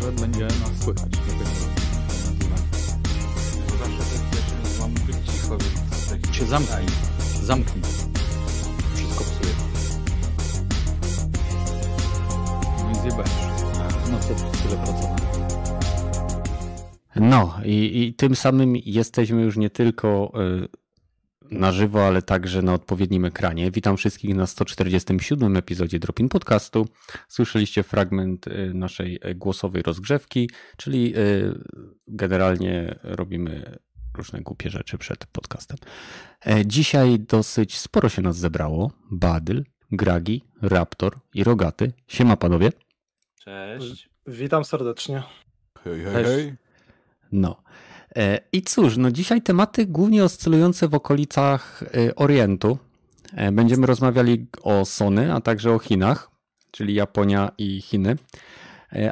że będzie nas słychać. Zawsze że mam być cicho, więc się zamknij. Zamknij. Wszystko psuje. No i zjebałeś. No co tyle procent? No i, i tym samym jesteśmy już nie tylko y, na żywo, ale także na odpowiednim ekranie. Witam wszystkich na 147 epizodzie Dropin Podcastu. Słyszeliście fragment y, naszej głosowej rozgrzewki, czyli y, generalnie robimy różne głupie rzeczy przed podcastem. E, Dzisiaj dosyć sporo się nas zebrało. Badyl, Gragi, Raptor i Rogaty. Siema panowie. Cześć. Witam serdecznie. Hej, hej, hej. No. E, I cóż, no dzisiaj tematy głównie oscylujące w okolicach e, Orientu. E, Będziemy rozmawiali o Sony, a także o Chinach, czyli Japonia i Chiny.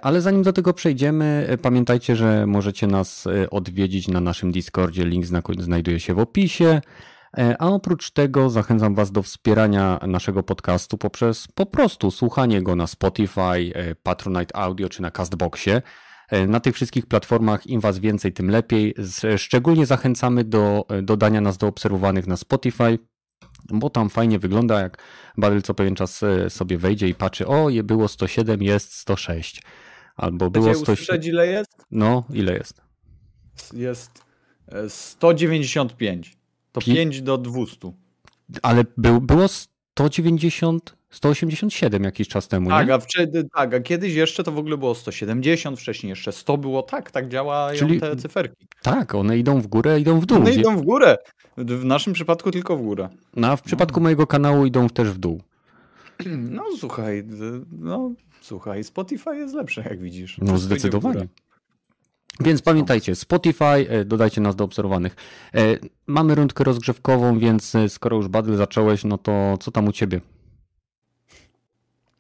Ale zanim do tego przejdziemy, pamiętajcie, że możecie nas odwiedzić na naszym Discordzie. Link zna- znajduje się w opisie. A oprócz tego zachęcam Was do wspierania naszego podcastu poprzez po prostu słuchanie go na Spotify, Patronite Audio czy na Castboxie. E, Na tych wszystkich platformach im Was więcej, tym lepiej. Szczególnie zachęcamy do e, dodania nas do obserwowanych na Spotify, bo tam fajnie wygląda, jak Baryl co pewien czas e, sobie wejdzie i patrzy, o, je było 107, jest 106. Albo było Chcecie 107. usłyszeć ile jest? No, ile jest? Jest e, 195. To Pi- 5 do 200. Ale był, było 190, 187 jakiś czas temu, Tak nie? a, wtedy, tak, a kiedyś jeszcze to w ogóle było 170, wcześniej jeszcze 100 było. Tak, tak działają Czyli- te cyferki. Tak, one idą w górę, idą w dół. One idą w górę. W naszym przypadku tylko w górę. No, a w przypadku mojego kanału idą też w dół. No słuchaj, no słuchaj, Spotify jest lepsze, jak widzisz. No zdecydowanie. Więc pamiętajcie, Spotify, e, dodajcie nas do obserwowanych. E, Mamy rundkę rozgrzewkową, więc e, skoro już Badl zacząłeś, no to co tam u ciebie?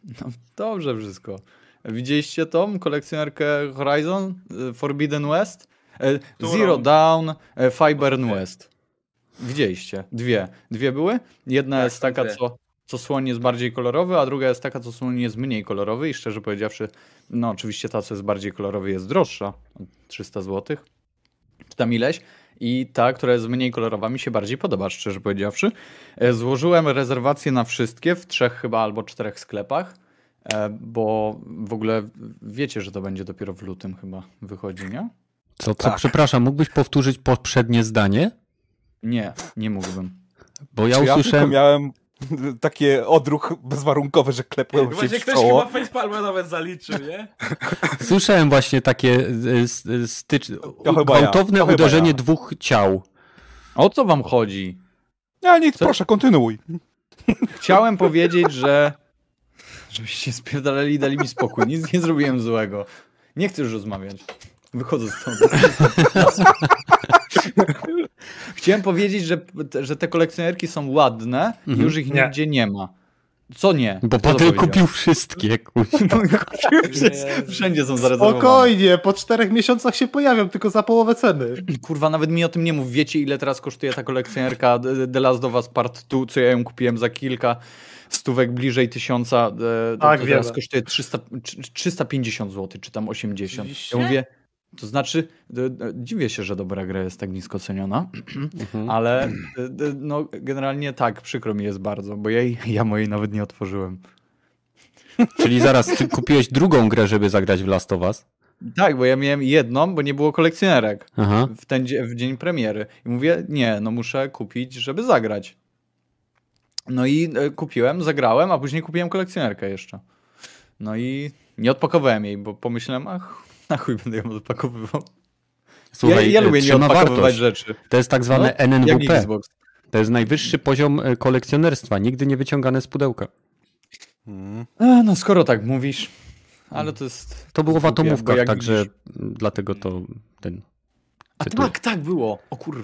No, dobrze wszystko. Widzieliście tą kolekcjonerkę Horizon Forbidden West? Zero Dawn, e, Fiber West. Widzieliście? Dwie. Dwie były? Jedna Tak, jest taka, dwie. co, co słoń jest bardziej kolorowy, a druga jest taka, co słoń jest mniej kolorowy i szczerze powiedziawszy, no oczywiście ta, co jest bardziej kolorowy jest droższa. o 300 zł. Czy tam ileś. I ta, która jest mniej kolorowa, mi się bardziej podoba, szczerze powiedziawszy. E, Złożyłem rezerwację na wszystkie w trzech chyba albo czterech sklepach, e, bo w ogóle wiecie, że to będzie dopiero w lutym chyba wychodzi, nie? Co, co, Tak. przepraszam, mógłbyś powtórzyć poprzednie zdanie? Nie, nie mógłbym. Bo ja Czy ja tylko usłyszałem... miałem takie odruch bezwarunkowy, że klepłem się Właśnie w ktoś czoło. chyba facepalma nawet zaliczył, nie? Słyszałem właśnie takie e, s- stycz... Ja, gwałtowne to chyba uderzenie ja. dwóch ciał. O co wam chodzi? Nie, nic, Co? proszę, kontynuuj. Chciałem powiedzieć, że żebyście spierdalali i dali mi spokój. Nic nie zrobiłem złego. Nie chcę już rozmawiać. Wychodzę stąd. Chciałem powiedzieć, że, że te kolekcjonerki są ładne i Mhm. już ich Nie. nigdzie nie ma. Co nie? Bo powiedział? kupił wszystkie, kuźwa. Wszędzie- są zarezerwowane. Spokojnie, po czterech miesiącach się pojawiam, tylko za połowę ceny. Kurwa, nawet mi o tym nie mów. Wiecie, ile teraz kosztuje ta kolekcjonerka The- Last of Us Part 2, co ja ją kupiłem za kilka stówek bliżej tysiąca. e, To, Tak, to teraz kosztuje 300, trz- 350 zł, czy tam 80. Oczywiście. Ja mówię, to znaczy, dziwię się, że dobra gra jest tak nisko ceniona, Mhm. ale no, generalnie tak, przykro mi jest bardzo, bo ja, jej- ja mojej nawet nie otworzyłem. Czyli zaraz, ty kupiłeś drugą grę, żeby zagrać w Last of Us? Tak, bo ja miałem jedną, bo nie było kolekcjonerek. Aha. w, ten, w dzień premiery. I mówię, nie, no muszę kupić, żeby zagrać. No i e, kupiłem, zagrałem, a później kupiłem kolekcjonerkę jeszcze. No i nie odpakowałem jej, bo pomyślałem, ach, na chuj będę ją odpakowywał. Słuchaj, ja, ja lubię nie trzyma odpakowywać wartość. rzeczy. To jest tak zwane No, NNWP. Xbox. To jest najwyższy poziom e, kolekcjonerstwa, nigdy nie wyciągane z pudełka. Mm. E, no skoro tak mówisz, ale to jest... To było w bo atomówkach, także widzisz- dlatego to ten. A cytuję. tak, tak, było. O kurwa,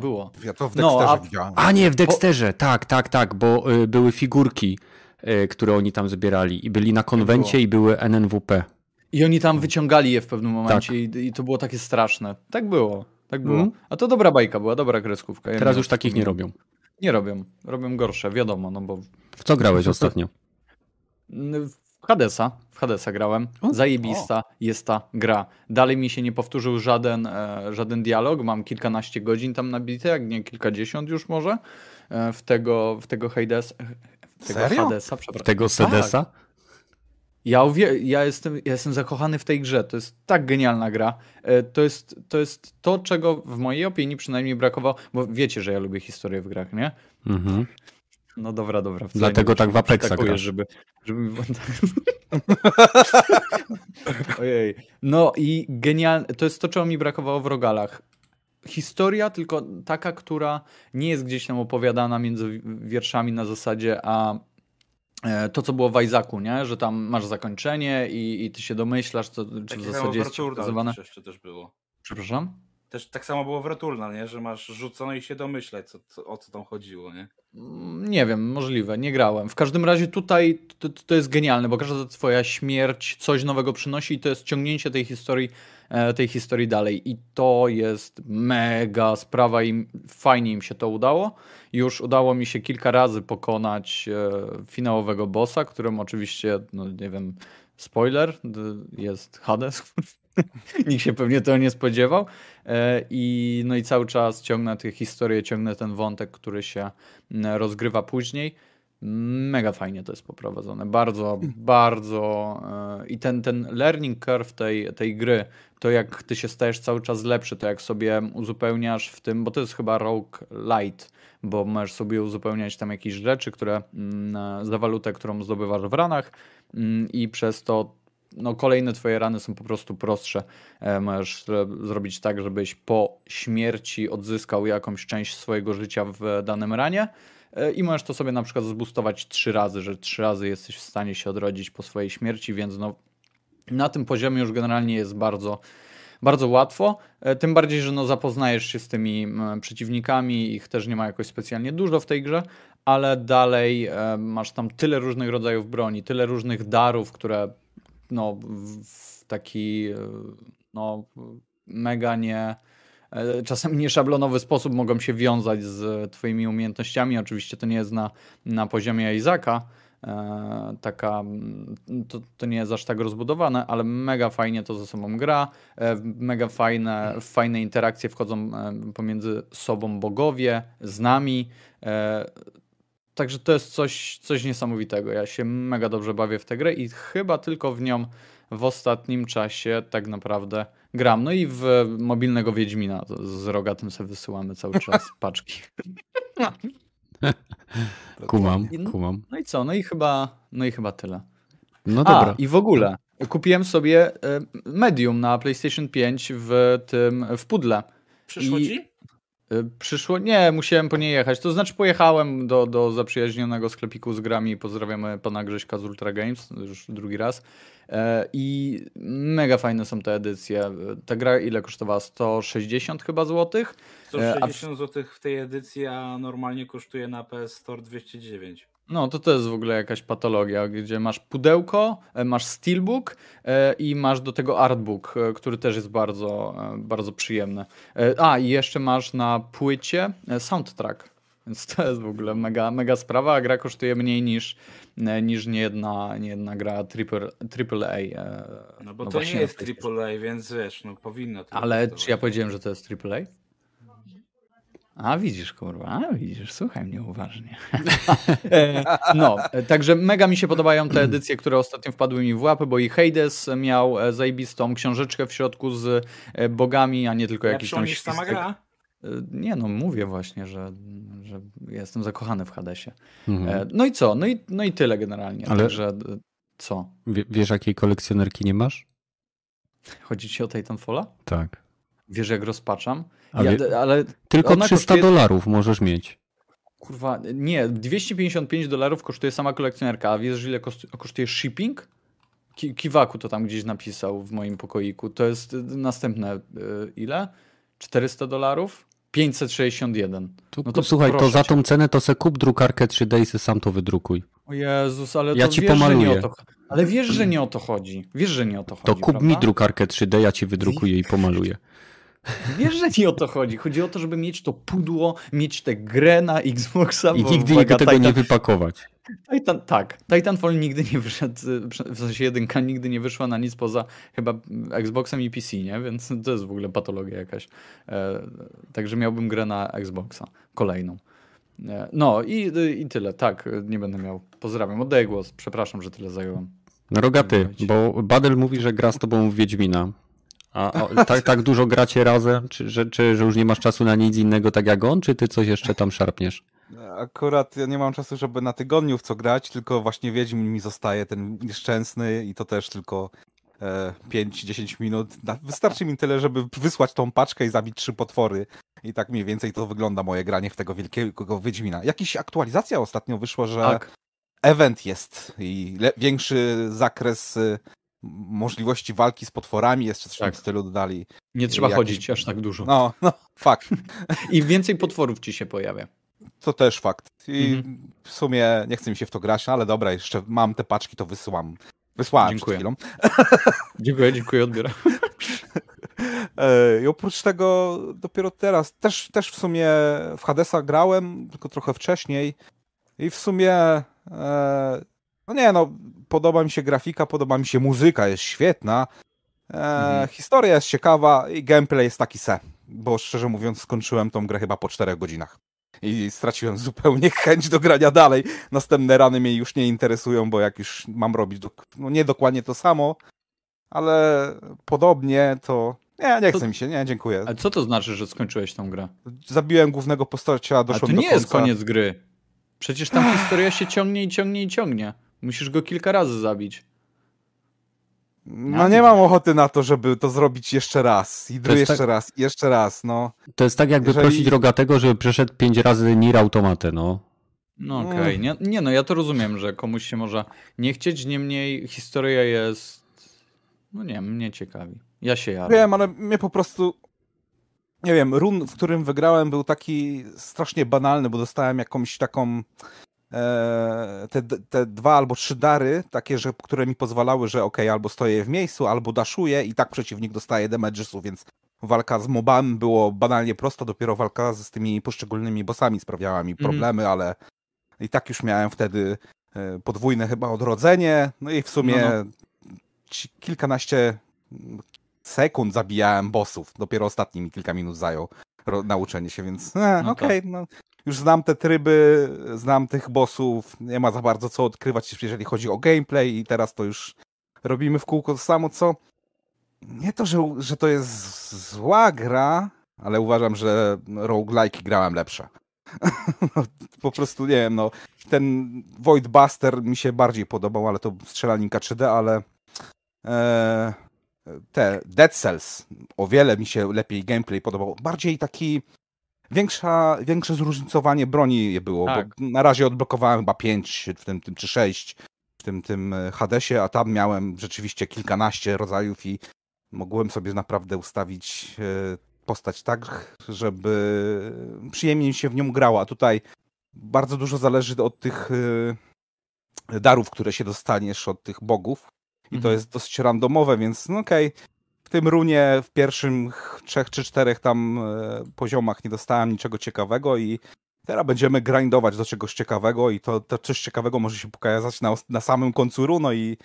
Było. Ja to w No, Dexterze a- widziałem. A nie, w Dexterze, tak, tak, tak, bo y, były figurki, y, które oni tam zbierali i byli na konwencie i były NNWP. I oni tam wyciągali je w pewnym momencie Tak. i, i to było takie straszne. Tak było, tak było. Mhm. A to dobra bajka była, dobra kreskówka. Ja Teraz już takich nie robią. Nie robią. Robią gorsze, wiadomo, no bo W co grałeś ostatnio? W Hadesa, w Hadesa grałem. Zajebista jest ta gra. Dalej mi się nie powtórzył żaden, e, żaden dialog. Mam kilkanaście godzin tam nabite, jak nie kilkadziesiąt już może e, w tego, w tego Hades, w tego Serio? Hadesa, przepraszam. Tego Sedesa? Ja, ja, jestem, ja jestem zakochany w tej grze. To jest tak genialna gra. E, To jest, to jest to, czego w mojej opinii przynajmniej brakowało, bo wiecie, że ja lubię historię w grach, nie? Mhm. No dobra, dobra. Dlatego tak w Apexa grasz. żeby, żeby... Ojej. No i genialne, to jest to, czego mi brakowało w Rogalach. Historia, tylko taka, która nie jest gdzieś tam opowiadana między wi- wierszami na zasadzie, a to, co było w Isaacu, nie? Że tam masz zakończenie i, i ty się domyślasz, co, czy Takie w zasadzie jest pokazywane. jeszcze też było. Przepraszam? Też tak samo było w Returnal, nie? Że masz rzucone i się domyślać, co, co, o co tam chodziło, nie? Mm, Nie wiem, możliwe, nie grałem. W każdym razie tutaj to, to jest genialne, bo każda twoja śmierć coś nowego przynosi i to jest ciągnięcie tej historii, e, tej historii dalej. I to jest mega sprawa i fajnie im się to udało. Już udało mi się kilka razy pokonać e, finałowego bossa, którym oczywiście, no nie wiem, spoiler, jest Hades. Nikt się pewnie tego nie spodziewał. E, I, no i cały czas ciągnę tę historię, ciągnę ten wątek, który się rozgrywa później. Mega fajnie to jest poprowadzone. Bardzo, bardzo. e, I ten, ten learning curve tej, tej gry, to jak ty się stajesz cały czas lepszy, to jak sobie uzupełniasz w tym, bo to jest chyba Rogue Light, bo możesz sobie uzupełniać tam jakieś rzeczy, które mm, za walutę, którą zdobywasz w ranach mm, i przez to no, kolejne twoje rany są po prostu prostsze. E, Możesz zrobić tak, żebyś po śmierci odzyskał jakąś część swojego życia w danym ranie i możesz to sobie na przykład zbustować trzy razy, że trzy razy jesteś w stanie się odrodzić po swojej śmierci, więc no na tym poziomie już generalnie jest bardzo, bardzo łatwo. E, Tym bardziej, że no zapoznajesz się z tymi przeciwnikami, ich też nie ma jakoś specjalnie dużo w tej grze, ale dalej e, masz tam tyle różnych rodzajów broni, tyle różnych darów, które no, w- taki e, no, mega nie e, czasami nieszablonowy sposób mogą się wiązać z twoimi umiejętnościami. Oczywiście to nie jest na, na poziomie Izaka, e, taka, mm, to, to nie jest aż tak rozbudowane, ale mega fajnie to ze sobą gra, e, mega fajne, fajne interakcje wchodzą e, pomiędzy sobą bogowie, z nami, e, Także to jest coś, coś niesamowitego. Ja się mega dobrze bawię w tę grę i chyba tylko w nią w ostatnim czasie tak naprawdę gram. No i w mobilnego Wiedźmina z rogatym sobie wysyłamy cały czas paczki. Kumam, I- kumam. No i co? No i chyba, no i chyba tyle. No A, dobra. i w ogóle kupiłem sobie e, Medium na PlayStation 5 w tym, w pudle. Przyszło I- ci? Y, Przyszło? Nie, musiałem po nie jechać. To znaczy pojechałem do, do zaprzyjaźnionego sklepiku z grami. Pozdrawiamy pana Grześka z Ultra Games, już drugi raz. E, I mega fajne są te edycje. Ta gra ile kosztowała? 160 chyba złotych? E, a w- 160 zł w tej edycji, a normalnie kosztuje na PS Store 209. No to to jest w ogóle jakaś patologia, gdzie masz pudełko, e, masz steelbook e, i masz do tego artbook, e, który też jest bardzo, bardzo przyjemny. A i jeszcze masz na płycie soundtrack. Więc to jest w ogóle mega, mega sprawa, a gra kosztuje mniej niż, niż niejedna, niejedna gra triple, triple A. e, No bo no to nie jest. AAA, więc wiesz, no powinno to Ale czy ja powiedziałem, że to jest triple A? Widzisz, kurwa, a widzisz, słuchaj mnie uważnie. E, no, także mega mi się podobają te edycje, które ostatnio wpadły mi w łapy, bo i Hades miał e, zajebistą książeczkę w środku z e, bogami, a nie tylko jakiś Lepszą tam niż sama gra? Nie no, mówię właśnie, że, że jestem zakochany w Hadesie. Mhm. No i co? No i, no i tyle generalnie. Ale- Także co? Wie, wiesz, jakiej kolekcjonerki nie masz? Chodzi ci o Titanfalla? Tak. Wiesz jak rozpaczam? Ja, ale tylko ona 300 kosztuje- dolarów możesz mieć. Kurwa, nie, 255 dolarów kosztuje sama kolekcjonerka, a wiesz ile kosztuje, shipping? Ki Kiwaku to tam gdzieś napisał w moim pokoiku. To jest y, następne y, ile? 400 dolarów? 561. Tu, No to słuchaj, to za tą cenę to se kup drukarkę 3D i se sam to wydrukuj. O Jezus, ale Ja to ci wiesz, że nie pomaluję. o to Ale wiesz, że nie o to chodzi. Wiesz, że nie o to chodzi. To kup mi prawda? drukarkę 3D, ja ci wydrukuję i pomaluję. Wiesz, że nie o to chodzi. Chodzi o to, żeby mieć to pudło, mieć tę grę na Xboxa. I nigdy uwaga, tego Titan, nie wypakować. Titan, tak, Titanfall nigdy nie wyszedł, w sensie jedynka nigdy nie wyszła na nic poza chyba Xboxem i PC, nie? Więc to jest w ogóle patologia jakaś. E, także miałbym grę na Xboxa, kolejną. E, no i, i tyle, tak, nie będę miał. Pozdrawiam, oddaję głos, przepraszam, że tyle zająłem. Rogaty, bo Badel mówi, że gra z tobą w Wiedźmina. A o, tak, tak dużo gracie razem? Czy że, czy że już nie masz czasu na nic innego tak jak on, czy ty coś jeszcze tam szarpniesz? Akurat ja nie mam czasu, żeby na tygodniu w co grać, tylko właśnie Wiedźmin mi zostaje ten nieszczęsny i to też tylko e, 5-10 minut. Wystarczy mi tyle, żeby wysłać tą paczkę i zabić trzy potwory. I tak mniej więcej to wygląda moje granie w tego wielkiego Wiedźmina. Jakaś aktualizacja ostatnio wyszło, że Tak, event jest i większy zakres y, możliwości walki z potworami, jeszcze coś w Tak. stylu dodali. nie trzeba jakiś- chodzić aż tak dużo. No, no, fakt. I więcej potworów ci się pojawia. To też fakt. I Mhm. w sumie nie chce mi się w to grać, no ale dobra, jeszcze mam te paczki, to wysyłam. Wysłałem Dziękuję. przed chwilą. Dziękuję, dziękuję, odbieram. E, I oprócz tego dopiero teraz, też, też w sumie w Hadesa grałem, tylko trochę wcześniej. I w sumie, e, no nie no, podoba mi się grafika, podoba mi się muzyka, jest świetna. E, Mhm. Historia jest ciekawa i gameplay jest taki se. Bo szczerze mówiąc, skończyłem tą grę chyba po czterech godzinach. I straciłem zupełnie chęć do grania dalej. Następne rany mnie już nie interesują, bo jak już mam robić, no nie dokładnie to samo, ale podobnie to. Nie, nie To- chce mi się, nie, dziękuję. Ale co to znaczy, że skończyłeś tą grę? Zabiłem głównego postacia, to nie do końca. jest koniec gry. Przecież tam historia się ciągnie i ciągnie i ciągnie. Musisz go kilka razy zabić. No nie mam ochoty na to, żeby to zrobić jeszcze raz. I jest jeszcze tak- raz, i jeszcze raz, no. To jest tak jakby Jeżeli- prosić Rogatego, żeby przeszedł pięć razy Nier Automatę, no. No okej, nie, nie no, ja to rozumiem, że komuś się może nie chcieć, niemniej historia jest, no nie wiem, mnie ciekawi. Ja się jaram. Wiem, ale mnie po prostu. Nie wiem, run, w którym wygrałem, był taki strasznie banalny, bo dostałem jakąś taką. E, te, te dwa albo trzy dary, takie, że, które mi pozwalały, że okej, albo stoję w miejscu, albo daszuję i tak przeciwnik dostaje damagesów, więc walka z mobami było banalnie prosto, dopiero walka z tymi poszczególnymi bossami sprawiała mi Mhm. problemy, ale i tak już miałem wtedy e, podwójne chyba odrodzenie, no i w sumie No, ci- kilkanaście sekund zabijałem bossów. Dopiero ostatni mi kilka minut zajął nauczenie się, więc e, No okej, no, już znam te tryby, znam tych bossów, nie ma za bardzo co odkrywać, jeżeli chodzi o gameplay i teraz to już robimy w kółko to samo, co nie to, że, że to jest zła gra, ale uważam, że roguelike grałem lepsze. No, po prostu nie wiem, no ten Void Buster mi się bardziej podobał, ale to strzelaninka 3D, ale e, te Dead Cells o wiele mi się lepiej gameplay podobał. Bardziej taki większa, większe zróżnicowanie broni je było, Tak. bo na razie odblokowałem chyba 5 w tym, tym czy 6 w tym, tym e, Hadesie, a tam miałem rzeczywiście kilkanaście rodzajów i mogłem sobie naprawdę ustawić e, postać tak, żeby przyjemnie się w nią grało, a tutaj bardzo dużo zależy od tych e, darów, które się dostaniesz od tych bogów i to Mhm. jest dosyć randomowe, więc no okej, w tym runie w pierwszych trzech czy czterech tam e, poziomach nie dostałem niczego ciekawego i teraz będziemy grindować do czegoś ciekawego i to, to coś ciekawego może się pokazać na, na samym końcu runu i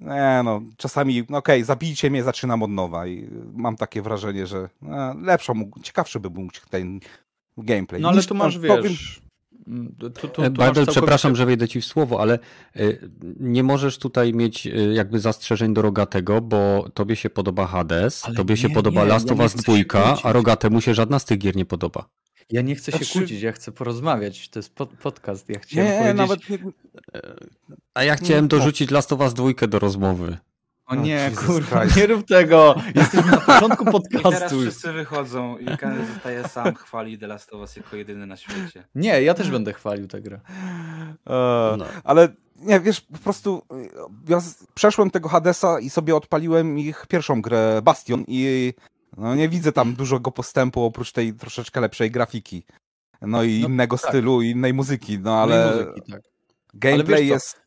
nie no, czasami, no okej, zabijcie mnie, zaczynam od nowa i mam takie wrażenie, że e, lepszą, ciekawszy by był ten gameplay. No ale Niż tu masz, powiem- wiesz... mm, Tu, tu, tu E, przepraszam, że wejdę ci w słowo, ale y, nie możesz tutaj mieć y, jakby zastrzeżeń do Rogatego, bo tobie się podoba Hades, Ale tobie się nie, podoba nie, Last of Us chcę się 2, a. Rogatemu się żadna z tych gier nie podoba. Ja nie chcę się Znaczy- kłócić, ja chcę porozmawiać. To jest pod, podcast. Ja chciałem Nie, powiedzieć... nawet A ja chciałem No. dorzucić Last of Us 2 do rozmowy. O nie, Jesus kurwa, Christ. nie rób tego! Jesteśmy na początku I teraz podcastu. wszyscy wychodzą i Kenneth zostaje sam, chwali The Last of Us jako jedyny na świecie. Nie, ja też będę chwalił tę grę. E, No. Ale nie, wiesz, po prostu y, ja przeszłem tego Hadesa i sobie odpaliłem ich pierwszą grę Bastion i no, nie widzę tam dużego postępu oprócz tej troszeczkę lepszej grafiki. No i No, innego tak. stylu, i innej muzyki, no ale muzyki, tak. gameplay co? jest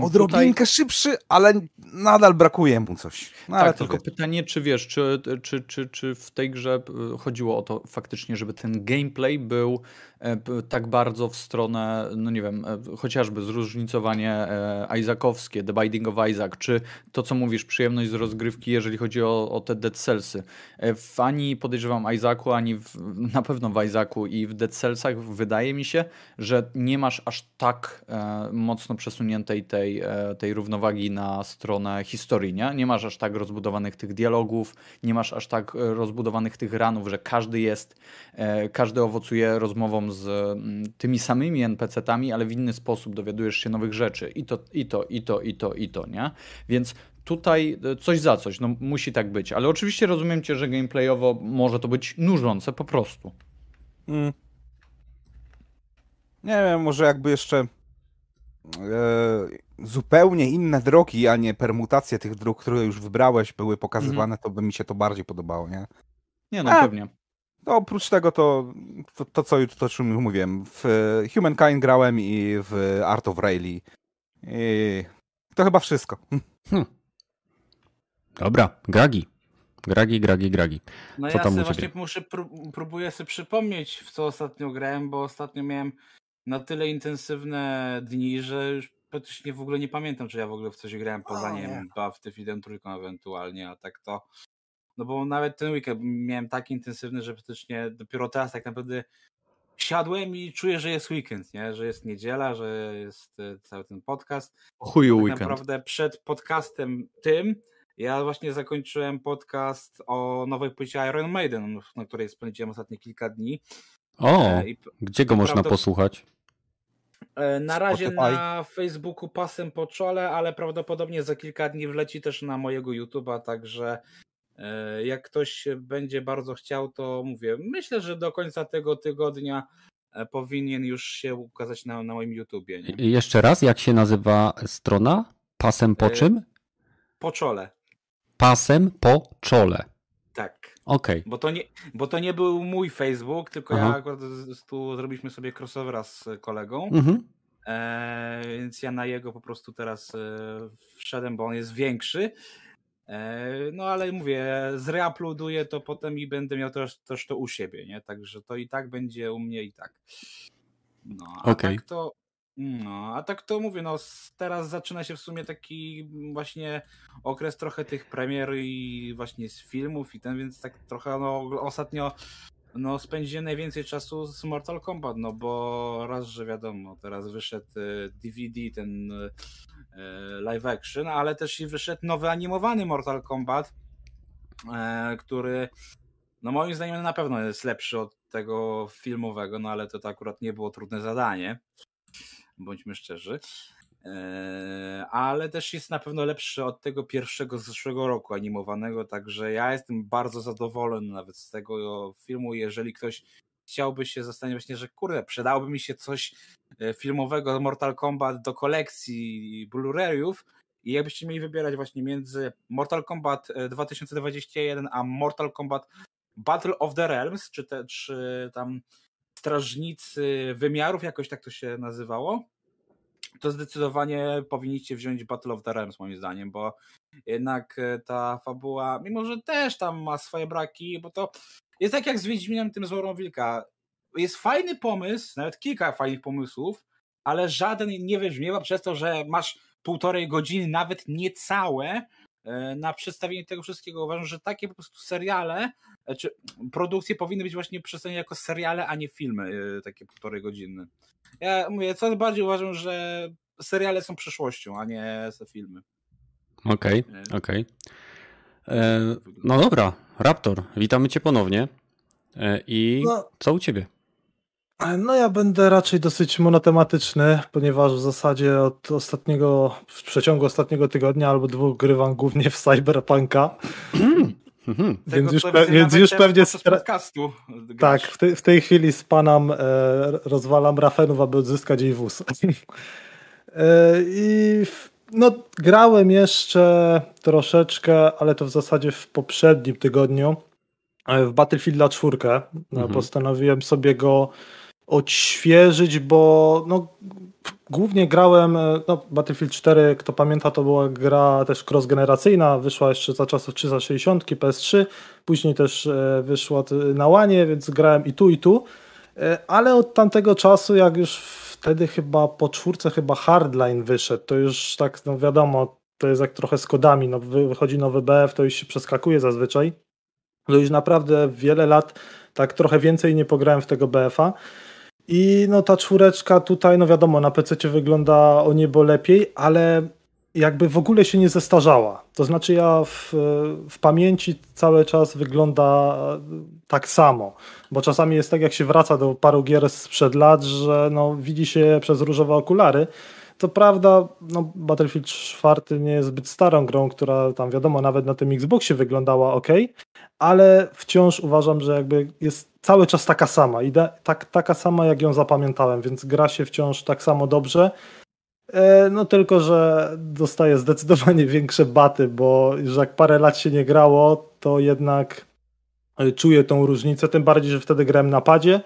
odrobinkę szybszy, ale nadal brakuje mu coś. No, tak, tylko wie. pytanie, czy wiesz, czy, czy, czy, czy w tej grze y, chodziło o to faktycznie, żeby ten gameplay był e, tak bardzo w stronę, no nie wiem, e, chociażby zróżnicowanie e, Isaacowskie, The Binding of Isaac, czy to, co mówisz, przyjemność z rozgrywki, jeżeli chodzi o, o te Dead Cellsy. E, W ani podejrzewam Isaacu, ani w, na pewno w Isaacu i w Dead Cellsach wydaje mi się, że nie masz aż tak e, mocno przesuniętej tej, e, tej równowagi na stronę historii, nie? Nie masz aż tak rozbudowanych tych dialogów, nie masz aż tak e, rozbudowanych tych ranów, że każdy jest, e, każdy owocuje rozmową z mm, tymi samymi NPC-tami, ale w inny sposób dowiadujesz się nowych rzeczy. I to, i to, i to, i to, i to, nie? Więc tutaj coś za coś, no musi tak być. Ale oczywiście rozumiem cię, że gameplayowo może to być nużące po prostu. Mm. Nie wiem, może jakby jeszcze zupełnie inne drogi, a nie permutacje tych dróg, które już wybrałeś, były pokazywane, to by mi się to bardziej podobało, nie? Nie no, A, pewnie. No, oprócz tego to, to, to co to, o czym już mówiłem, w Humankind grałem i w Art of Rayleigh. I to chyba wszystko. Dobra, Gragi. Gragi, Gragi, Gragi. No Co ja tam sobie właśnie muszę, pró- próbuję sobie przypomnieć, w co ostatnio grałem, bo ostatnio miałem na tyle intensywne dni, że już praktycznie w ogóle nie pamiętam, czy ja w ogóle w coś grałem poza, O, nie wiem, Battlefield trójką ewentualnie, a tak to... No bo nawet ten weekend miałem tak intensywny, że praktycznie dopiero teraz tak naprawdę siadłem i czuję, że jest weekend, nie? Że jest niedziela, że jest e, cały ten podcast. O chuju Tak weekend. naprawdę przed podcastem tym ja właśnie zakończyłem podcast o nowej płycie Iron Maiden, na której spędziłem ostatnie kilka dni. O, E, i gdzie go można prawda- posłuchać? E, na razie Spotify. na Facebooku pasem po czole, ale prawdopodobnie za kilka dni wleci też na mojego YouTube'a, także e, jak ktoś będzie bardzo chciał, to mówię, myślę, że do końca tego tygodnia e, powinien już się ukazać na, na moim YouTubie. Nie? Jeszcze raz, jak się nazywa strona? Pasem po czym? Po czole, Pasem po czole. tak. Okej. Bo to, nie, bo to nie był mój Facebook, tylko Aha. ja akurat z- tu zrobiliśmy sobie crossovera z kolegą, Mhm. e, więc ja na jego po prostu teraz e, wszedłem, bo on jest większy. E, no ale mówię, zreuploaduję to potem i będę miał też, też to u siebie, nie? Także to i tak będzie u mnie i tak. No, a Okej. tak to. No, a tak to mówię, no teraz zaczyna się w sumie taki właśnie okres trochę tych premier i właśnie z filmów i ten, więc tak trochę no ostatnio no spędziłem najwięcej czasu z Mortal Kombat, no bo raz, że wiadomo, teraz wyszedł e, DVD, ten e, live action, ale też i wyszedł nowy animowany Mortal Kombat, e, który no moim zdaniem na pewno jest lepszy od tego filmowego, no ale to, to akurat nie było trudne zadanie, bądźmy szczerzy. E, Ale też jest na pewno lepszy od tego pierwszego z zeszłego roku animowanego, także ja jestem bardzo zadowolony nawet z tego filmu. Jeżeli ktoś chciałby się zastanowić, właśnie, że kurde, przydałoby mi się coś e, filmowego Mortal Kombat do kolekcji Blu-rayów i jakbyście mieli wybierać właśnie między Mortal Kombat e, 2021 a Mortal Kombat Battle of the Realms, czy, te, czy tam Strażnicy Wymiarów, jakoś tak to się nazywało, to zdecydowanie powinniście wziąć Battle of the Realms moim zdaniem, bo jednak e, ta fabuła, mimo że też tam ma swoje braki, bo to jest tak jak z Wiedźminem tym Złorą Wilka. Jest fajny pomysł, nawet kilka fajnych pomysłów, ale żaden nie wybrzmiewa przez to, że masz półtorej godziny, nawet niecałe na przedstawienie tego wszystkiego. Uważam, że takie po prostu seriale, e, czy produkcje powinny być właśnie przedstawione jako seriale, a nie filmy e, takie półtorej godziny. Ja mówię, coraz bardziej uważam, że seriale są przyszłością, a nie filmy. Okej, Nie. okej. E, No dobra, Raptor, witamy cię ponownie. E, I No. co u ciebie? No ja będę raczej dosyć monotematyczny, ponieważ w zasadzie od ostatniego, w przeciągu ostatniego tygodnia albo dwóch grywam głównie w Cyberpunka. Mhm. Więc już, pe- więc już pewnie stra- podcastu tak, w, te, w tej chwili spanam, e, rozwalam rafenów, aby odzyskać jej wóz. e, I w, no, grałem jeszcze troszeczkę, ale to w zasadzie w poprzednim tygodniu e, w Battlefielda 4. No, Mhm. Postanowiłem sobie go odświeżyć, bo no, głównie grałem, e, no Battlefield 4, kto pamięta, to była gra też cross-generacyjna, wyszła jeszcze za czasów 360, PS3, później też e, wyszła na łanie, więc grałem i tu, i tu, e, ale od tamtego czasu, jak już wtedy chyba po czwórce chyba Hardline wyszedł, to już tak, no wiadomo, to jest jak trochę z kodami, no wychodzi nowy BF, to już się przeskakuje zazwyczaj, to już naprawdę wiele lat tak trochę więcej nie pograłem w tego BF-a, i no ta czwóreczka tutaj, no wiadomo, na PC wygląda o niebo lepiej, ale jakby w ogóle się nie zestarzała. To znaczy ja w, w pamięci cały czas wygląda tak samo, bo czasami jest tak, jak się wraca do paru gier sprzed lat, że no, widzi się przez różowe okulary. To prawda, no, Battlefield 4 nie jest zbyt starą grą, która tam wiadomo, nawet na tym Xboxie wyglądała ok, ale wciąż uważam, że jakby jest cały czas taka sama, ide, tak, taka sama jak ją zapamiętałem, więc gra się wciąż tak samo dobrze. E, no tylko, że dostaje zdecydowanie większe baty, bo już jak parę lat się nie grało, to jednak e, czuję tą różnicę, tym bardziej, że wtedy grałem na padzie.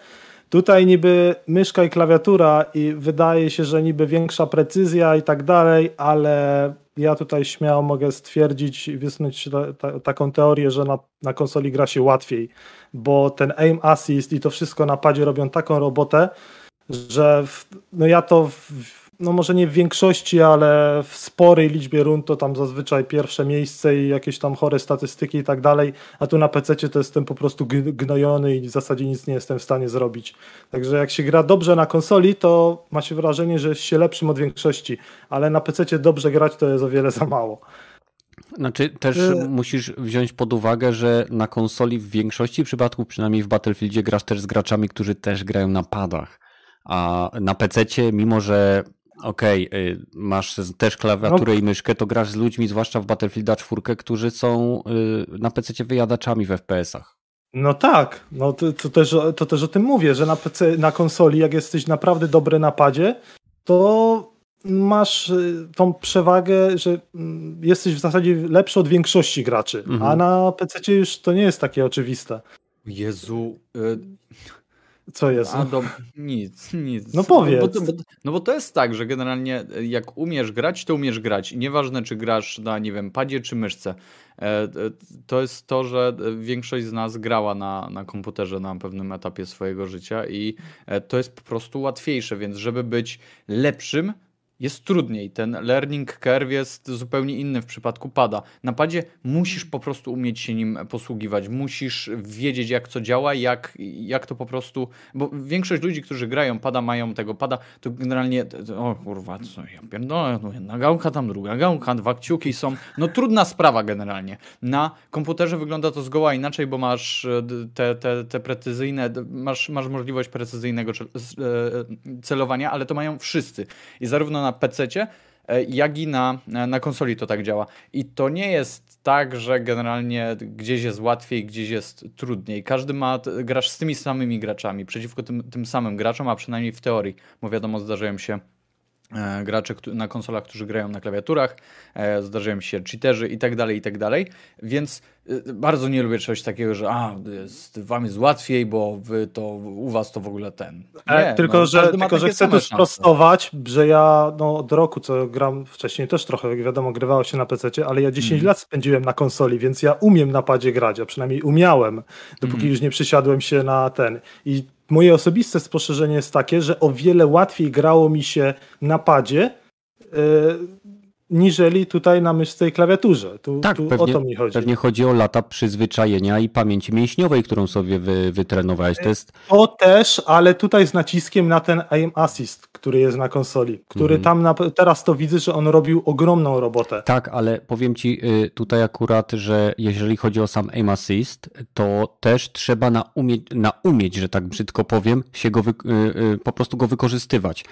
Tutaj niby myszka i klawiatura i wydaje się, że niby większa precyzja i tak dalej, ale ja tutaj śmiało mogę stwierdzić i wysnuć ta, ta, taką teorię, że na, na konsoli gra się łatwiej, bo ten aim assist i to wszystko na padzie robią taką robotę, że w, no ja to w, no może nie w większości, ale w sporej liczbie rund to tam zazwyczaj pierwsze miejsce i jakieś tam chore statystyki i tak dalej, a tu na PC to jestem po prostu gnojony i w zasadzie nic nie jestem w stanie zrobić. Także jak się gra dobrze na konsoli, to ma się wrażenie, że jest się lepszym od większości, ale na PC dobrze grać to jest o wiele za mało. Znaczy też y musisz wziąć pod uwagę, że na konsoli w większości przypadków, przynajmniej w Battlefieldzie, grasz też z graczami, którzy też grają na padach. A na PC, mimo że okej, okay, masz też klawiaturę no. i myszkę, to grasz z ludźmi, zwłaszcza w Battlefielda 4, którzy są y, na PC wyjadaczami w FPS-ach. No tak, no to, to, też, to też o tym mówię, że na PC, na konsoli, jak jesteś naprawdę dobry na padzie, to masz y, tą przewagę, że mm, jesteś w zasadzie lepszy od większości graczy, mhm. a na PC już to nie jest takie oczywiste. Jezu, y co jest? A do... Nic, nic. No powiedz. No bo, to, bo, no bo to jest tak, że generalnie e, jak umiesz grać, to umiesz grać. nieważne, czy grasz na, nie wiem, padzie czy myszce. E, e, to jest to, że większość z nas grała na, na komputerze na pewnym etapie swojego życia i to jest po prostu łatwiejsze, więc żeby być lepszym, jest trudniej. Ten learning curve jest zupełnie inny w przypadku pada. Na padzie musisz po prostu umieć się nim posługiwać, musisz wiedzieć jak co działa, jak, jak to po prostu, bo większość ludzi, którzy grają pada, mają tego pada, to generalnie, o kurwa, co ja pierdolę, no jedna gałka, tam druga gałka, dwa kciuki są, no trudna sprawa generalnie. Na komputerze wygląda to zgoła inaczej, bo masz e, te, te, te precyzyjne, masz, masz możliwość precyzyjnego e, celowania, ale to mają wszyscy. I zarówno na PC, e, jak i na, na konsoli to tak działa. I to nie jest tak, że generalnie gdzieś jest łatwiej, gdzieś jest trudniej. Każdy ma, grasz z tymi samymi graczami, przeciwko tym, tym samym graczom, a przynajmniej w teorii, bo wiadomo, zdarzają się e, gracze na konsolach, którzy grają na klawiaturach, e, zdarzają się cheaterzy i tak dalej, i tak dalej, więc Y, bardzo nie lubię czegoś takiego, że a, jest, wam jest łatwiej, bo wy to, u was to w ogóle ten. E, nie, tylko, no, że, tylko że chcę tu sprostować, że ja no, od roku, co gram wcześniej też trochę, jak wiadomo, grywało się na PC, ale ja 10 mm. lat spędziłem na konsoli, więc ja umiem na padzie grać, a przynajmniej umiałem, dopóki mm. już nie przysiadłem się na ten. I moje osobiste spostrzeżenie jest takie, że o wiele łatwiej grało mi się na padzie, yy, niżeli tutaj na myszce i klawiaturze. Tu, tak, tu pewnie, o to mi chodzi. Pewnie chodzi o lata przyzwyczajenia i pamięci mięśniowej, którą sobie wy, wytrenowałeś. To, jest... to też, ale tutaj z naciskiem na ten aim assist, który jest na konsoli, który mm. tam na, teraz to widzę, że on robił ogromną robotę. Tak, ale powiem ci y, tutaj akurat, że jeżeli chodzi o sam aim assist, to też trzeba naumieć, naumieć że tak brzydko powiem, się go wy, y, y, po prostu go wykorzystywać.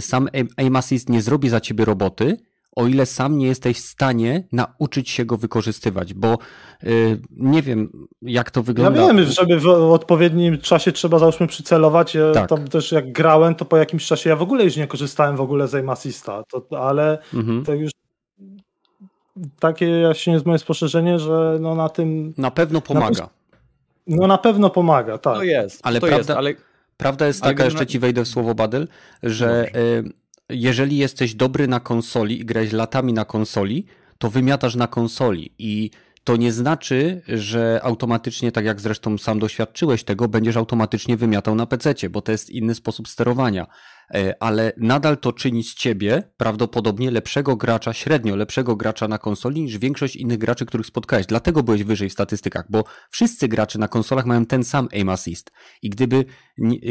Sam aim assist nie zrobi za ciebie roboty, o ile sam nie jesteś w stanie nauczyć się go wykorzystywać, bo yy, nie wiem, jak to wygląda. Ja wiem, żeby w odpowiednim czasie trzeba załóżmy przycelować. Tak. Tam też jak grałem, to po jakimś czasie ja w ogóle już nie korzystałem w ogóle z aim assista, to, ale mhm. to już takie właśnie jest moje spostrzeżenie, że no na tym... Na pewno pomaga. Na, no na pewno pomaga, tak. To jest, ale to prawda, jest, ale... Prawda jest taka, jeszcze ci wejdę w słowo Badyl, że jeżeli jesteś dobry na konsoli i grałeś latami na konsoli, to wymiatasz na konsoli i to nie znaczy, że automatycznie, tak jak zresztą sam doświadczyłeś tego, będziesz automatycznie wymiatał na PC, bo to jest inny sposób sterowania. E, ale nadal to czyni z ciebie prawdopodobnie lepszego gracza, średnio lepszego gracza na konsoli niż większość innych graczy, których spotkałeś. Dlatego byłeś wyżej w statystykach, bo wszyscy gracze na konsolach mają ten sam aim assist. I gdyby,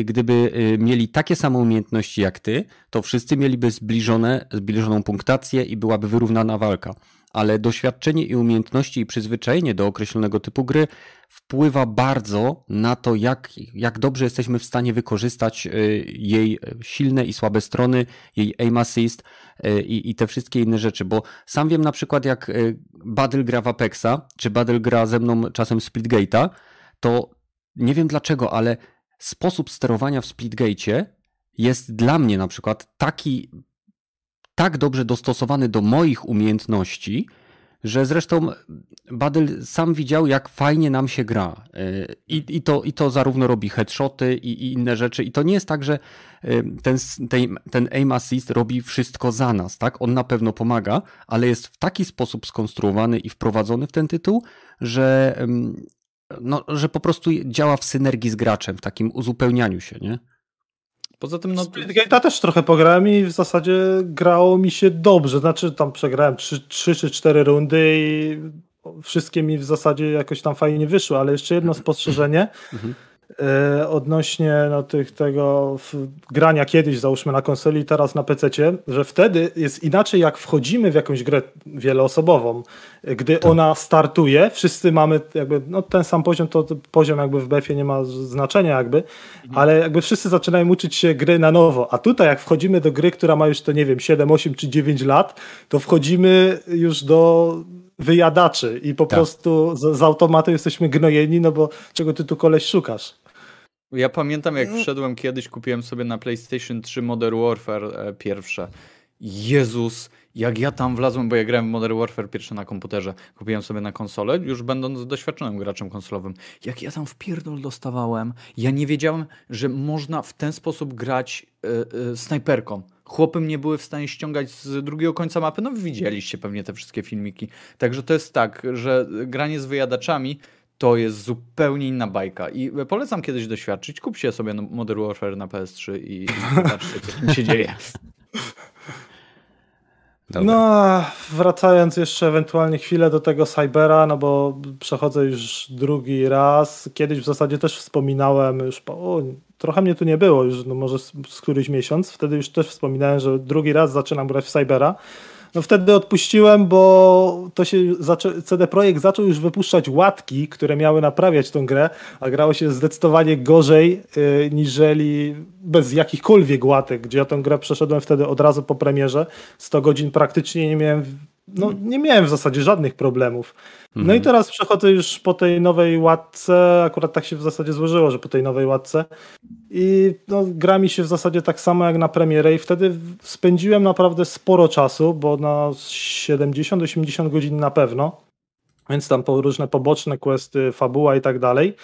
gdyby y, mieli takie same umiejętności jak ty, to wszyscy mieliby zbliżone, zbliżoną punktację i byłaby wyrównana walka ale doświadczenie i umiejętności i przyzwyczajenie do określonego typu gry wpływa bardzo na to, jak, jak dobrze jesteśmy w stanie wykorzystać y, jej silne i słabe strony, jej aim assist y, i, i te wszystkie inne rzeczy, bo sam wiem na przykład jak Badel gra w Apexa, czy Badel gra ze mną czasem Splitgate'a, to nie wiem dlaczego, ale sposób sterowania w Splitgate'cie jest dla mnie na przykład taki tak dobrze dostosowany do moich umiejętności, że zresztą Badel sam widział, jak fajnie nam się gra. Y, I, i, to, i to zarówno robi headshoty i, i inne rzeczy. I to nie jest tak, że y, ten, ten, ten aim assist robi wszystko za nas, tak? On na pewno pomaga, ale jest w taki sposób skonstruowany i wprowadzony w ten tytuł, że, no, że po prostu działa w synergii z graczem, w takim uzupełnianiu się, nie? Poza tym, no. Splitgate'a też trochę pograłem i w zasadzie grało mi się dobrze. Znaczy, tam przegrałem 3, 3 czy 4 rundy i wszystkie mi w zasadzie jakoś tam fajnie wyszły, ale jeszcze jedno spostrzeżenie. E, odnośnie no, tych, tego grania kiedyś, załóżmy na konsoli, teraz na PC, że wtedy jest inaczej, jak wchodzimy w jakąś grę wieloosobową. Gdy tak. ona startuje, wszyscy mamy jakby no, ten sam poziom, to poziom jakby w BF-ie nie ma znaczenia jakby, mhm. ale jakby wszyscy zaczynają uczyć się gry na nowo. A tutaj jak wchodzimy do gry, która ma już to nie wiem, 7, 8 czy 9 lat, to wchodzimy już do wyjadaczy i po tak. prostu z, z automatu jesteśmy gnojeni, no bo czego ty tu koleś szukasz? Ja pamiętam, jak no. wszedłem kiedyś, kupiłem sobie na PlayStation 3 Modern Warfare e, pierwsze. Jezus, jak ja tam wlazłem, bo ja grałem w Modern Warfare pierwsze na komputerze, kupiłem sobie na konsolę, już będąc doświadczonym graczem konsolowym. Jak ja tam w pierdol dostawałem, ja nie wiedziałem, że można w ten sposób grać y, y, snajperką. Chłopy nie były w stanie ściągać z drugiego końca mapy. No widzieliście pewnie te wszystkie filmiki. Także to jest tak, że granie z wyjadaczami to jest zupełnie inna bajka. I polecam kiedyś doświadczyć. Kupcie sobie Modern Warfare na PS3 i zobaczcie, co tam się dzieje. Dobra. No, wracając jeszcze ewentualnie chwilę do tego Cybera, no bo przechodzę już drugi raz. Kiedyś w zasadzie też wspominałem, już po, o, trochę mnie tu nie było, już no może z, z któryś miesiąc. Wtedy już też wspominałem, że drugi raz zaczynam grać w Cybera. No wtedy odpuściłem, bo to się. CD Projekt zaczął już wypuszczać łatki, które miały naprawiać tą grę, a grało się zdecydowanie gorzej yy, niżeli bez jakichkolwiek łatek, gdzie ja tę grę przeszedłem wtedy od razu po premierze. 100 godzin praktycznie nie miałem no, nie miałem w zasadzie żadnych problemów. No mhm. i teraz przechodzę już po tej nowej łatce, akurat tak się w zasadzie złożyło, że po tej nowej łatce i no, gra mi się w zasadzie tak samo jak na premierę i wtedy spędziłem naprawdę sporo czasu, bo na 70-80 godzin na pewno, więc tam po różne poboczne questy, fabuła i tak dalej.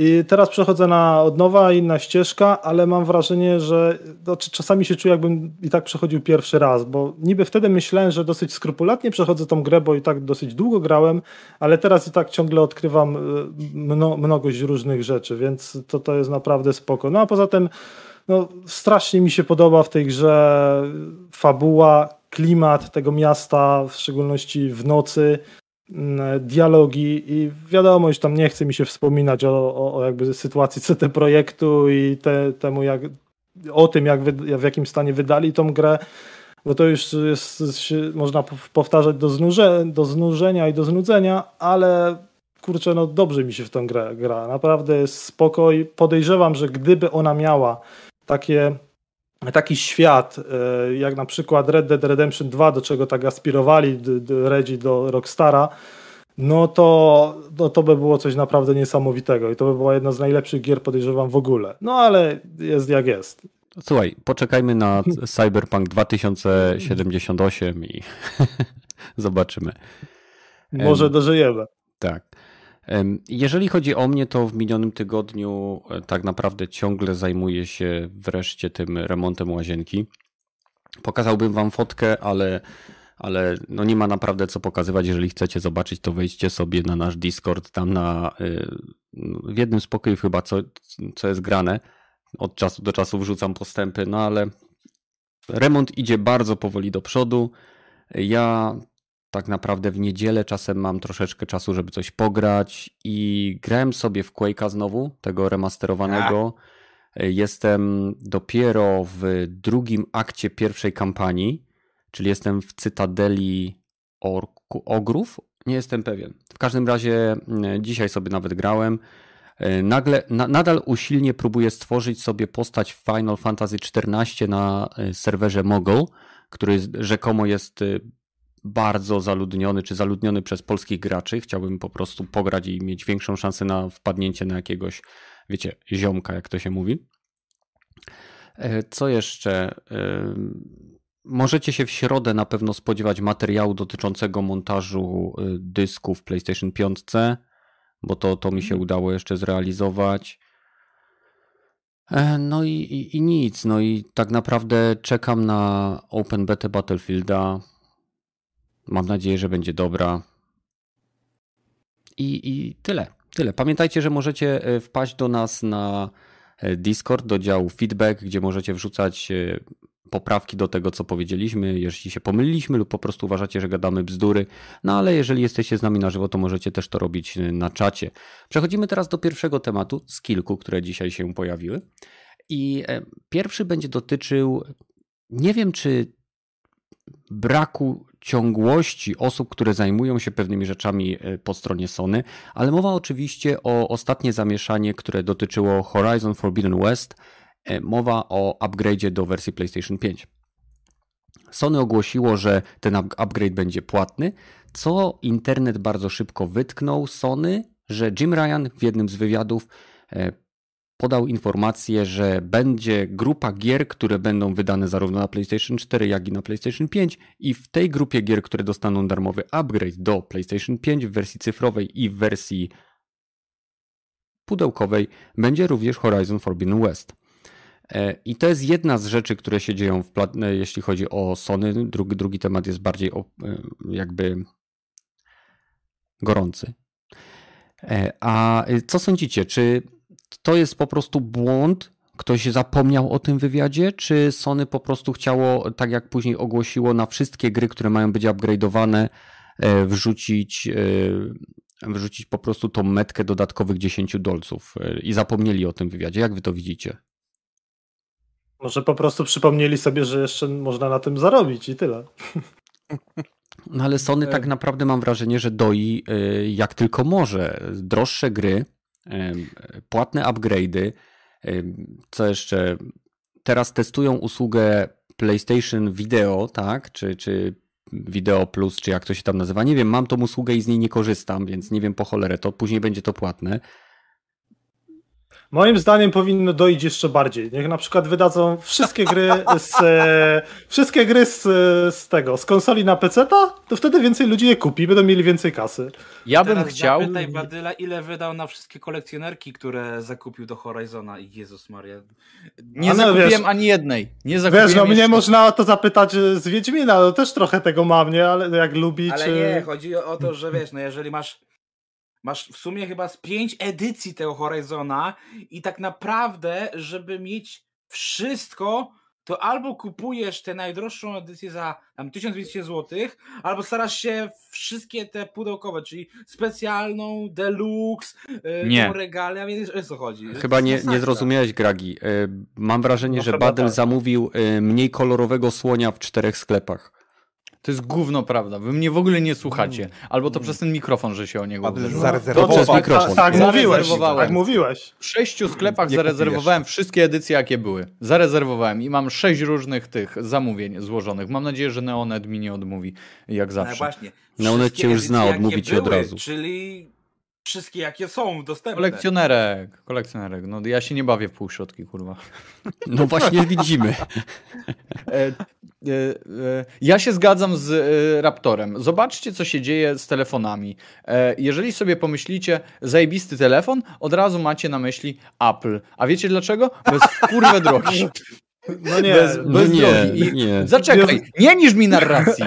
I teraz przechodzę na od nowa, inna ścieżka, ale mam wrażenie, że no, czasami się czuję, jakbym i tak przechodził pierwszy raz, bo niby wtedy myślałem, że dosyć skrupulatnie przechodzę tą grę, bo i tak dosyć długo grałem, ale teraz i tak ciągle odkrywam y, mno, mnogość różnych rzeczy, więc to, to jest naprawdę spoko. No a poza tym no, strasznie mi się podoba w tej grze fabuła, klimat tego miasta, w szczególności w nocy. Mm, dialogi i wiadomo, już tam nie chce mi się wspominać o, o, o jakby sytuacji CT projektu i te, temu jak, o tym, jak wy, w jakim stanie wydali tą grę, bo to już jest, można powtarzać do, znuże, do znużenia i do znudzenia, ale kurczę, no dobrze mi się w tą grę gra. Naprawdę jest spokoj. Podejrzewam, że gdyby ona miała takie taki świat, e, jak na przykład Red Dead Redemption 2, do czego tak aspirowali Redzi do Rockstara, no to, no to by było coś naprawdę niesamowitego i to by była jedna z najlepszych gier, podejrzewam, w ogóle. No ale jest jak jest. Słuchaj, poczekajmy na Cyberpunk 2078 i zobaczymy. Może dożyjemy. Tak. Jeżeli chodzi o mnie, to w minionym tygodniu e, tak naprawdę ciągle zajmuję się wreszcie tym remontem łazienki. Pokazałbym wam fotkę, ale, ale no nie ma naprawdę co pokazywać. Jeżeli chcecie zobaczyć, to wejdźcie sobie na nasz Discord, tam na y, w jednym z pokojów chyba co, co jest grane. Od czasu do czasu wrzucam postępy, no ale remont idzie bardzo powoli do przodu. Ja tak naprawdę w niedzielę czasem mam troszeczkę czasu, żeby coś pograć i grałem sobie w Quake'a znowu, tego remasterowanego. Jestem dopiero w drugim akcie pierwszej kampanii, czyli jestem w Cytadeli Orku, Ogrów. Nie jestem pewien. W każdym razie mm, dzisiaj sobie nawet grałem. Nagle, na, nadal usilnie próbuję stworzyć sobie postać Final Fantasy XIV na e, serwerze Mogul, który rzekomo jest e, bardzo zaludniony, czy zaludniony przez polskich graczy. Chciałbym po prostu pograć i mieć większą szansę na wpadnięcie na jakiegoś, wiecie, ziomka, jak to się mówi. E, co jeszcze? E, możecie się w środę na pewno spodziewać materiału dotyczącego montażu e, dysków PlayStation 5, bo to, to mi się mhm. udało jeszcze zrealizować. No i, i, i, nic. No i tak naprawdę czekam na Open Beta Battlefielda. Mam nadzieję, że będzie dobra. I, I tyle. Tyle. Pamiętajcie, że możecie e, wpaść do nas na e, Discord, do działu feedback, gdzie możecie wrzucać e, poprawki do tego, co powiedzieliśmy, jeśli się pomyliliśmy lub po prostu uważacie, że gadamy bzdury. No ale jeżeli jesteście z nami na żywo, to możecie też to robić na czacie. Przechodzimy teraz do pierwszego tematu z kilku, które dzisiaj się pojawiły. I pierwszy będzie dotyczył, nie wiem czy braku ciągłości osób, które zajmują się pewnymi rzeczami e, po stronie Sony, ale mowa oczywiście o ostatnie zamieszanie, które dotyczyło Horizon Forbidden West. E, mowa o upgrade'zie do wersji PlayStation 5. Sony ogłosiło, że ten upgrade będzie płatny, co internet bardzo szybko wytknął Sony, że Jim Ryan w jednym z wywiadów e, podał informację, że będzie grupa gier, które będą wydane zarówno na PlayStation 4, jak i na PlayStation 5 i w tej grupie gier, które dostaną darmowy upgrade do PlayStation 5 w wersji cyfrowej i w wersji pudełkowej będzie również Horizon Forbidden West. E, I to jest jedna z rzeczy, które się dzieją, w e, jeśli chodzi o Sony. Drugi, drugi temat jest bardziej e, jakby gorący. A co sądzicie? Czy to jest po prostu błąd? Ktoś zapomniał o tym wywiadzie, czy Sony po prostu chciało, tak jak później ogłosiło, na wszystkie gry, które mają być upgrade'owane, e, wrzucić, e, wrzucić po prostu tą metkę dodatkowych 10 dolców e, i zapomnieli o tym wywiadzie. Jak wy to widzicie? Może po prostu przypomnieli sobie, że jeszcze można na tym zarobić i tyle. No ale Sony tak naprawdę mam wrażenie, że doi jak tylko może. Droższe gry, płatne upgrade'y. Co jeszcze? Teraz testują usługę PlayStation Video, tak? Czy, czy Video Plus, czy jak to się tam nazywa. Nie wiem, mam tą usługę i z niej nie korzystam, więc nie wiem po cholerę to. Później będzie to płatne. Moim zdaniem powinno dojść jeszcze bardziej. Niech na przykład wydadzą wszystkie gry z, e, wszystkie gry z, z tego, z konsoli na PC, to wtedy więcej ludzi je kupi, będą mieli więcej kasy. Ja bym Teraz chciał. Zapytaj Badyla, ile wydał na wszystkie kolekcjonerki, które zakupił do Horizona. Jezus Maria. Nie no, zakupiłem wiesz, ani jednej. Nie zakupiłem wiesz, no jeszcze... mnie można o to zapytać z Wiedźmina, no też trochę tego mam, nie? Ale jak lubić. Ale nie, chodzi o to, że wiesz, no jeżeli masz Masz w sumie chyba z pięć edycji tego Horizona i tak naprawdę, żeby mieć wszystko, to albo kupujesz tę najdroższą edycję za tam 1200 zł, albo starasz się wszystkie te pudełkowe, czyli specjalną, deluxe, yy, nie. regale, a więc o co chodzi? Chyba nie, nie zrozumiałeś, Gragi. Yy, mam wrażenie, no, że Badel tak. zamówił yy, mniej kolorowego słonia w czterech sklepach. To jest gówno prawda. Wy mnie w ogóle nie słuchacie. Mm. Albo to przez ten mikrofon, że się o niego Zarezerwował. Przez mikrofon. Tak, tak mówiłeś. Tak mówiłeś. W sześciu sklepach nie zarezerwowałem kupujesz. wszystkie edycje, jakie były. Zarezerwowałem i mam sześć różnych tych zamówień złożonych. Mam nadzieję, że Neonet mi nie odmówi, jak no zawsze. No właśnie. Neonet cię już zna, odmówi ci od razu. Czyli wszystkie jakie są dostępne. Kolekcjonerek, kolekcjonerek. No ja się nie bawię w półśrodki, kurwa. No właśnie widzimy. E, e, e, ja się zgadzam z Raptorem. Zobaczcie, co się dzieje z telefonami. Jeżeli sobie pomyślicie, zajebisty telefon, od razu macie na myśli Apple. A wiecie dlaczego? Bo jest drogi. No nie, Bez- No bez nie, drogi. I nie. Zaczekaj, nie niż mi narracji.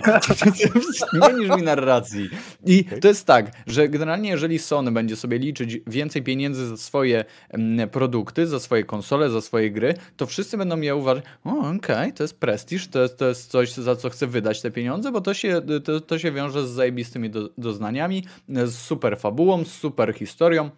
nie niż mi narracji. I to jest tak, że generalnie jeżeli Sony będzie sobie liczyć więcej pieniędzy za swoje mm, produkty, za swoje konsole, za swoje gry, to wszyscy będą je uważać, o okej, to jest prestiż, to jest, to jest coś, za co chcę wydać te pieniądze, bo to się, to, to się wiąże z zajebistymi do, doznaniami, z super fabułą, z super historią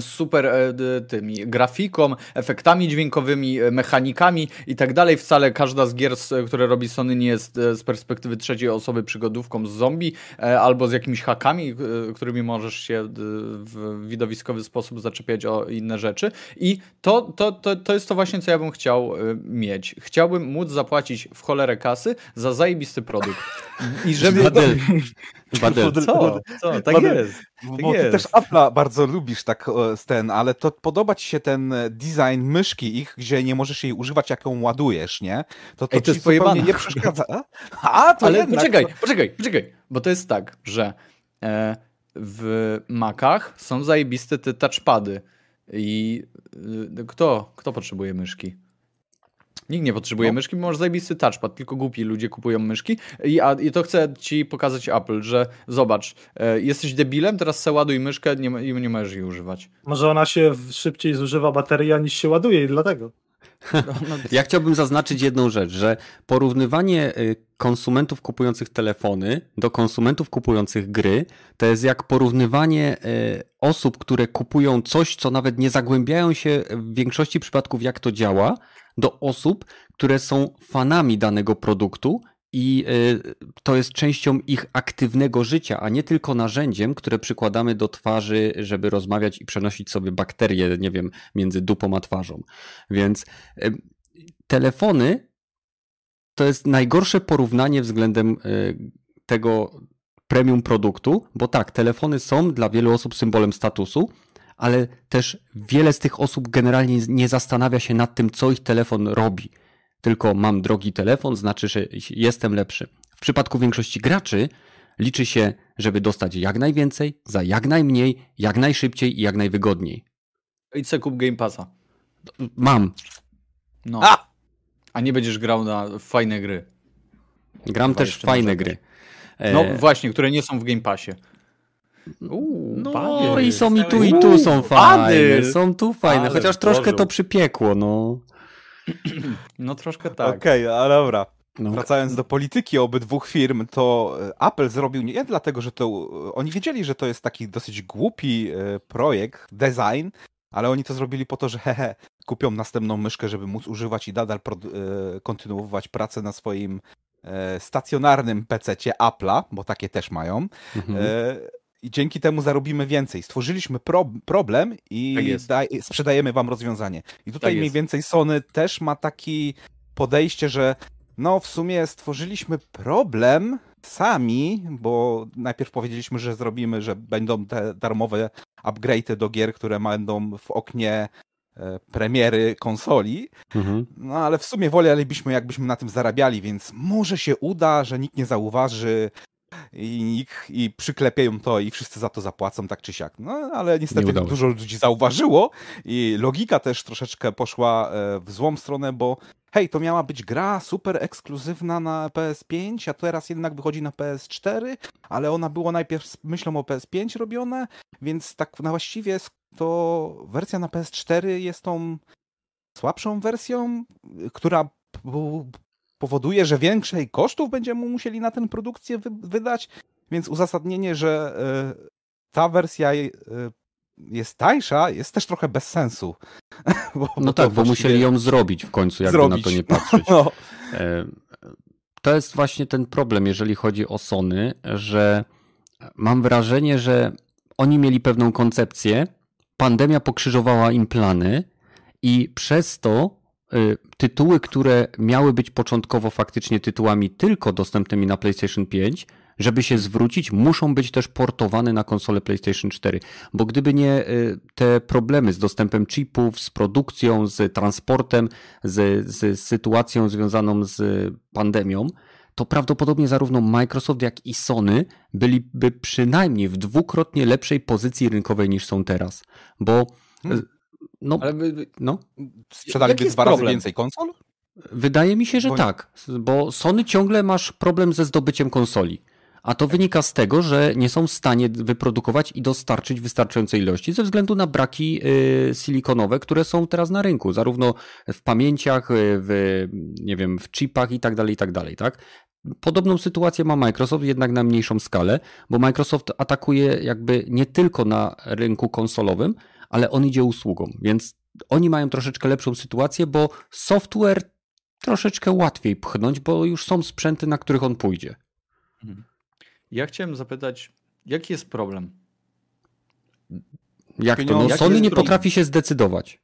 super e, tymi grafiką, efektami dźwiękowymi, e, mechanikami i tak dalej. Wcale każda z gier, s- które robi Sony nie jest e, z perspektywy trzeciej osoby przygodówką z zombie e, albo z jakimiś hakami, e, którymi możesz się w widowiskowy sposób zaczepiać o inne rzeczy. I to, to, to, to jest to właśnie, co ja bym chciał e, mieć. Chciałbym móc zapłacić w cholerę kasy za zajebisty produkt. I żeby... Co? Co? Tak jest. Bo ty jest. też Apple'a bardzo lubisz tak e, ten, ale to podoba ci się ten e, design myszki ich, gdzie nie możesz jej używać jak ją ładujesz, nie? To, to Ej, to jest zupełnie nie przeszkadza. A, to Ale jednak, poczekaj, to- poczekaj, poczekaj, bo to jest tak, że e, w Macach są zajebiste te touchpady i y, kto, kto potrzebuje myszki? Nikt nie potrzebuje No. myszki, bo masz zajebisty touchpad, tylko głupi ludzie kupują myszki I, a, i to chcę ci pokazać Apple, że zobacz, e, jesteś debilem, teraz se ładuj myszkę nie, i nie możesz jej używać. Może ona się szybciej zużywa bateria niż się ładuje i dlatego. Ja chciałbym zaznaczyć jedną rzecz, że porównywanie y, konsumentów kupujących telefony do konsumentów kupujących gry to jest jak porównywanie y, osób, które kupują coś, co nawet nie zagłębiają się w większości przypadków, jak to działa, do osób, które są fanami danego produktu. I y, to jest częścią ich aktywnego życia, a nie tylko narzędziem, które przykładamy do twarzy, żeby rozmawiać i przenosić sobie bakterie, nie wiem, między dupą a twarzą. Więc y, telefony to jest najgorsze porównanie względem y, tego premium produktu, bo tak, telefony są dla wielu osób symbolem statusu, ale też wiele z tych osób generalnie nie zastanawia się nad tym, co ich telefon robi. Tylko mam drogi telefon, znaczy, że jestem lepszy. W przypadku większości graczy liczy się, żeby dostać jak najwięcej, za jak najmniej, jak najszybciej i jak najwygodniej. Idź se kup Game Passa. Mam. No. A! A nie będziesz grał na fajne gry. Gram Chyba też fajne gry. E, No właśnie, które nie są w Game Passie. Uuu, No i są i tu, i tu są fajne. bady. Są tu fajne, Ale chociaż troszkę to przypiekło, no. No troszkę tak. Okej, a dobra. no. Wracając do polityki obydwu firm, to e, Apple zrobił nie dlatego, że to. e, Oni wiedzieli, że to jest taki dosyć głupi e, projekt, design, ale oni to zrobili po to, że hehe, kupią następną myszkę, żeby móc używać i nadal kontynuować pracę na swoim stacjonarnym PC-cie Apple'a, bo takie też mają. Mhm. I dzięki temu zarobimy więcej. Stworzyliśmy pro problem Tak i daj, sprzedajemy wam rozwiązanie. I tutaj Tak mniej więcej Sony też ma taki podejście, że no w sumie stworzyliśmy problem sami, bo najpierw powiedzieliśmy, że zrobimy, że będą te darmowe upgrade'y do gier, które będą w oknie e, premiery konsoli, Mhm. no ale w sumie wolelibyśmy, jakbyśmy na tym zarabiali, więc może się uda, że nikt nie zauważy i, nikt, i przyklepią to i wszyscy za to zapłacą tak czy siak. No ale Nie niestety się. dużo ludzi zauważyło i logika też troszeczkę poszła e, w złą stronę, bo hej, to miała być gra super ekskluzywna na PS5, a teraz jednak wychodzi na PS4, ale ona była najpierw z myślą o PS5 robione, więc tak na właściwie to wersja na PS4 jest tą słabszą wersją, która powoduje, że większej kosztów będziemy musieli na tę produkcję wy wydać, więc uzasadnienie, że y, ta wersja y, jest tańsza, jest też trochę bez sensu. Bo- No to tak, bo właściwie- musieli ją zrobić w końcu, jakby Zrobić. na to nie patrzeć. No, E, To jest właśnie ten problem, jeżeli chodzi o Sony, że mam wrażenie, że oni mieli pewną koncepcję, pandemia pokrzyżowała im plany i przez to tytuły, które miały być początkowo faktycznie tytułami tylko dostępnymi na PlayStation 5, żeby się zwrócić, muszą być też portowane na konsolę PlayStation 4. Bo gdyby nie y, te problemy z dostępem chipów, z produkcją, z transportem, z, z sytuacją związaną z pandemią, to prawdopodobnie zarówno Microsoft, jak i Sony byliby przynajmniej w dwukrotnie lepszej pozycji rynkowej niż są teraz. Bo Hmm. No, Ale wy- wy- no, sprzedaliby dwa razy problem? więcej konsol? Wydaje mi się, że Bo- tak, bo Sony ciągle masz problem ze zdobyciem konsoli. A to wynika z tego, że nie są w stanie wyprodukować i dostarczyć wystarczającej ilości ze względu na braki y, silikonowe, które są teraz na rynku, zarówno w pamięciach, y, w, nie wiem, w chipach i tak dalej, i tak dalej, tak? Podobną sytuację ma Microsoft, jednak na mniejszą skalę, bo Microsoft atakuje jakby nie tylko na rynku konsolowym, ale on idzie usługą, więc oni mają troszeczkę lepszą sytuację, bo software troszeczkę łatwiej pchnąć, bo już są sprzęty, na których on pójdzie. Ja chciałem zapytać, jaki jest problem? Jak to? No, Sony nie problem? potrafi się zdecydować.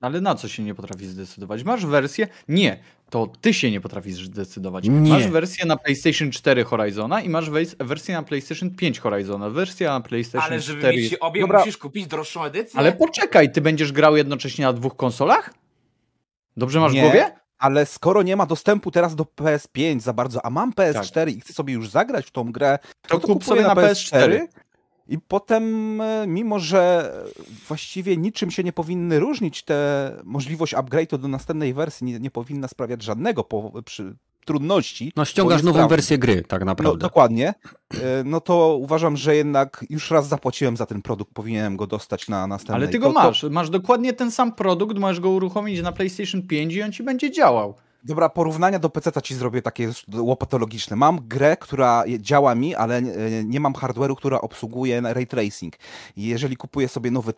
Ale na co się nie potrafi zdecydować? Masz wersję? Nie, to ty się nie potrafisz zdecydować. Nie. Masz wersję na PlayStation 4 Horizona i masz wersję na PlayStation 5 Horizona. Wersja na PlayStation Ale żeby 4 mieć jest... obie, Dobra. musisz kupić droższą edycję. Ale poczekaj, ty będziesz grał jednocześnie na dwóch konsolach? Dobrze masz w Nie. głowie? Ale skoro nie ma dostępu teraz do PS5 za bardzo, a mam PS4 i chcę sobie już zagrać w tą grę, To, no kup kupuję sobie na PS4. I potem, e, mimo że właściwie niczym się nie powinny różnić, te możliwość upgrade'u do następnej wersji nie, nie powinna sprawiać żadnego po, przy trudności. No ściągasz nową sprawny. wersję gry, tak No, naprawdę. dokładnie. E, No to uważam, że jednak już raz zapłaciłem za ten produkt, powinienem go dostać na następnej. Ale ty go To- to- masz. Masz dokładnie ten sam produkt, możesz go uruchomić na PlayStation 5 i on ci będzie działał. Dobra, porównania do PC ci zrobię takie łopatologiczne. Mam grę, która działa mi, ale e, nie mam hardware'u, która obsługuje ray tracing. Jeżeli kupuję sobie nowy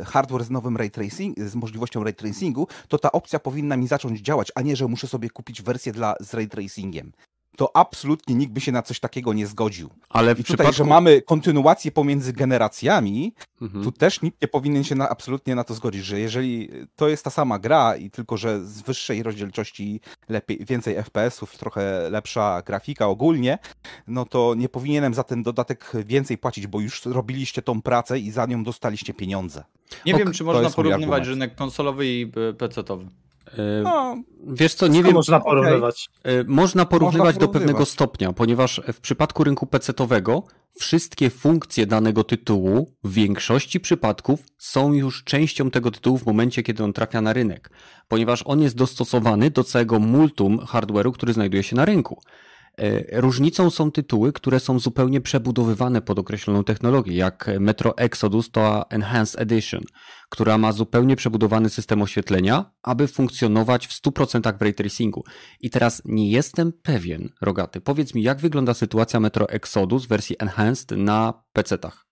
e, hardware z nowym ray tracing, z możliwością ray tracingu, to ta opcja powinna mi zacząć działać, a nie, że muszę sobie kupić wersję dla, z ray tracingiem. To absolutnie nikt by się na coś takiego nie zgodził. Ale w I tutaj, przypadku... że mamy kontynuację pomiędzy generacjami, Mhm. tu też nikt nie powinien się na, absolutnie na to zgodzić, że jeżeli to jest ta sama gra i tylko, że z wyższej rozdzielczości lepiej, więcej FPS-ów, trochę lepsza grafika ogólnie, no to nie powinienem za ten dodatek więcej płacić, bo już robiliście tą pracę i za nią dostaliście pieniądze. Nie Ok, wiem, czy można porównywać rynek konsolowy i e, PC-towy. E, No, Wiesz co, nie wiem, można porównywać. E, Można porównywać do pewnego stopnia, ponieważ w przypadku rynku PC-owego wszystkie funkcje danego tytułu w większości przypadków są już częścią tego tytułu w momencie, kiedy on trafia na rynek, ponieważ on jest dostosowany do całego multum hardware'u, który znajduje się na rynku. E, Różnicą są tytuły, które są zupełnie przebudowywane pod określoną technologię, jak Metro Exodus to Enhanced Edition, która ma zupełnie przebudowany system oświetlenia, aby funkcjonować w 100% w ray tracingu. I teraz nie jestem pewien, Rogaty, powiedz mi, jak wygląda sytuacja Metro Exodus w wersji Enhanced na PC-tach?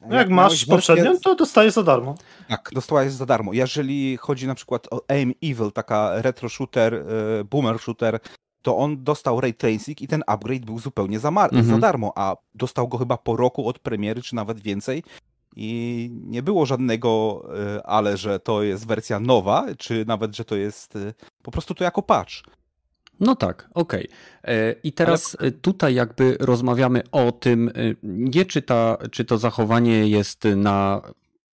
No jak masz poprzednią, to dostajesz za darmo. Tak, dostałeś za darmo. Jeżeli chodzi na przykład o Aim Evil, taka retro shooter, e, boomer shooter, to on dostał ray tracing i ten upgrade był zupełnie za, mar- Mhm. za darmo, a dostał go chyba po roku od premiery, czy nawet więcej. I nie było żadnego, e, ale że to jest wersja nowa, czy nawet, że to jest e, po prostu to jako patch. No tak, okej. E, I teraz e, tutaj jakby rozmawiamy o tym, nie czy, ta, czy to zachowanie jest na...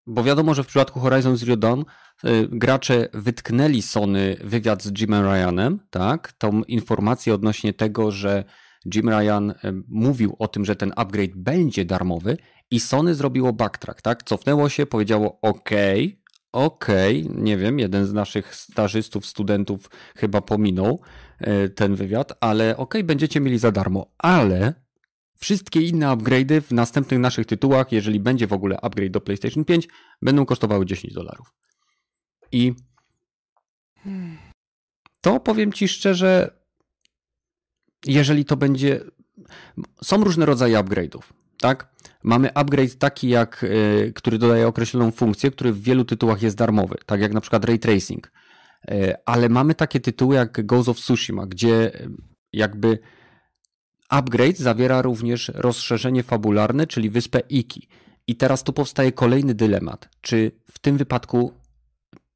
Bo wiadomo, że w przypadku Horizon Zero Dawn e, gracze wytknęli Sony wywiad z Jimem Ryanem, tak? Tą informację odnośnie tego, że Jim Ryan e, mówił o tym, że ten upgrade będzie darmowy i Sony zrobiło backtrack, tak? Cofnęło się, powiedziało OK, okej, nie wiem, jeden z naszych stażystów, studentów chyba pominął e, ten wywiad, ale okej, będziecie mieli za darmo, ale wszystkie inne upgrade'y w następnych naszych tytułach, jeżeli będzie w ogóle upgrade do PlayStation 5, będą kosztowały 10 dolarów. I to powiem ci szczerze, jeżeli to będzie. Są różne rodzaje upgrade'ów, tak? Mamy upgrade taki, jak, y, który dodaje określoną funkcję, który w wielu tytułach jest darmowy, tak jak na przykład ray tracing. Y, Ale mamy takie tytuły jak Ghost of Tsushima, gdzie y, jakby upgrade zawiera również rozszerzenie fabularne, czyli wyspę Iki. I teraz tu powstaje kolejny dylemat. Czy w tym wypadku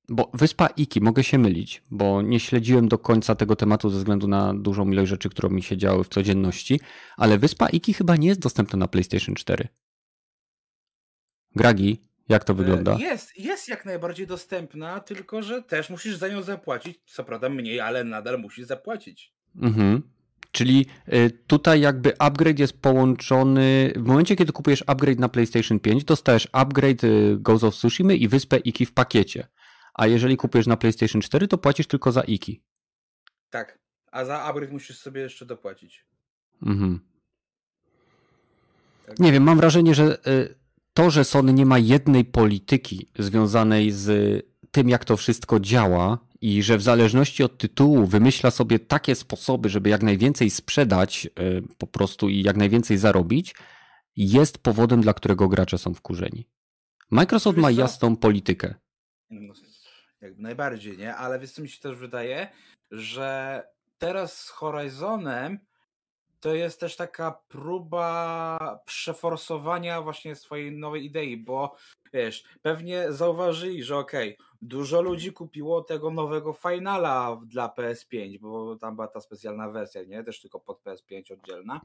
bo wyspa Iki, mogę się mylić, bo nie śledziłem do końca tego tematu ze względu na dużą ilość rzeczy, które mi się działy w codzienności, ale wyspa Iki chyba nie jest dostępna na PlayStation 4. Gragi, jak to wygląda? E, Jest, jest jak najbardziej dostępna, tylko że też musisz za nią zapłacić. Co prawda mniej, ale nadal musisz zapłacić. Mhm. Czyli y, tutaj jakby upgrade jest połączony. W momencie, kiedy kupujesz upgrade na PlayStation 5, dostajesz upgrade y, Ghost of Tsushima i wyspę Iki w pakiecie. A jeżeli kupujesz na PlayStation 4, to płacisz tylko za Iki. Tak. A za upgrade musisz sobie jeszcze dopłacić. Mhm. Tak. Nie wiem, mam wrażenie, że y, to, że Sony nie ma jednej polityki związanej z tym, jak to wszystko działa i że w zależności od tytułu wymyśla sobie takie sposoby, żeby jak najwięcej sprzedać y, po prostu i jak najwięcej zarobić, jest powodem, dla którego gracze są wkurzeni. Microsoft Wiesz ma co? jasną politykę. No, jak najbardziej, nie? Ale wiesz co mi się też wydaje, że teraz z Horizonem to jest też taka próba przeforsowania właśnie swojej nowej idei, bo wiesz, pewnie zauważyli, że okej, dużo ludzi kupiło tego nowego Finala dla PS5, bo tam była ta specjalna wersja, nie? Też tylko pod PS5 oddzielna.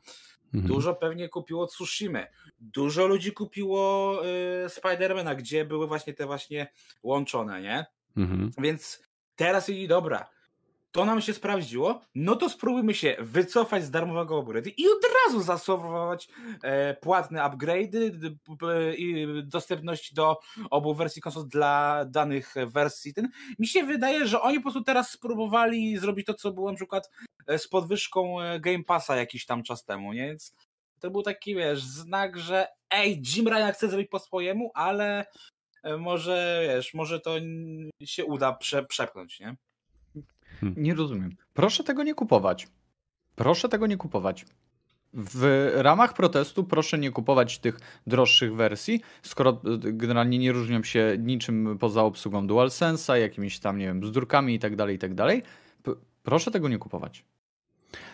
Mhm. Dużo pewnie kupiło Tsushima. Dużo ludzi kupiło y, Spidermana, gdzie były właśnie te właśnie łączone, nie? Mhm. Więc teraz i dobra. To nam się sprawdziło, no to spróbujmy się wycofać z darmowego upgrade'u i od razu zaserwować e, płatne p- i dostępność do obu wersji konsol dla danych wersji. Ten. Mi się wydaje, że oni po prostu teraz spróbowali zrobić to, co było na przykład e, z podwyżką e, Game Passa jakiś tam czas temu, nie? Więc to był taki, wiesz, znak, że ej, Jim Ryan chce zrobić po swojemu, ale e, może, wiesz, może to się uda prze, przepchnąć, nie? Nie rozumiem. Proszę tego nie kupować. Proszę tego nie kupować. W ramach protestu proszę nie kupować tych droższych wersji, skoro y, generalnie nie różnią się niczym poza obsługą DualSense'a, jakimiś tam, nie wiem, bzdurkami i tak dalej, i tak dalej. P- Proszę tego nie kupować.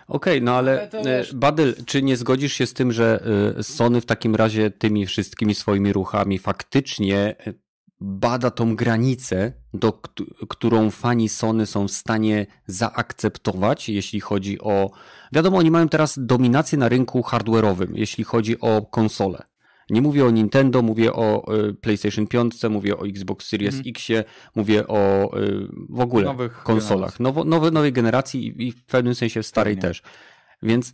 Okej, no ale e, Badyl, czy nie zgodzisz się z tym, że e, Sony w takim razie tymi wszystkimi swoimi ruchami faktycznie e, bada tą granicę, do kt- którą fani Sony są w stanie zaakceptować, jeśli chodzi o. Wiadomo, oni mają teraz dominację na rynku hardware'owym, jeśli chodzi o konsole. Nie mówię o Nintendo, mówię o e, PlayStation 5, mówię o Xbox Series Mhm. X, mówię o e, w ogóle Nowych konsolach, nowo, nowe, nowej generacji i- i w pewnym sensie w starej Pewnie. też. Więc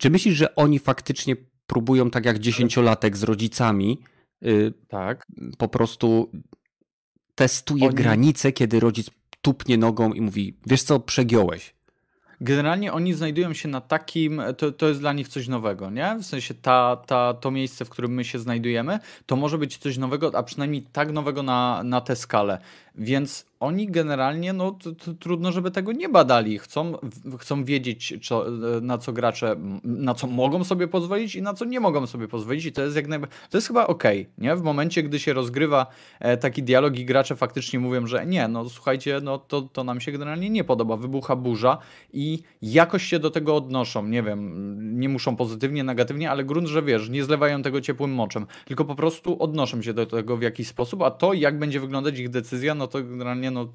czy myślisz, że oni faktycznie próbują tak jak dziesięciolatek z rodzicami y, Tak. po prostu testuje Oni- granice, kiedy rodzic tupnie nogą i mówi, wiesz co, przegiąłeś. Generalnie oni znajdują się na takim, to, to jest dla nich coś nowego, nie? W sensie ta, ta, to miejsce, w którym my się znajdujemy, to może być coś nowego, a przynajmniej tak nowego na, na tę skalę. Więc oni generalnie, no trudno, żeby tego nie badali. Chcą, chcą wiedzieć, co, na co gracze, na co mogą sobie pozwolić i na co nie mogą sobie pozwolić i to jest jak najbardziej, to jest chyba okej, nie? W momencie, gdy się rozgrywa e, taki dialog i gracze faktycznie mówią, że nie, no słuchajcie, no to, to nam się generalnie nie podoba, wybucha burza i jakoś się do tego odnoszą, nie wiem, nie muszą pozytywnie, negatywnie, ale grunt, że wiesz, nie zlewają tego ciepłym moczem, tylko po prostu odnoszą się do tego w jakiś sposób, a to jak będzie wyglądać ich decyzja, no to generalnie no,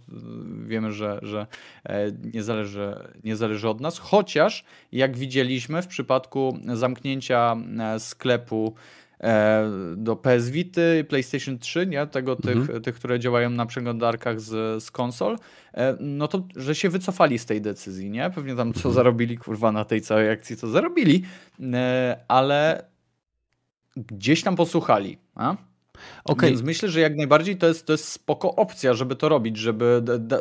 wiemy, że, że e, nie, zależy, nie zależy od nas, chociaż jak widzieliśmy w przypadku zamknięcia e, sklepu e, do PS Vity, PlayStation 3, nie? Tego, tych, Mhm. tych, które działają na przeglądarkach z, z konsol, no to, że się wycofali z tej decyzji, nie? Pewnie tam co zarobili, kurwa, na tej całej akcji, co zarobili, ale gdzieś tam posłuchali, a? Okej, Więc myślę, że jak najbardziej to jest, to jest spoko opcja, żeby to robić, żeby d- d-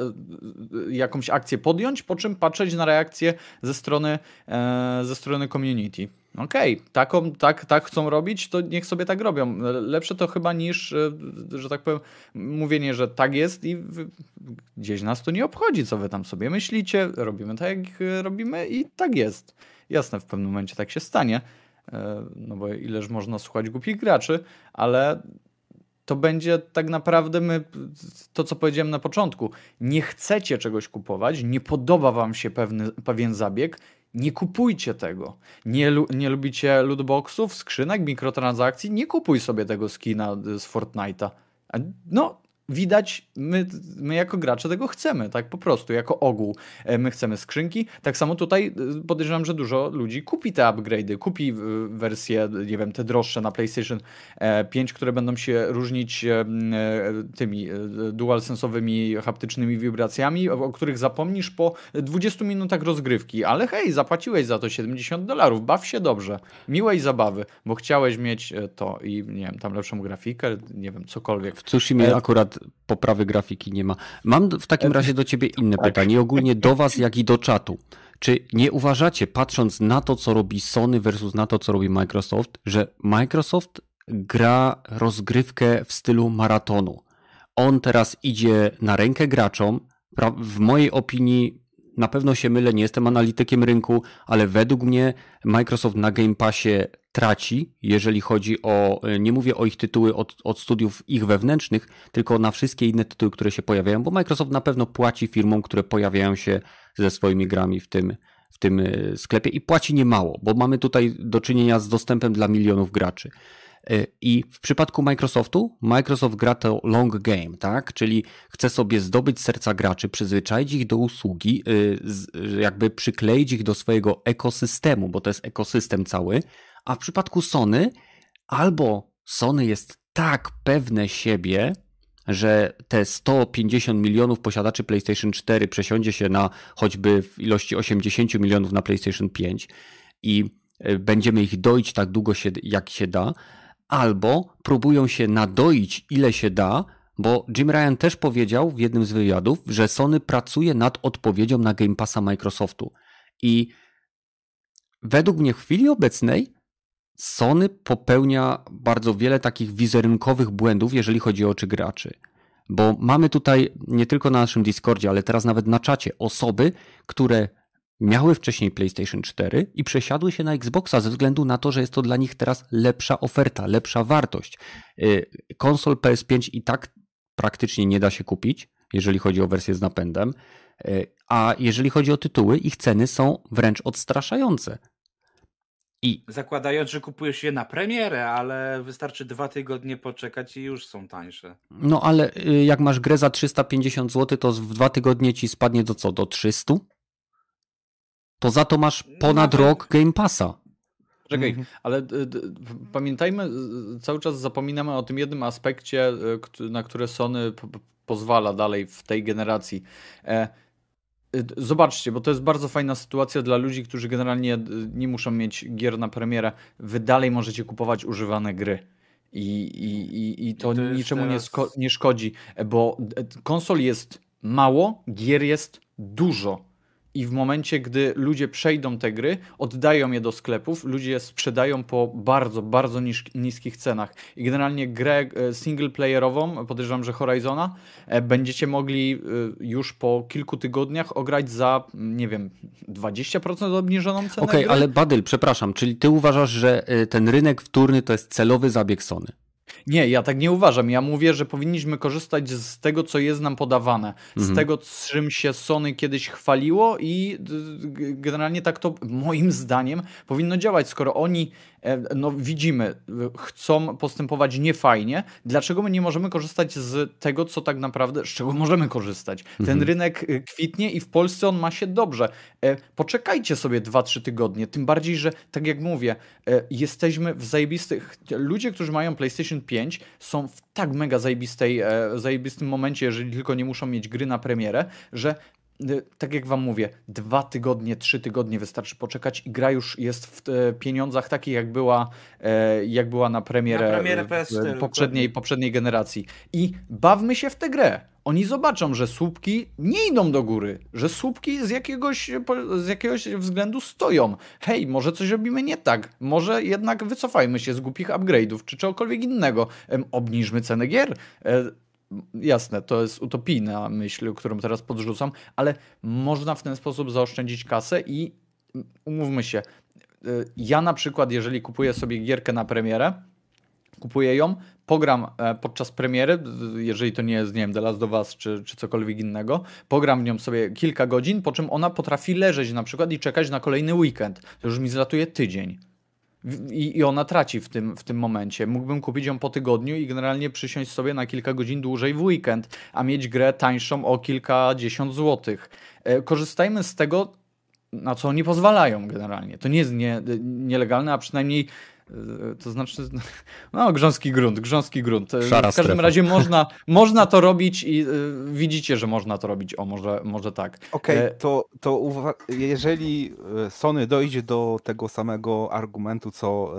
jakąś akcję podjąć, po czym patrzeć na reakcję ze strony, e, ze strony community. Okej, taką, tak, tak chcą robić, to niech sobie tak robią. Lepsze to chyba niż, e, że tak powiem, mówienie, że tak jest i gdzieś nas to nie obchodzi, co wy tam sobie myślicie, robimy tak, jak e, robimy i tak jest. Jasne, w pewnym momencie tak się stanie, e, no bo ileż można słuchać głupich graczy, ale to będzie tak naprawdę my, to, co powiedziałem na początku. Nie chcecie czegoś kupować, nie podoba wam się pewny, pewien zabieg, nie kupujcie tego. Nie, nie lubicie lootboxów, skrzynek, mikrotransakcji, nie kupuj sobie tego skina z Fortnite'a. No, widać, my, my jako gracze tego chcemy, tak po prostu, jako ogół. E, My chcemy skrzynki. Tak samo tutaj e, podejrzewam, że dużo ludzi kupi te upgrade'y, kupi e, wersje, nie wiem, te droższe na PlayStation e, 5, które będą się różnić tymi dualsensowymi haptycznymi wibracjami, o, których zapomnisz po 20 minutach rozgrywki. Ale hej, zapłaciłeś za to 70 dolarów, baw się dobrze, miłej zabawy, bo chciałeś mieć to i nie wiem, tam lepszą grafikę, nie wiem, cokolwiek. w Tsushima akurat poprawy grafiki nie ma. Mam w takim razie do ciebie inne pytanie, ogólnie do was, jak i do czatu. Czy nie uważacie, patrząc na to, co robi Sony versus na to, co robi Microsoft, że Microsoft gra rozgrywkę w stylu maratonu? On teraz idzie na rękę graczom. W mojej opinii na pewno się mylę, nie jestem analitykiem rynku, ale według mnie Microsoft na Game Passie traci, jeżeli chodzi o, nie mówię o ich tytuły od, od studiów ich wewnętrznych, tylko na wszystkie inne tytuły, które się pojawiają, bo Microsoft na pewno płaci firmom, które pojawiają się ze swoimi grami w tym, w tym e, sklepie i płaci niemało, bo mamy tutaj do czynienia z dostępem dla milionów graczy. E, I w przypadku Microsoftu, Microsoft gra to long game, tak? Czyli chce sobie zdobyć serca graczy, przyzwyczaić ich do usługi, e, jakby przykleić ich do swojego ekosystemu, bo to jest ekosystem cały. A w przypadku Sony, albo Sony jest tak pewne siebie, że te 150 milionów posiadaczy PlayStation 4 przesiądzie się na choćby w ilości 80 milionów na PlayStation 5 i e, będziemy ich doić tak długo, jak się da, albo próbują się nadoić ile się da, bo Jim Ryan też powiedział w jednym z wywiadów, że Sony pracuje nad odpowiedzią na Game Passa Microsoftu. I według mnie w chwili obecnej Sony popełnia bardzo wiele takich wizerunkowych błędów, jeżeli chodzi o oczy graczy. Bo mamy tutaj nie tylko na naszym Discordzie, ale teraz nawet na czacie osoby, które miały wcześniej PlayStation 4 i przesiadły się na Xboxa ze względu na to, że jest to dla nich teraz lepsza oferta, lepsza wartość. Y, konsol PS5 i tak praktycznie nie da się kupić, jeżeli chodzi o wersję z napędem, y, a jeżeli chodzi o tytuły, ich ceny są wręcz odstraszające. I... Zakładając, że kupujesz je na premierę, ale wystarczy dwa tygodnie poczekać i już są tańsze. No ale y, jak masz grę za 350 zł, to w dwa tygodnie ci spadnie do co? Do 300? To za to masz ponad Nawet... rok Game Passa. Czekaj, mhm. ale pamiętajmy, cały czas zapominamy o tym jednym aspekcie, na które Sony pozwala dalej w tej generacji. E, Y, zobaczcie, bo to jest bardzo fajna sytuacja dla ludzi, którzy generalnie y, nie muszą mieć gier na premierę. Wy dalej możecie kupować używane gry. I, i, i, i to, to niczemu teraz... nie, nie szkodzi, bo konsol jest mało, gier jest dużo. I w momencie, gdy ludzie przejdą te gry, oddają je do sklepów, ludzie je sprzedają po bardzo, bardzo niż, niskich cenach. I generalnie grę e, singleplayerową, podejrzewam, że Horizona, e, będziecie mogli e, już po kilku tygodniach ograć za, nie wiem, 20% obniżoną cenę. Okej, okay, ale Badyl, przepraszam, czyli ty uważasz, że ten rynek wtórny to jest celowy zabieg Sony? Nie, ja tak nie uważam. Ja mówię, że powinniśmy korzystać z tego, co jest nam podawane, mhm. z tego, czym się Sony kiedyś chwaliło i generalnie tak to moim zdaniem powinno działać. Skoro oni no widzimy, chcą postępować niefajnie, dlaczego my nie możemy korzystać z tego, co tak naprawdę, z czego możemy korzystać? Ten mhm. rynek y, kwitnie i w Polsce on ma się dobrze. E, poczekajcie sobie 2-3 tygodnie, tym bardziej, że tak jak mówię, e, jesteśmy w zajebistych, ludzie, którzy mają PlayStation 5 są w tak mega zajebistej, zajebistym momencie, jeżeli tylko nie muszą mieć gry na premierę, że tak jak wam mówię, dwa tygodnie, trzy tygodnie wystarczy poczekać i gra już jest w e, pieniądzach takich, jak była, e, jak była na premierę, na premierę PS4, poprzedniej, poprzedniej generacji. I bawmy się w tę grę. Oni zobaczą, że słupki nie idą do góry, że słupki z jakiegoś, z jakiegoś względu stoją. Hej, może coś robimy nie tak, może jednak wycofajmy się z głupich upgrade'ów, czy czegokolwiek innego. Obniżmy cenę gier e, jasne, to jest utopijna myśl, którą teraz podrzucam, ale można w ten sposób zaoszczędzić kasę i umówmy się, y, ja na przykład, jeżeli kupuję sobie gierkę na premierę, kupuję ją, pogram e, podczas premiery, jeżeli to nie jest, nie wiem, The Last of czy, czy cokolwiek innego, pogram w nią sobie kilka godzin, po czym ona potrafi leżeć na przykład i czekać na kolejny weekend. To już mi zlatuje tydzień. I, I ona traci w tym, w tym momencie. Mógłbym kupić ją po tygodniu i generalnie przysiąść sobie na kilka godzin dłużej w weekend, a mieć grę tańszą o kilkadziesiąt złotych. E, korzystajmy z tego, na co oni pozwalają generalnie. To nie jest nie, nielegalne, a przynajmniej to znaczy, no grząski grunt, grząski grunt. E, Szara w każdym strefa. razie można, można to robić i y, widzicie, że można to robić. O, może, może tak. Okej, E, to, to jeżeli e, Sony dojdzie do tego samego argumentu co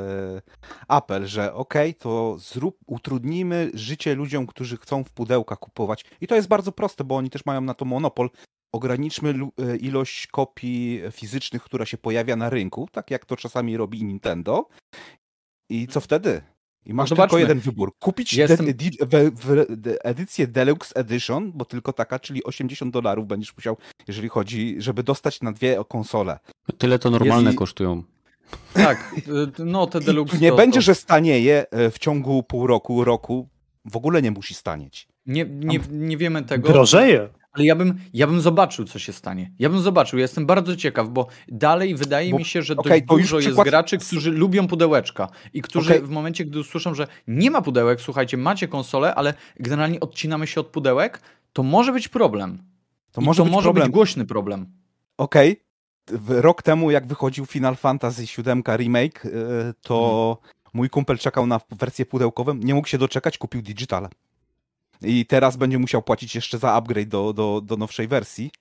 e, Apple, że okej, to zrób, utrudnimy życie ludziom, którzy chcą w pudełkach kupować. I to jest bardzo proste, bo oni też mają na to monopol. Ograniczmy e, ilość kopii fizycznych, która się pojawia na rynku, tak jak to czasami robi Nintendo. I co wtedy? I masz tylko zobaczmy. jeden wybór. Kupić Jestem- edycję Deluxe Edition, bo tylko taka, czyli 80 dolarów będziesz musiał, jeżeli chodzi, żeby dostać na dwie konsole. Tyle to normalne Jest kosztują. tak, y, no te deluxe. Nie to, będzie, to, że stanieje e, w ciągu pół roku, roku. W ogóle nie musi stanieć. Nie, nie, nie wiemy tego. Drożeje. Ale ja bym, ja bym zobaczył, co się stanie. Ja bym zobaczył, ja jestem bardzo ciekaw, bo dalej wydaje Bo- mi się, że okej, dość dużo jest przykład- graczy, którzy lubią pudełeczka i którzy Okej. w momencie, gdy usłyszą, że nie ma pudełek, słuchajcie, macie konsolę, ale generalnie odcinamy się od pudełek, to może być problem. To I może to być może problem. być głośny problem. Okej. W- Rok temu, jak wychodził Final Fantasy VII Remake, e, to mój kumpel czekał na wersję pudełkową, nie mógł się doczekać, kupił digitale. I teraz będzie musiał płacić jeszcze za upgrade do, do, do nowszej wersji.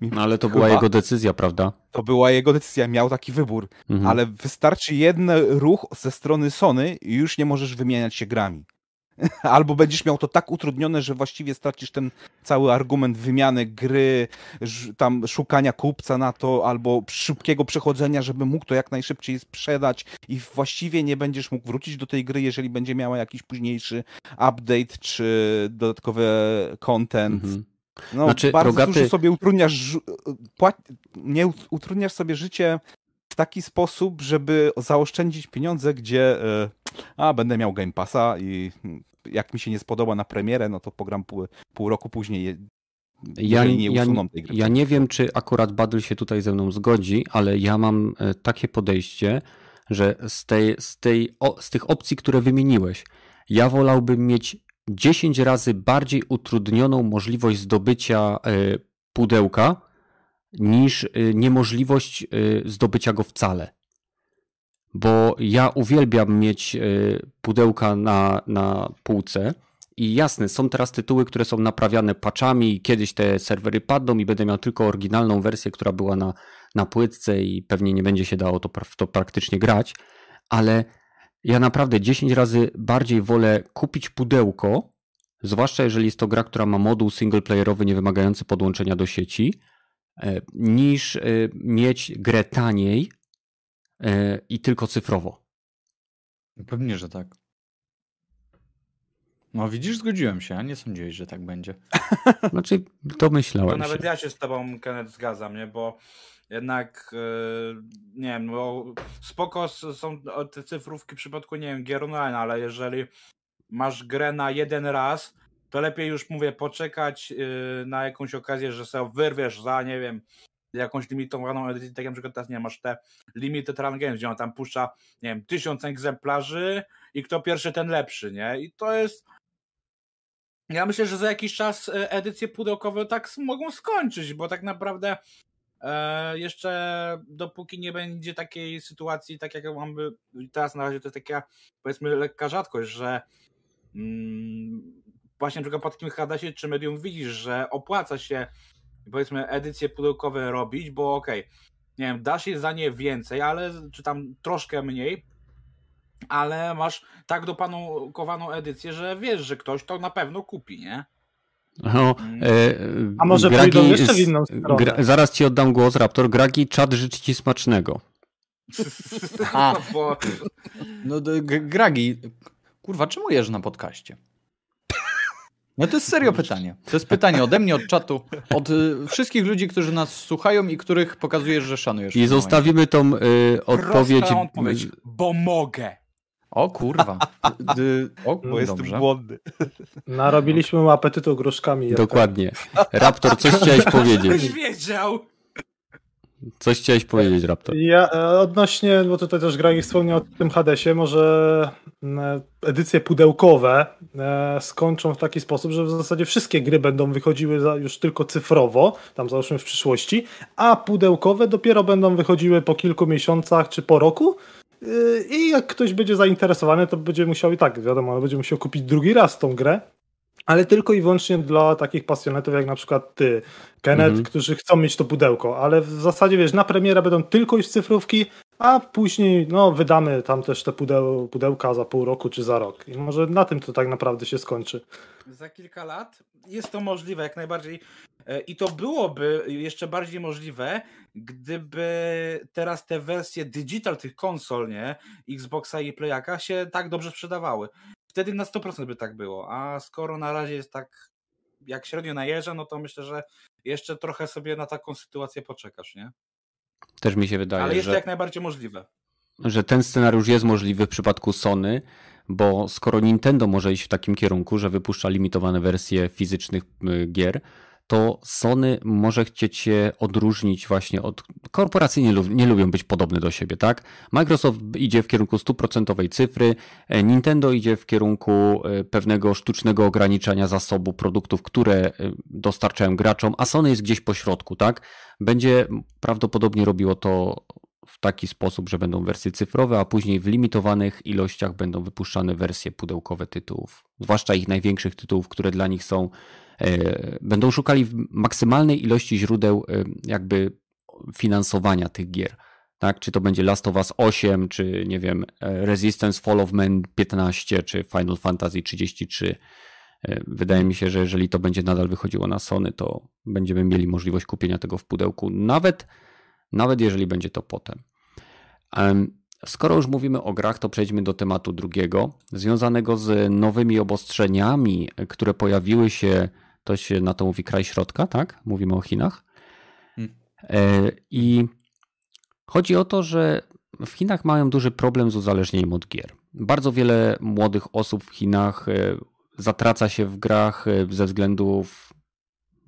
No, ale to była Chyba. jego decyzja, prawda? To była jego decyzja, miał taki wybór. Mhm. Ale wystarczy jeden ruch ze strony Sony i już nie możesz wymieniać się grami. Albo będziesz miał to tak utrudnione, że właściwie stracisz ten cały argument wymiany gry, tam szukania kupca na to, albo szybkiego przechodzenia, żeby mógł to jak najszybciej sprzedać i właściwie nie będziesz mógł wrócić do tej gry, jeżeli będzie miała jakiś późniejszy update czy dodatkowy content. Mhm. No, Znaczy, bardzo Rogaty- dużo sobie utrudniasz, nie ut- utrudniasz sobie życie taki sposób, żeby zaoszczędzić pieniądze, gdzie e, a będę miał Game Passa i jak mi się nie spodoba na premierę, no to pogram pół, pół roku później, Ja, nie ja, usuną tej gry. ja nie wiem, czy akurat Badl się tutaj ze mną zgodzi, ale ja mam e, takie podejście, że z, tej, z, tej, o, z tych opcji, które wymieniłeś, ja wolałbym mieć 10 razy bardziej utrudnioną możliwość zdobycia e, pudełka niż e, niemożliwość e, zdobycia go wcale. Bo ja uwielbiam mieć e, pudełka na, na półce, i jasne, są teraz tytuły, które są naprawiane patchami i kiedyś te serwery padną i będę miał tylko oryginalną wersję, która była na, na płytce i pewnie nie będzie się dało to, to praktycznie grać, ale ja naprawdę 10 razy bardziej wolę kupić pudełko, zwłaszcza jeżeli jest to gra, która ma moduł singleplayerowy nie wymagający podłączenia do sieci, niż e, mieć grę taniej e, i tylko cyfrowo. Pewnie, że tak. No widzisz, zgodziłem się, a nie sądziłeś, że tak będzie. Znaczy, To domyślałem nawet się. ja się z tobą, Kenneth, zgadzam, nie? Bo jednak, e, nie wiem, bo spoko s- są te cyfrówki w przypadku, nie wiem, gier online, ale jeżeli masz grę na jeden raz, to lepiej już, mówię, poczekać e, na jakąś okazję, że sobie wyrwiesz za, nie wiem, jakąś limitowaną edycję, tak jak na przykład teraz, nie masz te limited run games, gdzie on tam puszcza, nie wiem, tysiąc egzemplarzy i kto pierwszy, ten lepszy, nie? I to jest ja myślę, że za jakiś czas e, edycje pudełkowe tak mogą skończyć, bo tak naprawdę e, jeszcze dopóki nie będzie takiej sytuacji, tak jak mamy teraz na razie to jest taka powiedzmy lekka rzadkość, że mm, właśnie na przykład po takim Hadasie czy medium widzisz, że opłaca się powiedzmy edycje pudełkowe robić, bo okej, nie wiem, da się za nie więcej, ale czy tam troszkę mniej, ale masz tak dopanowaną edycję, że wiesz, że ktoś to na pewno kupi, nie? No, Mm. e, A może Gragi pójdą jeszcze w inną stronę? gra, zaraz ci oddam głos, Raptor. Gragi, czad życzy ci smacznego. A. Bo, No G- Gragi, kurwa, czemu jesz na podcaście? No to jest serio pytanie. To jest pytanie ode mnie, od czatu, od y, wszystkich ludzi, którzy nas słuchają i których pokazujesz, że szanujesz. I zostawimy tą y, odpowiedź. prosta odpowiedź, bo mogę. O kurwa. D- o, Bo jestem dobrze. głodny. Narobiliśmy mu apetytu gruszkami. Dokładnie. Raptor, coś chciałeś Byś powiedzieć. wiedział. Coś chciałeś powiedzieć, Raptor. Ja e, odnośnie, bo tutaj też Gragi wspomniał o tym Hadesie, może mm, edycje pudełkowe e, skończą w taki sposób, że w zasadzie wszystkie gry będą wychodziły już tylko cyfrowo, tam załóżmy w przyszłości, a pudełkowe dopiero będą wychodziły po kilku miesiącach czy po roku Yy, I jak ktoś będzie zainteresowany, to będzie musiał i tak, wiadomo, będzie musiał kupić drugi raz tą grę, ale tylko i wyłącznie dla takich pasjonatów jak na przykład ty, Kenneth, mhm. którzy chcą mieć to pudełko, ale w zasadzie wiesz, na premierę będą tylko już cyfrówki, a później no, wydamy tam też te pudeł, pudełka za pół roku czy za rok. I może na tym to tak naprawdę się skończy. Za kilka lat jest to możliwe jak najbardziej. E, I to byłoby jeszcze bardziej możliwe, gdyby teraz te wersje digital tych konsol, nie, Xboxa i Playaka się tak dobrze sprzedawały. Wtedy na 100% by tak było, a skoro na razie jest tak jak średnio najeżdża, no to myślę, że jeszcze trochę sobie na taką sytuację poczekasz, nie? Też mi się wydaje, Ale jest że, to jak najbardziej możliwe. Że ten scenariusz jest możliwy w przypadku Sony, bo skoro Nintendo może iść w takim kierunku, że wypuszcza limitowane wersje fizycznych y, gier, to Sony może chcieć się odróżnić właśnie od. Korporacje nie, nie, lubią być podobne do siebie, tak? Microsoft idzie w kierunku stuprocentowej cyfry, e, Nintendo idzie w kierunku e, pewnego sztucznego ograniczania zasobu produktów, które e, dostarczają graczom, a Sony jest gdzieś po środku, tak? Będzie prawdopodobnie robiło to taki sposób, że będą wersje cyfrowe, a później w limitowanych ilościach będą wypuszczane wersje pudełkowe tytułów, zwłaszcza ich największych tytułów, które dla nich są E, będą szukali maksymalnej ilości źródeł e, jakby finansowania tych gier. Tak? Czy to będzie Last of Us 8, czy nie wiem, e, Resistance Fall of Man 15, czy Final Fantasy 33. Wydaje mi się, że jeżeli to będzie nadal wychodziło na Sony, to będziemy mieli możliwość kupienia tego w pudełku, nawet, nawet jeżeli będzie to potem. Skoro już mówimy o grach, to przejdźmy do tematu drugiego, związanego z nowymi obostrzeniami, które pojawiły się to się na to mówi kraj środka, tak? Mówimy o Chinach. Hmm. E, I chodzi o to, że w Chinach mają duży problem z uzależnieniem od gier. Bardzo wiele młodych osób w Chinach e, zatraca się w grach e, ze względów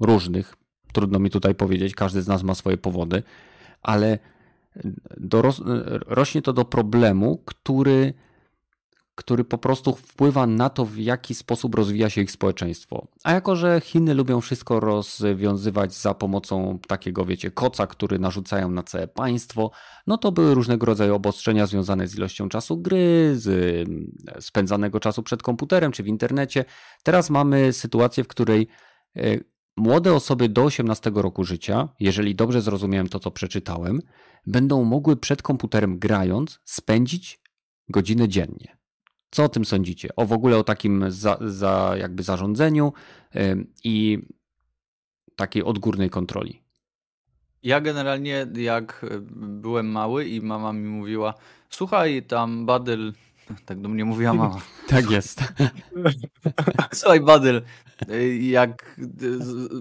różnych. Trudno mi tutaj powiedzieć, każdy z nas ma swoje powody, ale doros- rośnie to do problemu, który który po prostu wpływa na to, w jaki sposób rozwija się ich społeczeństwo. A jako, że Chiny lubią wszystko rozwiązywać za pomocą takiego, wiecie, koca, który narzucają na całe państwo, no to były różnego rodzaju obostrzenia związane z ilością czasu gry, z spędzanego czasu przed komputerem czy w internecie. Teraz mamy sytuację, w której e, młode osoby do 18 roku życia, jeżeli dobrze zrozumiałem to, co przeczytałem, będą mogły przed komputerem grając spędzić godzinę dziennie. Co o tym sądzicie? O w ogóle o takim za, za jakby zarządzeniu i takiej odgórnej kontroli. Ja generalnie jak byłem mały i mama mi mówiła, słuchaj tam Badyl, tak do mnie mówiła mama. tak jest. Słuchaj Badyl, jak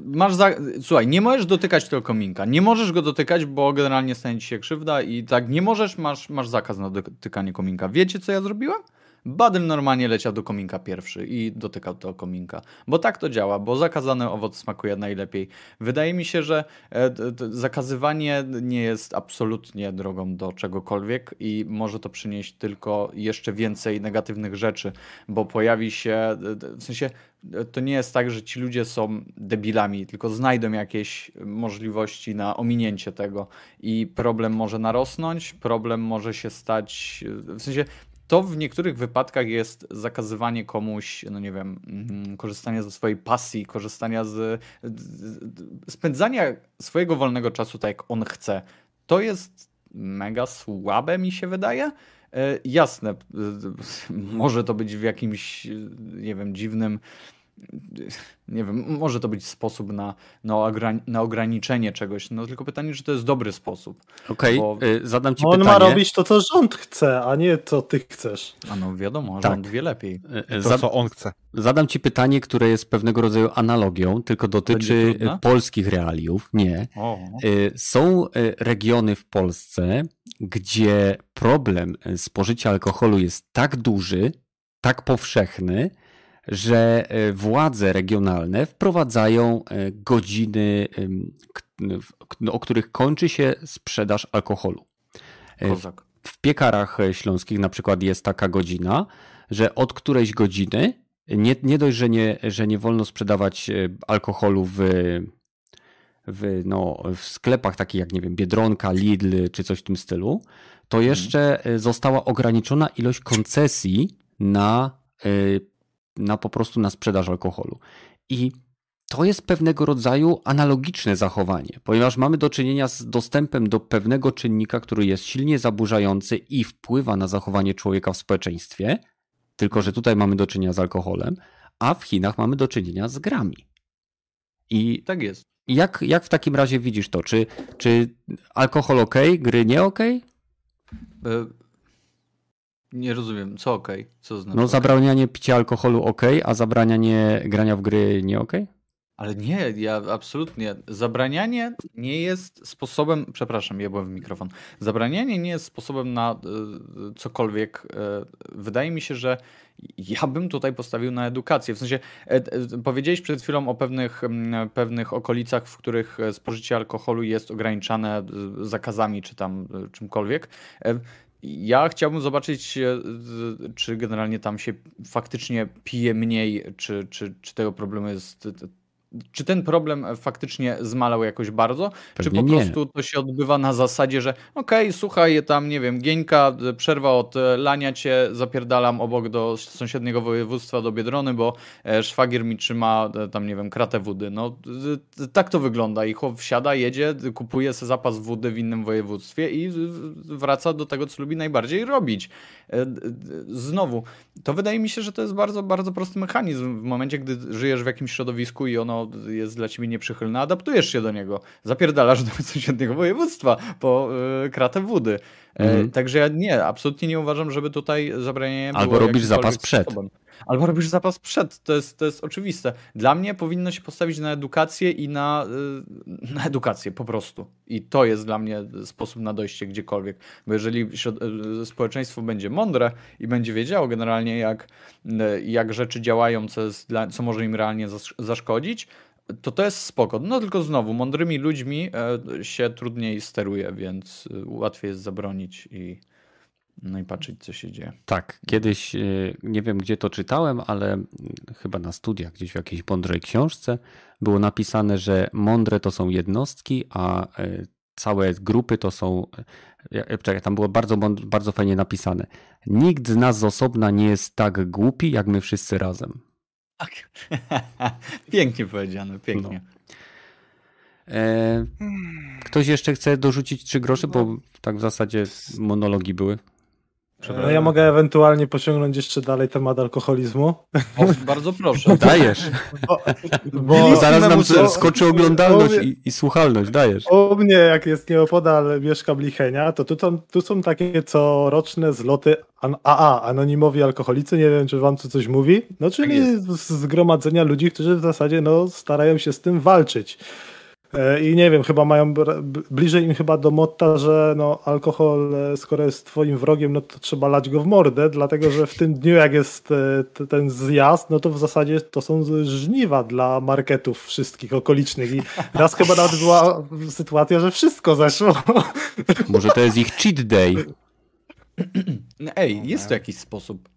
masz za... słuchaj, nie możesz dotykać tego kominka, nie możesz go dotykać, bo generalnie stanie ci się krzywda i tak nie możesz, masz, masz zakaz na dotykanie kominka. Wiecie co ja zrobiłem? Badyl normalnie leciał do kominka pierwszy i dotykał tego kominka. Bo tak to działa, bo zakazany owoc smakuje najlepiej. Wydaje mi się, że e, zakazywanie nie jest absolutnie drogą do czegokolwiek i może to przynieść tylko jeszcze więcej negatywnych rzeczy, bo pojawi się, w sensie to nie jest tak, że ci ludzie są debilami, tylko znajdą jakieś możliwości na ominięcie tego i problem może narosnąć, problem może się stać, w sensie to w niektórych wypadkach jest zakazywanie komuś, no nie wiem, mm, korzystania ze swojej pasji, korzystania z, spędzania swojego wolnego czasu tak, jak on chce. To jest mega słabe, mi się wydaje. E, jasne, może to być w jakimś, nie wiem, dziwnym nie wiem, może to być sposób na, na, na ograniczenie czegoś, no tylko pytanie, czy to jest dobry sposób. Okej, okay, bo... zadam ci On pytanie. On ma robić to, co rząd chce, a nie to ty chcesz. A no wiadomo, tak. rząd wie lepiej. Y, y, to, co on chce. Zadam ci pytanie, które jest pewnego rodzaju analogią, tylko dotyczy polskich realiów. Nie. O. Y, są regiony w Polsce, gdzie problem spożycia alkoholu jest tak duży, tak powszechny, że e, władze regionalne wprowadzają e, godziny, o których kończy się sprzedaż alkoholu. E, w, piekarach śląskich na przykład jest taka godzina, że od którejś godziny nie, nie dość, że nie, że nie wolno sprzedawać alkoholu w, w, no, w sklepach takich jak, nie wiem, Biedronka, Lidl czy coś w tym stylu, to Mhm. jeszcze została ograniczona ilość koncesji na, na po prostu na sprzedaż alkoholu. I to jest pewnego rodzaju analogiczne zachowanie, ponieważ mamy do czynienia z dostępem do pewnego czynnika, który jest silnie zaburzający i wpływa na zachowanie człowieka w społeczeństwie, tylko że tutaj mamy do czynienia z alkoholem, a w Chinach mamy do czynienia z grami. I Tak jest. jak, jak w takim razie widzisz to? Czy, czy alkohol ok, gry nie ok? Nie rozumiem, co okej, co znaczy No zabranianie picia alkoholu ok, a zabranianie grania w gry nie ok? Ale nie, ja absolutnie. Zabranianie nie jest sposobem. Przepraszam, ja byłem w mikrofon. Zabranianie nie jest sposobem na y, cokolwiek. Y, wydaje mi się, że ja bym tutaj postawił na edukację. W sensie, powiedziałeś przed chwilą o pewnych, pewnych okolicach, w których spożycie alkoholu jest ograniczane y, zakazami czy tam y, czymkolwiek. Ja chciałbym zobaczyć, e, czy generalnie tam się faktycznie pije mniej, czy, czy, czy tego problemu jest. Czy ten problem faktycznie zmalał jakoś bardzo, Pewnie czy po nie. prostu to się odbywa na zasadzie, że okej, słuchaj, tam nie wiem, Gieńka, przerwa od e, lania cię, zapierdalam obok do sąsiedniego województwa, do Biedrony, bo e, szwagier mi trzyma e, tam, nie wiem, kratę wody. No tak to wygląda i chłop wsiada, jedzie, kupuje sobie zapas wody w innym województwie i wraca do tego, co lubi najbardziej robić. Znowu, to wydaje mi się, że to jest bardzo, bardzo prosty mechanizm. W momencie, gdy żyjesz w jakimś środowisku i ono jest dla ciebie nieprzychylne, adaptujesz się do niego. Zapierdalasz do sąsiedniego województwa po y, kratę wody. E, Mhm. Także ja nie, absolutnie nie uważam, żeby tutaj zabranianie Albo robisz zapas przed. sposobem. Albo robisz zapas przed, to jest, to jest oczywiste. Dla mnie powinno się postawić na edukację i na, y, na edukację po prostu. I to jest dla mnie sposób na dojście gdziekolwiek. Bo jeżeli y, społeczeństwo będzie mądre i będzie wiedziało generalnie, jak, y, jak rzeczy działają, co, jest dla, co może im realnie zas- zaszkodzić, to to jest spoko. No tylko znowu, mądrymi ludźmi się trudniej steruje, więc łatwiej jest zabronić i, no i patrzeć, co się dzieje. Tak, kiedyś y, nie wiem gdzie to czytałem, ale chyba na studiach, gdzieś w jakiejś mądrej książce było napisane, że mądre to są jednostki, a y, całe grupy to są. ja- Czekaj, tam było bardzo, bardzo fajnie napisane. Nikt z nas z osobna nie jest tak głupi, jak my wszyscy razem. Tak. pięknie powiedziane, pięknie. E, ktoś jeszcze chce dorzucić trzy grosze, bo tak w zasadzie monologi były. No ja mogę ewentualnie pociągnąć jeszcze dalej temat alkoholizmu. O, bardzo proszę. Dajesz. Bo, Bo zaraz nam muszę- skoczy oglądalność bo- i, i słuchalność. Dajesz. U mnie, jak jest nieopodal mieszka Blichenia, to tu, są- tu są takie coroczne zloty an- AA, anonimowi alkoholicy, nie wiem, czy wam to coś mówi, no czyli Tak zgromadzenia ludzi, którzy w zasadzie no, starają się z tym walczyć. E, I nie wiem, chyba mają bliżej im chyba do motta, że no, alkohol, e, skoro jest twoim wrogiem, no to trzeba lać go w mordę, dlatego że w tym dniu, jak jest e, ten zjazd, no to w zasadzie to są żniwa dla marketów wszystkich okolicznych. I raz chyba nawet była sytuacja, że wszystko zeszło. Może to jest ich cheat day. Ej, jest to jakiś sposób.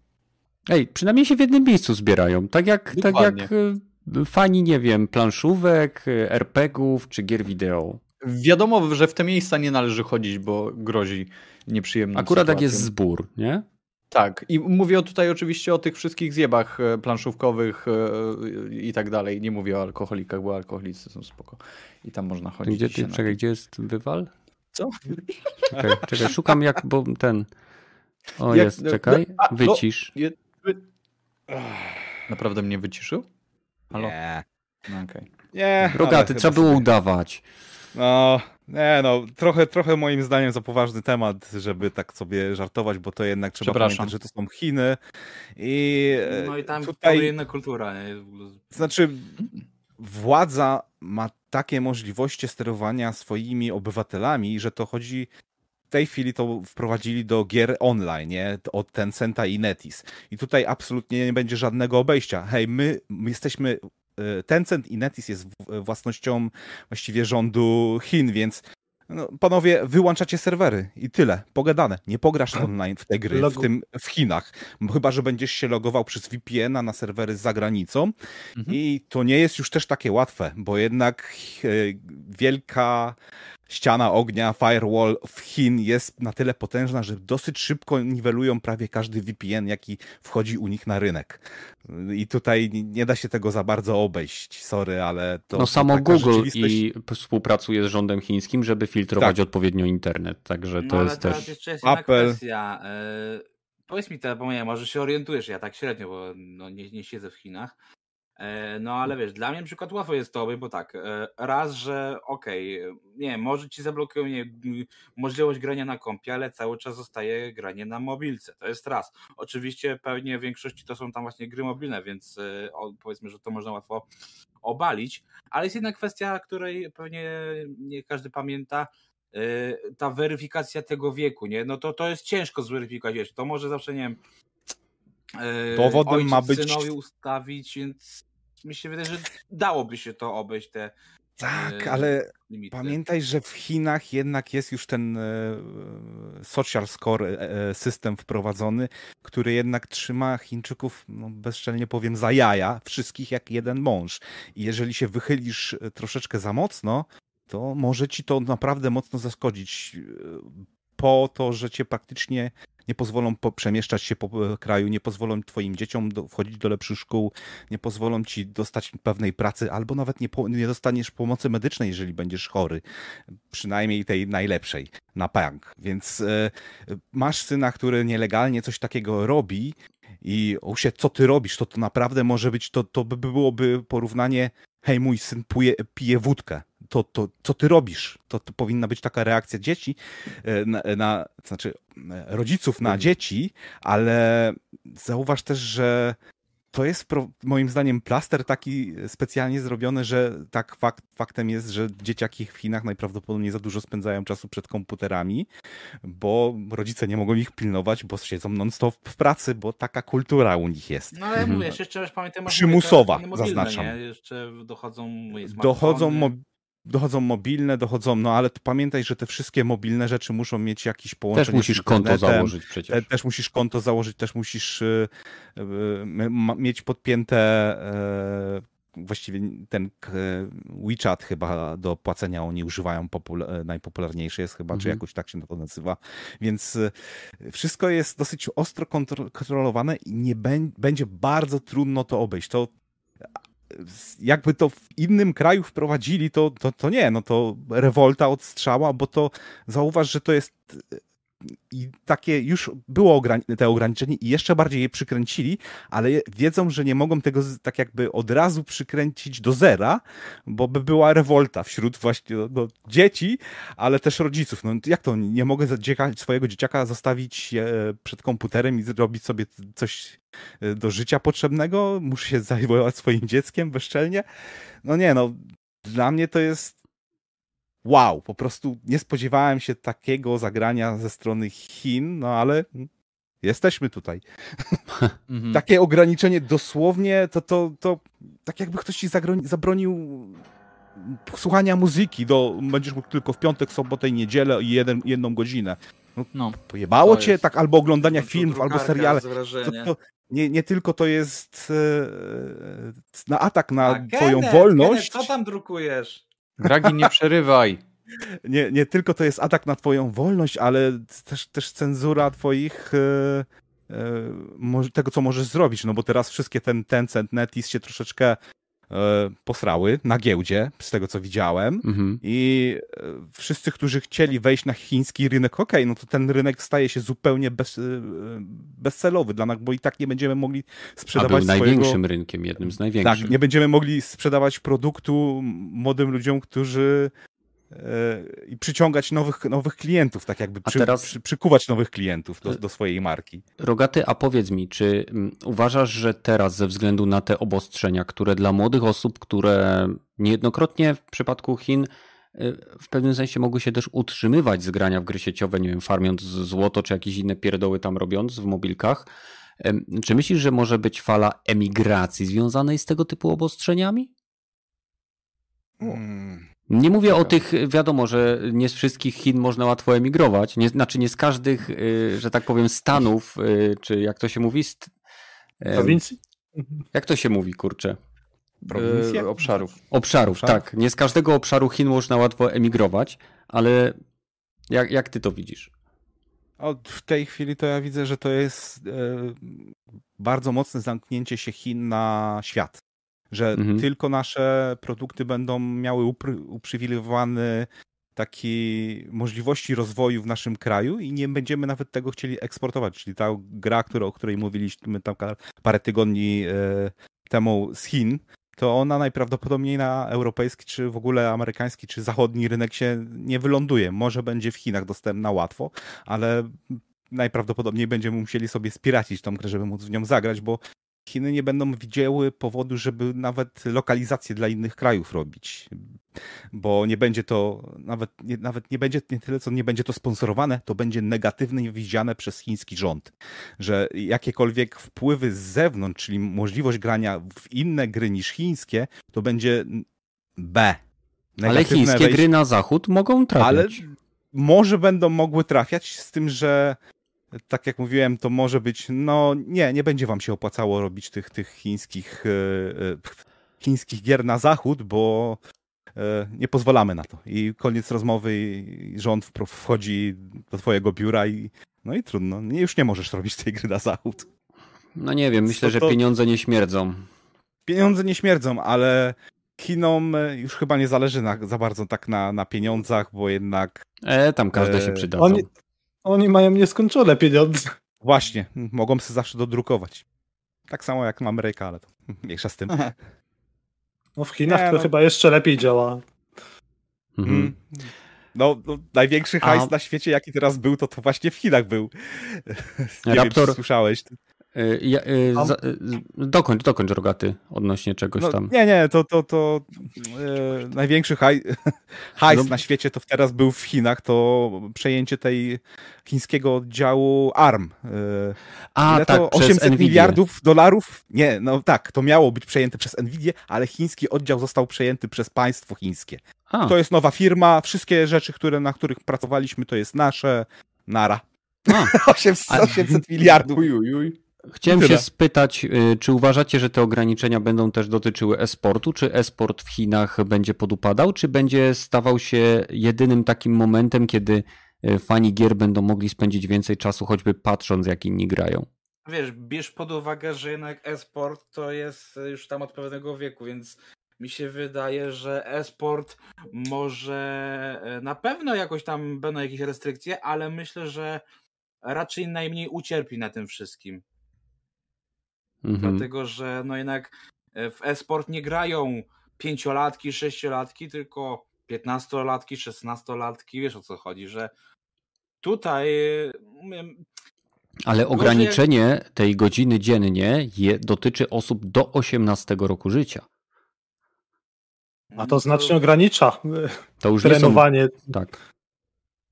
Ej, przynajmniej się w jednym miejscu zbierają. Tak jak, tak Dokładnie. jak y, fani, nie wiem, planszówek, y, RPGów czy gier wideo. Wiadomo, że w te miejsca nie należy chodzić, bo grozi nieprzyjemną Akurat sytuacją. jest zbór, nie? Tak, i mówię tutaj oczywiście o tych wszystkich zjebach e, planszówkowych e, i tak dalej. Nie mówię o alkoholikach, bo alkoholicy są spoko. I tam można chodzić. Gdzie ty, czekaj, gdzie jest wywal? Co? Czekaj, czekaj, szukam jak, bo ten... O, Jak- jest, czekaj, no. wycisz. Naprawdę mnie wyciszył? Halo? Nie. No, okej. Nie. Rogaty, trzeba było sobie- udawać. No, nie no, trochę, trochę moim zdaniem za poważny temat, żeby tak sobie żartować, bo to jednak trzeba pamiętać, że to są Chiny i e, No i tam tutaj, inna kultura, nie? W ogóle... znaczy władza ma takie możliwości sterowania swoimi obywatelami, że to chodzi tej chwili to wprowadzili do gier online, nie? Od Tencenta i Netis. I tutaj absolutnie nie będzie żadnego obejścia. Hej, my, my jesteśmy e, Tencent i Netis jest w- własnością właściwie rządu Chin, więc no, panowie, wyłączacie serwery i tyle, pogadane. Nie pograsz online w te gry, w tym w Chinach. Chyba, że będziesz się logował przez VPN-a na serwery za granicą Mhm. i to nie jest już też takie łatwe, bo jednak e, wielka ściana ognia, firewall w Chin jest na tyle potężna, że dosyć szybko niwelują prawie każdy VPN, jaki wchodzi u nich na rynek. I tutaj nie da się tego za bardzo obejść, sorry, ale to no samo taka Google rzeczywistość. i współpracuje z rządem chińskim, żeby filtrować Tak. odpowiednio internet, także to no ale jest teraz też... jeszcze jest jedna Apple. kwestia. E, powiedz mi te, bo nie, może się orientujesz, ja tak średnio, bo no, nie, nie siedzę w Chinach. E, no ale wiesz, dla mnie przykład łatwo jest to, bo tak, e, raz, że okej, e, nie może ci zablokują nie, możliwość grania na kompie, ale cały czas zostaje granie na mobilce, to jest raz. Oczywiście pewnie w większości to są tam właśnie gry mobilne, więc e, powiedzmy, że to można łatwo obalić, ale jest jedna kwestia, której pewnie nie każdy pamięta, ta weryfikacja tego wieku, nie? No to, to jest ciężko zweryfikować, wiesz, to może zawsze, nie wiem, Dowodem ojciec ma być- synowi ustawić, więc mi się wydaje, że dałoby się to obejść te Tak, e, ale limity. Pamiętaj, że w Chinach jednak jest już ten e, social score e, system wprowadzony, który jednak trzyma Chińczyków, no bezczelnie powiem, za jaja, wszystkich jak jeden mąż. I jeżeli się wychylisz troszeczkę za mocno, to może ci to naprawdę mocno zaszkodzić. Po to, że cię praktycznie nie pozwolą po, przemieszczać się po e, kraju, nie pozwolą twoim dzieciom do, wchodzić do lepszych szkół, nie pozwolą ci dostać pewnej pracy, albo nawet nie, po, nie dostaniesz pomocy medycznej, jeżeli będziesz chory. Przynajmniej tej najlepszej, na pęk. Więc e, masz syna, który nielegalnie coś takiego robi i o się, co ty robisz, to, to naprawdę może być, to, to by byłoby porównanie, hej, mój syn pije, pije wódkę. To, to, co ty robisz? To, to powinna być taka reakcja dzieci, e, na, na, to znaczy e, rodziców na dzieci, ale zauważ też, że to jest pro, moim zdaniem plaster taki specjalnie zrobiony, że tak fakt, faktem jest, że dzieciaki w Chinach najprawdopodobniej za dużo spędzają czasu przed komputerami, bo rodzice nie mogą ich pilnować, bo siedzą non-stop w pracy, bo taka kultura u nich jest. No ale Mhm. mówię, jeszcze też pamiętam, Przymusowa, mobilne, zaznaczam. Nie? Jeszcze dochodzą Dochodzą, mo- dochodzą mobilne, dochodzą, no ale to pamiętaj, że te wszystkie mobilne rzeczy muszą mieć jakieś połączenie Też musisz konto założyć Te, przecież. też musisz konto założyć, też musisz y, y, ma- mieć podpięte y, właściwie ten WeChat chyba do płacenia oni używają popul- najpopularniejszy jest chyba, czy Mhm. jakoś tak się to nazywa. Więc y, wszystko jest dosyć ostro kontro- kontrolowane i nie bę- będzie bardzo trudno to obejść. To jakby to w innym kraju wprowadzili, to, to, to nie, no to rewolta od strzała, bo to zauważ, że to jest i takie już było ograni- te ograniczenie i jeszcze bardziej je przykręcili, ale wiedzą, że nie mogą tego tak jakby od razu przykręcić do zera, bo by była rewolta wśród właśnie no, no, dzieci, ale też rodziców. No jak to, nie mogę swojego dzieciaka zostawić e, przed komputerem i zrobić sobie coś e, do życia potrzebnego? Muszę się zajmować swoim dzieckiem bezczelnie? No nie, no dla mnie to jest wow, po prostu nie spodziewałem się takiego zagrania ze strony Chin, no ale jesteśmy tutaj. Mhm. Takie ograniczenie dosłownie, to, to, to tak jakby ktoś ci zagroni- zabronił słuchania muzyki, do, będziesz mógł tylko w piątek, sobotę i niedzielę i jeden, jedną godzinę. No. Pojebało To cię jest- tak albo oglądania filmów, albo seriale. To, to nie, nie tylko to jest e, na atak na A, twoją Kenneth, wolność. Kenneth, co tam drukujesz? Dragi, nie przerywaj. nie, nie tylko to jest atak na twoją wolność, ale też, też cenzura twoich e, e, tego, co możesz zrobić, no bo teraz wszystkie ten Tencent, Netis się troszeczkę posrały na giełdzie, z tego co widziałem. Mhm. I e, wszyscy, którzy chcieli wejść na chiński rynek, okej, no to ten rynek staje się zupełnie bez, e, bezcelowy dla nas, bo i tak nie będziemy mogli A był sprzedawać swojego... największym rynkiem, jednym z największych. Tak, nie będziemy mogli sprzedawać produktu młodym ludziom, którzy e, i przyciągać nowych, nowych klientów, tak jakby przy, teraz- przy, przykuwać nowych klientów do, do swojej marki. Rogaty, a powiedz mi, czy mm, uważasz, że teraz ze względu na te obostrzenia, które dla młodych osób, które niejednokrotnie w przypadku Chin y, w pewnym sensie mogły się też utrzymywać z grania w gry sieciowe, nie wiem, farmiąc złoto czy jakieś inne pierdoły tam robiąc w mobilkach, czy myślisz, że może być fala emigracji związanej z tego typu obostrzeniami? Mm. Nie mówię o tych, wiadomo, że nie z wszystkich Chin można łatwo emigrować, nie, znaczy nie z każdych, y, że tak powiem, stanów, y, czy jak to się mówi? St, Prowincji? jak to się mówi, kurczę? Prowincje? E, obszarów. Obszarów, Obszarów? tak. Nie z każdego obszaru Chin można łatwo emigrować, ale jak, jak ty to widzisz? O, w tej chwili to ja widzę, że to jest e, bardzo mocne zamknięcie się Chin na świat. Że Mhm. tylko nasze produkty będą miały upry- uprzywilejowany taki możliwości rozwoju w naszym kraju i nie będziemy nawet tego chcieli eksportować. Czyli ta gra, która, o której mówiliśmy tam parę tygodni e, temu z Chin, to ona najprawdopodobniej na europejski, czy w ogóle amerykański, czy zachodni rynek się nie wyląduje. Może będzie w Chinach dostępna łatwo, ale najprawdopodobniej będziemy musieli sobie spiracić tą grę, żeby móc w nią zagrać, bo Chiny nie będą widziały powodu, żeby nawet lokalizację dla innych krajów robić. Bo nie będzie to, nawet nie, nawet nie będzie nie tyle, co nie będzie to sponsorowane, to będzie negatywnie widziane przez chiński rząd. Że jakiekolwiek wpływy z zewnątrz, czyli możliwość grania w inne gry niż chińskie, to będzie B. Ale chińskie wejście- gry na zachód mogą trafiać. ale może będą mogły trafiać, z tym, że tak jak mówiłem, to może być, no nie, nie będzie wam się opłacało robić tych, tych chińskich, e, e, chińskich gier na zachód, bo e, nie pozwalamy na to. I koniec rozmowy i rząd wchodzi do twojego biura i no i trudno, nie, już nie możesz robić tej gry na zachód. No nie wiem, myślę, to- że pieniądze nie śmierdzą. Pieniądze nie śmierdzą, ale Chinom już chyba nie zależy na, za bardzo tak na, na pieniądzach, bo jednak E, tam każde się E, przydadzą. Oni, oni mają nieskończone pieniądze. Właśnie, mogą sobie zawsze dodrukować. Tak samo jak Ameryka, ale to mniejsza z tym. No w Chinach Nie, to no. chyba jeszcze lepiej działa. Mhm. Mm. No, no, największy A- hajs na świecie, jaki teraz był, to to właśnie w Chinach był. Nie wiem, Raptor- czy słyszałeś. Y, ja, y, za, y, dokończ, dokończ rogaty odnośnie czegoś No, tam. nie, nie, to, to, to e, największy haj, hajs No. na świecie to teraz był w Chinach, to przejęcie tej chińskiego oddziału ARM. A, Ile tak, to przez 800 Nvidię. miliardów dolarów? Nie, no tak, to miało być przejęte przez Nvidię, ale chiński oddział został przejęty przez państwo chińskie. A, To jest nowa firma, wszystkie rzeczy, które, na których pracowaliśmy, to jest nasze. Nara. a. 800, 800 miliardów. Uj, uj, uj. Chciałem się spytać, y, czy uważacie, że te ograniczenia będą też dotyczyły e-sportu? Czy e-sport w Chinach będzie podupadał? Czy będzie stawał się jedynym takim momentem, kiedy y, fani gier będą mogli spędzić więcej czasu, choćby patrząc, jak inni grają? Wiesz, bierz pod uwagę, że jednak e-sport to jest już tam od pewnego wieku, więc mi się wydaje, że e-sport może e, na pewno jakoś tam będą jakieś restrykcje, ale myślę, że raczej najmniej ucierpi na tym wszystkim. Mhm. Dlatego, że no jednak e, w e-sport nie grają pięciolatki, sześciolatki, tylko piętnastolatki, szesnastolatki, wiesz o co chodzi, że tutaj e, Ale ograniczenie tej godziny dziennie je, dotyczy osób do 18 roku życia. A to znacznie ogranicza To już nie są... trenowanie. Tak.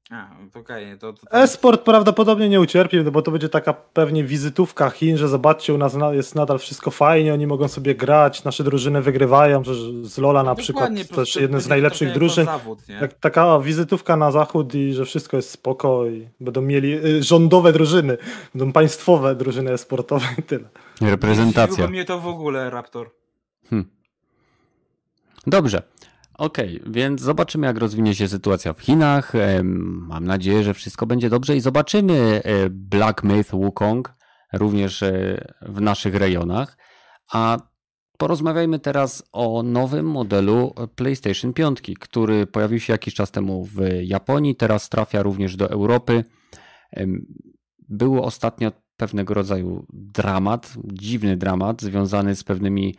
A, okej, to, to, to... E-sport prawdopodobnie nie ucierpi, no bo to będzie taka pewnie wizytówka Chin, że zobaczcie, u nas na- jest nadal wszystko fajnie, oni mogą sobie grać, nasze drużyny wygrywają, że z Lola na przykład Dokładnie, po też jeden z najlepszych drużyn. Zawód, nie? Jak taka wizytówka na zachód i że wszystko jest spoko i będą mieli y, rządowe drużyny, będą państwowe drużyny sportowe i tyle. Reprezentacja. Zdziwiło mnie to w ogóle, Raptor. Hmm. Dobrze. Okej, więc zobaczymy, jak rozwinie się sytuacja w Chinach. Mam nadzieję, że wszystko będzie dobrze i zobaczymy e, Black Myth Wukong również e, w naszych rejonach. A porozmawiajmy teraz o nowym modelu PlayStation 5, który pojawił się jakiś czas temu w Japonii, teraz trafia również do Europy. Był ostatnio pewnego rodzaju dramat, dziwny dramat związany z pewnymi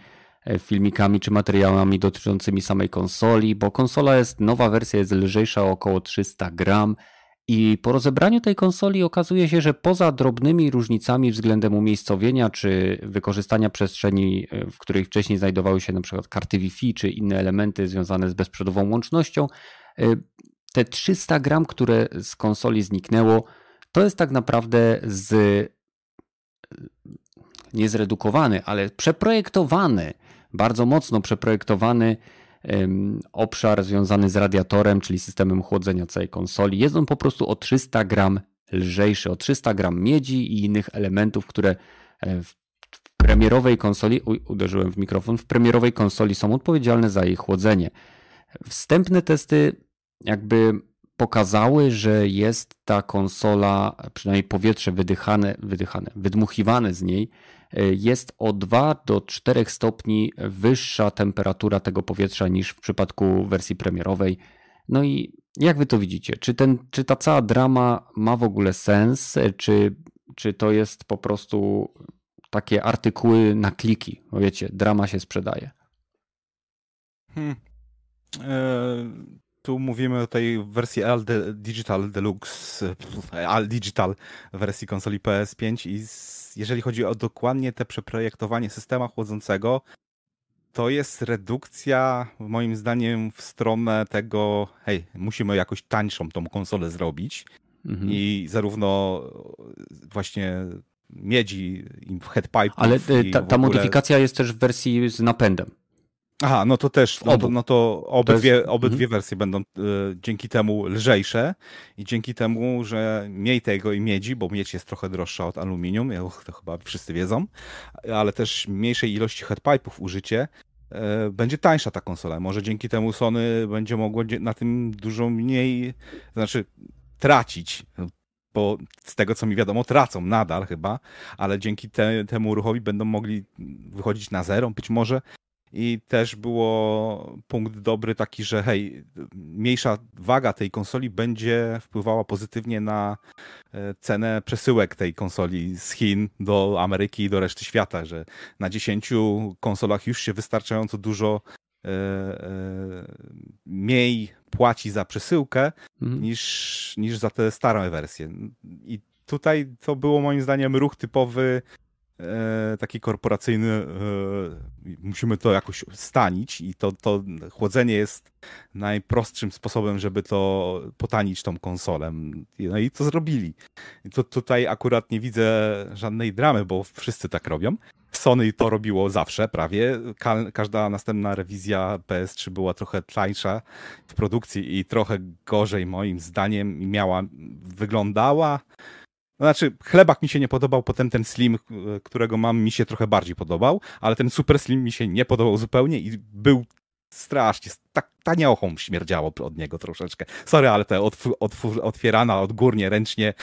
filmikami czy materiałami dotyczącymi samej konsoli, bo konsola jest, nowa wersja jest lżejsza o około 300 gram i po rozebraniu tej konsoli okazuje się, że poza drobnymi różnicami względem umiejscowienia czy wykorzystania przestrzeni, e, w której wcześniej znajdowały się przykład karty Wi-Fi czy inne elementy związane z bezprzewodową łącznością, e, te 300 gram, które z konsoli zniknęło, to jest tak naprawdę z nie zredukowany, ale przeprojektowany, bardzo mocno przeprojektowany obszar związany z radiatorem, czyli systemem chłodzenia całej konsoli. Jest on po prostu o 300 gram lżejszy, o 300 gram miedzi i innych elementów, które e, w premierowej konsoli, uderzyłem w mikrofon, w premierowej konsoli są odpowiedzialne za jej chłodzenie. Wstępne testy jakby pokazały, że jest ta konsola, przynajmniej powietrze wydychane, wydychane, wydmuchiwane z niej, jest o 2 do 4 stopni wyższa temperatura tego powietrza niż w przypadku wersji premierowej. No i jak wy to widzicie? Czy, ten, czy ta cała drama ma w ogóle sens? Czy, czy to jest po prostu takie artykuły na kliki? Bo wiecie, drama się sprzedaje. Hmm. E, tu mówimy o tej wersji Al Digital Deluxe, Al Digital wersji konsoli PS5 i jeżeli chodzi o dokładnie te przeprojektowanie systemu chłodzącego, to jest redukcja moim zdaniem w stronę tego, hej, musimy jakoś tańszą tą konsolę zrobić mhm. i zarówno właśnie miedzi i headpipe. Ale ta, ta ogóle... modyfikacja jest też w wersji z napędem. Aha, no to też, no to, no to obydwie, jest... obydwie mhm. wersje będą y, dzięki temu lżejsze i dzięki temu, że mniej tego i miedzi, bo miedź jest trochę droższa od aluminium, to chyba wszyscy wiedzą, ale też mniejszej ilości headpipe'ów użycie, y, będzie tańsza ta konsola. Może dzięki temu Sony będzie mogło na tym dużo mniej, znaczy tracić, bo z tego co mi wiadomo, tracą nadal chyba, ale dzięki te, temu ruchowi będą mogli wychodzić na zero, być może i też było punkt dobry taki, że hej, mniejsza waga tej konsoli będzie wpływała pozytywnie na e, cenę przesyłek tej konsoli z Chin do Ameryki i do reszty świata, że na 10 konsolach już się wystarczająco dużo e, e, mniej płaci za przesyłkę mhm. niż, niż za te stare wersje. I tutaj to było moim zdaniem ruch typowy E, taki korporacyjny, e, musimy to jakoś stanić i to, to chłodzenie jest najprostszym sposobem, żeby to potanić tą konsolę. No i to zrobili. To tutaj akurat nie widzę żadnej dramy, bo wszyscy tak robią. Sony to robiło zawsze, prawie. Ka każda następna rewizja PS3 była trochę tańsza w produkcji i trochę gorzej moim zdaniem miała, wyglądała znaczy, chlebak mi się nie podobał, potem ten slim, którego mam, mi się trochę bardziej podobał, ale ten super slim mi się nie podobał zupełnie i był strasznie, tak taniochą śmierdziało od niego troszeczkę. Sorry, ale te otwierana odgórnie, ręcznie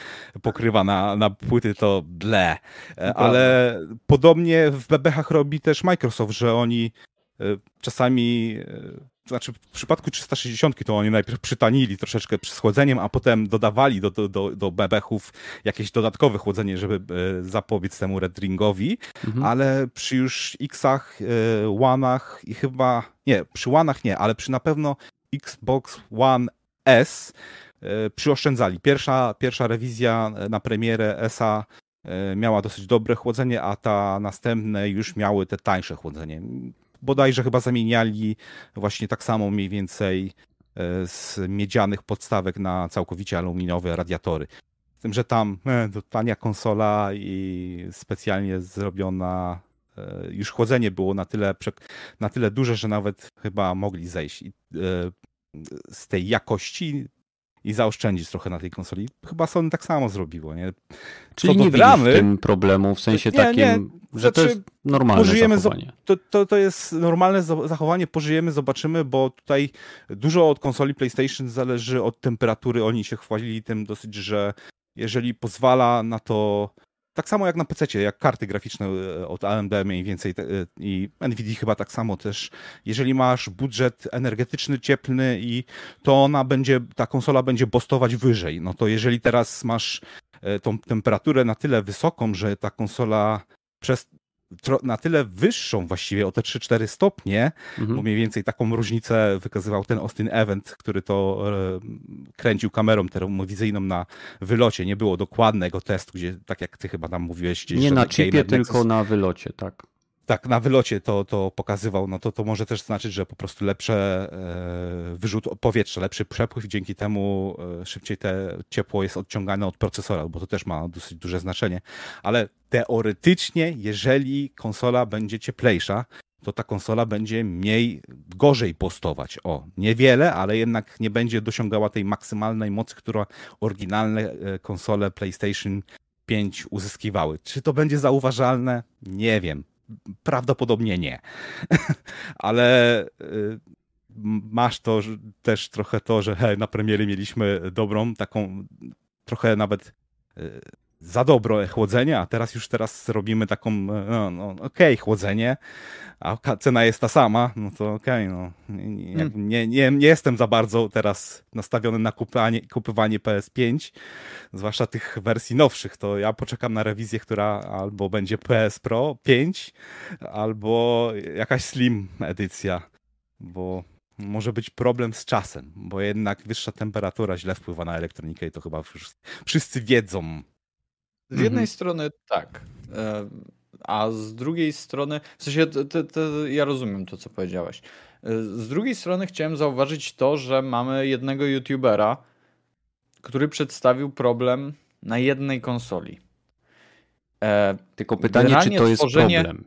pokrywa na, na płyty to ble. Ale podobnie w bebechach robi też Microsoft, że oni e, czasami e, znaczy w przypadku 360 to oni najpierw przytanili troszeczkę schłodzeniem, a potem dodawali do, do, do, do bebechów jakieś dodatkowe chłodzenie, żeby e, zapobiec temu Red Ringowi, mhm. ale przy już X-ach, e, One'ach i chyba, nie, przy One'ach nie, ale przy na pewno Xbox One S e, przyoszczędzali. Pierwsza, pierwsza rewizja na premierę ESA miała dosyć dobre chłodzenie, a ta następne już miały te tańsze chłodzenie bodajże chyba zamieniali właśnie tak samo mniej więcej e, z miedzianych podstawek na całkowicie aluminiowe radiatory. Z tym, że tam e, to tania konsola i specjalnie zrobiona e, już chłodzenie było na tyle, na tyle duże, że nawet chyba mogli zejść z tej jakości i zaoszczędzić trochę na tej konsoli. Chyba Sony tak samo zrobiło, nie? Czyli nie dramy, widzisz tym problemu w sensie nie, takim, nie, że to jest normalne zachowanie. To, to, to jest normalne zachowanie, pożyjemy, zobaczymy, bo tutaj dużo od konsoli PlayStation zależy od temperatury. Oni się chwalili tym dosyć, że jeżeli pozwala na to tak samo jak na PC, jak karty graficzne e, od AMD mniej więcej e, i Nvidia chyba tak samo też. Jeżeli masz budżet energetyczny, cieplny i to ona będzie, ta konsola będzie bostować wyżej. No to jeżeli teraz masz e, tą temperaturę na tyle wysoką, że ta konsola przez na tyle wyższą właściwie o te 3-4 stopnie, mhm. bo mniej więcej taką różnicę wykazywał ten Austin Event, który to e, kręcił kamerą termowizyjną na wylocie. Nie było dokładnego testu, gdzie tak jak ty chyba tam mówiłeś. Gdzieś, Nie na chipie, tylko na wylocie, tak tak na wylocie to, to pokazywał, no to, to może też znaczyć, że po prostu lepsze e, wyrzut powietrza, lepszy przepływ, dzięki temu e, szybciej te ciepło jest odciągane od procesora, bo to też ma dosyć duże znaczenie. Ale teoretycznie, jeżeli konsola będzie cieplejsza, to ta konsola będzie mniej, gorzej postować. O, niewiele, ale jednak nie będzie dosiągała tej maksymalnej mocy, która oryginalne e, konsole PlayStation 5 uzyskiwały. Czy to będzie zauważalne? Nie wiem. Prawdopodobnie nie. ale y, masz to też trochę to, że na premiery mieliśmy dobrą, taką trochę nawet y, za dobro chłodzenie, a teraz już teraz robimy taką, no, no okej, okay, chłodzenie, a cena jest ta sama, no to okej, okay, no. Nie, hmm. nie, nie, nie, jestem za bardzo teraz nastawiony na kupywanie PS5, zwłaszcza tych wersji nowszych, to ja poczekam na rewizję, która albo będzie PS Pro 5, albo jakaś Slim edycja, bo może być problem z czasem, bo jednak wyższa temperatura źle wpływa na elektronikę i to chyba wszyscy wiedzą. Z jednej mhm. strony tak, a z drugiej strony, w sensie ja rozumiem to, co powiedziałeś. E, z drugiej strony chciałem zauważyć to, że mamy jednego youtubera, który przedstawił problem na jednej konsoli. E, Tylko pytanie, czy to jest tworzenie... problem?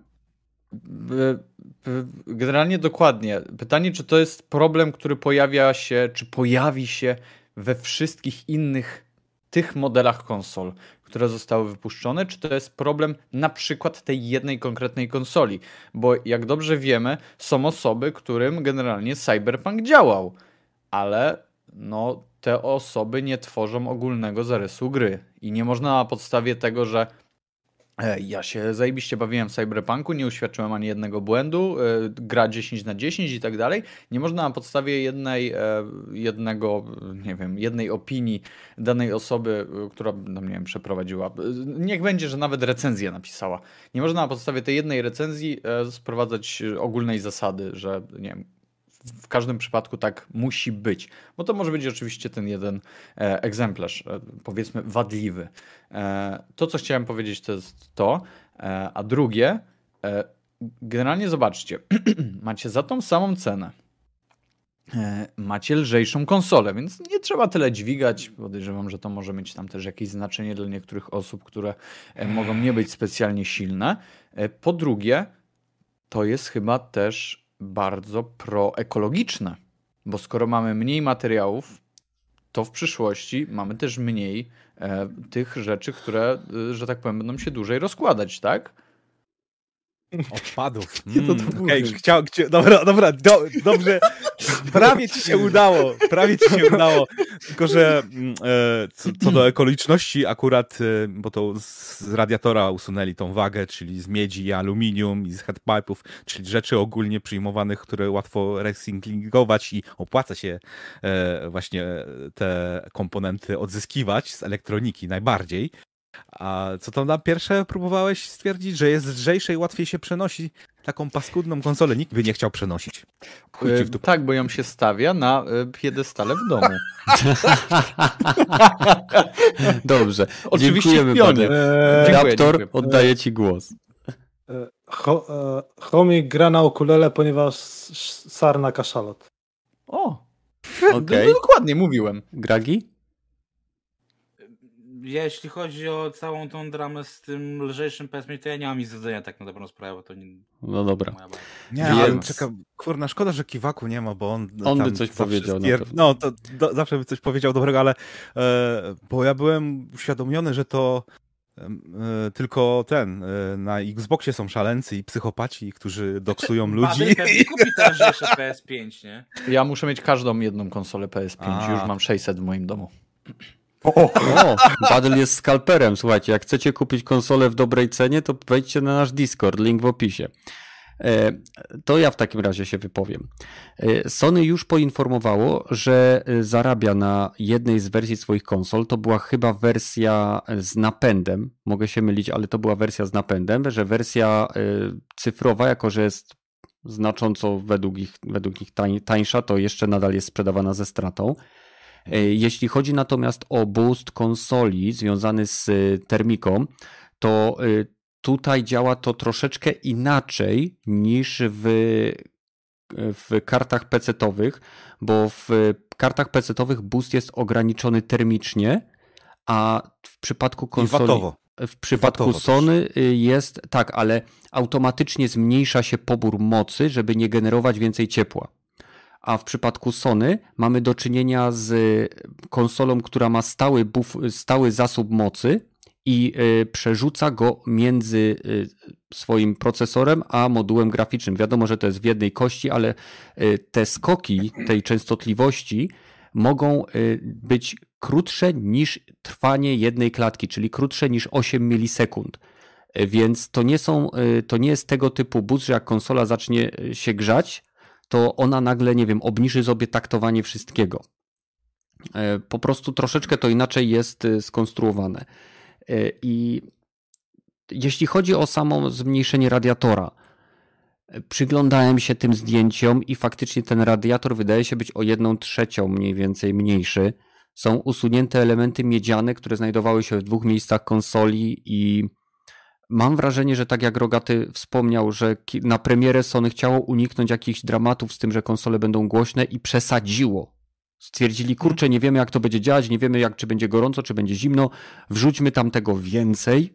Generalnie dokładnie. Pytanie, czy to jest problem, który pojawia się, czy pojawi się we wszystkich innych tych modelach konsol, które zostały wypuszczone, czy to jest problem na przykład tej jednej konkretnej konsoli? Bo jak dobrze wiemy, są osoby, którym generalnie Cyberpunk działał, ale no, te osoby nie tworzą ogólnego zarysu gry. I nie można na podstawie tego, że ja się zajebiście bawiłem w Cyberpunku, nie uświadczyłem ani jednego błędu, e, gra 10 na 10 i tak dalej. Nie można na podstawie jednej, e, jednego, nie wiem, jednej opinii danej osoby, która, no nie wiem, przeprowadziła, niech będzie, że nawet recenzję napisała. Nie można na podstawie tej jednej recenzji sprowadzać ogólnej zasady, że nie wiem, w każdym przypadku tak musi być, bo to może być oczywiście ten jeden e, egzemplarz, e, powiedzmy wadliwy. E, to, co chciałem powiedzieć, to jest to, a drugie, generalnie zobaczcie, macie za tą samą cenę, macie lżejszą konsolę, więc nie trzeba tyle dźwigać. Podejrzewam, że to może mieć tam też jakieś znaczenie dla niektórych osób, które mogą nie być specjalnie silne. Po drugie, to jest chyba też bardzo proekologiczne, bo skoro mamy mniej materiałów, to w przyszłości mamy też mniej e, tych rzeczy, które, e, że tak powiem, będą się dłużej rozkładać, tak? Odpadów. Mm, to okay, chciał, chciał, dobra, dobra, do, dobrze. Prawie ci się udało. Prawie ci się udało. Tylko, że mm, e, co, co, do ekologiczności, akurat, e, bo to z radiatora usunęli tą wagę, czyli z miedzi i aluminium i z headpipe'ów, czyli rzeczy ogólnie przyjmowanych, które łatwo recyklingować i opłaca się e, właśnie te komponenty odzyskiwać z elektroniki najbardziej. A co tam na pierwsze próbowałeś stwierdzić, że jest lżejsze i łatwiej się przenosi taką paskudną konsolę? Nikt by nie chciał przenosić. Yy, tak, bo ją się stawia na y, piedestale w domu. Dobrze. Oczywiście Dziękujemy eee, Raptor, dziękuję. oddaję ci głos. E, Ho, e, Chomik gra na ukulele, ponieważ sarna kaszalot. O, okay. no, dokładnie mówiłem. Gragi? Jeśli chodzi o całą tą dramę z tym lżejszym PS5, to ja nie mam nic do dodania tak na dobrą sprawę, bo to nie... No dobra. Nie, Więc... ale czekam, kurna, szkoda, że Kiwaku nie ma, bo on On by coś powiedział. Stier... No, to do, zawsze by coś powiedział dobrego, ale e, bo ja byłem uświadomiony, że to e, tylko ten, e, na Xboxie są szaleńcy i psychopaci, którzy doksują ludzi. Pewnie kupi teraz jeszcze PS5, nie? Ja muszę mieć każdą jedną konsolę PS5, A. już mam 600 w moim domu. O, o jest skalperem, słuchajcie, jak chcecie kupić konsolę w dobrej cenie, to wejdźcie na nasz Discord, link w opisie. E, to ja w takim razie się wypowiem. E, Sony już poinformowało, że e, zarabia na jednej z wersji swoich konsol. To była chyba wersja z napędem. Mogę się mylić, ale to była wersja z napędem, że wersja cyfrowa, jako że jest znacząco według ich, według ich tańsza, to jeszcze nadal jest sprzedawana ze stratą. E, jeśli chodzi natomiast o boost konsoli związany z e, termiką, to e, tutaj działa to troszeczkę inaczej niż w, w kartach PC-owych, bo w kartach PC-owych boost jest ograniczony termicznie, a w przypadku konsoli. I watowo. W przypadku Watowo Sony jest tak, ale automatycznie zmniejsza się pobór mocy, żeby nie generować więcej ciepła. A w przypadku Sony mamy do czynienia z konsolą, która ma stały, buf, stały zasób mocy i y, przerzuca go między y, swoim procesorem a modułem graficznym. Wiadomo, że to jest w jednej kości, ale y, te skoki tej częstotliwości mogą y, być krótsze niż trwanie jednej klatki, czyli krótsze niż 8 milisekund. Y, Więc to nie są, y, to nie jest tego typu boost, że jak konsola zacznie y, się grzać, to ona nagle, nie wiem, obniży sobie taktowanie wszystkiego. E, Po prostu troszeczkę to inaczej jest y, skonstruowane. E, I jeśli chodzi o samo zmniejszenie radiatora, e, przyglądałem się tym zdjęciom i faktycznie ten radiator wydaje się być o jedną trzecią mniej więcej mniejszy. Są usunięte elementy miedziane, które znajdowały się w dwóch miejscach konsoli i mam wrażenie, że tak jak Rogaty wspomniał, że na premierę Sony chciało uniknąć jakichś dramatów z tym, że konsole będą głośne i przesadziło. Stwierdzili, kurczę, nie wiemy jak to będzie działać, nie wiemy jak, czy będzie gorąco, czy będzie zimno, wrzućmy tam tego więcej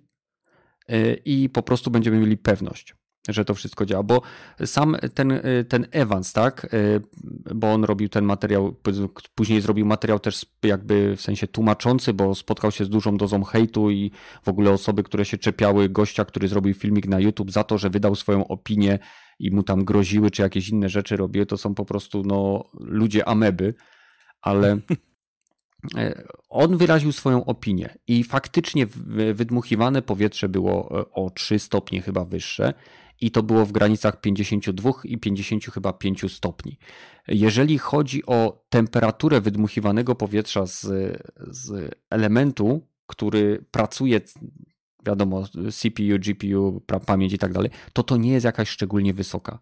y, i po prostu będziemy mieli pewność, że to wszystko działa. Bo sam ten, y, ten Evans, tak, y, bo on robił ten materiał, później zrobił materiał też jakby w sensie tłumaczący, bo spotkał się z dużą dozą hejtu i w ogóle osoby, które się czepiały gościa, który zrobił filmik na YouTube za to, że wydał swoją opinię i mu tam groziły, czy jakieś inne rzeczy robiły, to są po prostu no, ludzie ameby, ale e, on wyraził swoją opinię i faktycznie wydmuchiwane powietrze było e, o 3 stopnie chyba wyższe i to było w granicach 52 i 50 chyba 5 stopni. Jeżeli chodzi o temperaturę wydmuchiwanego powietrza z, z elementu, który pracuje, wiadomo, CPU, GPU, pamięć i tak dalej, to to nie jest jakaś szczególnie wysoka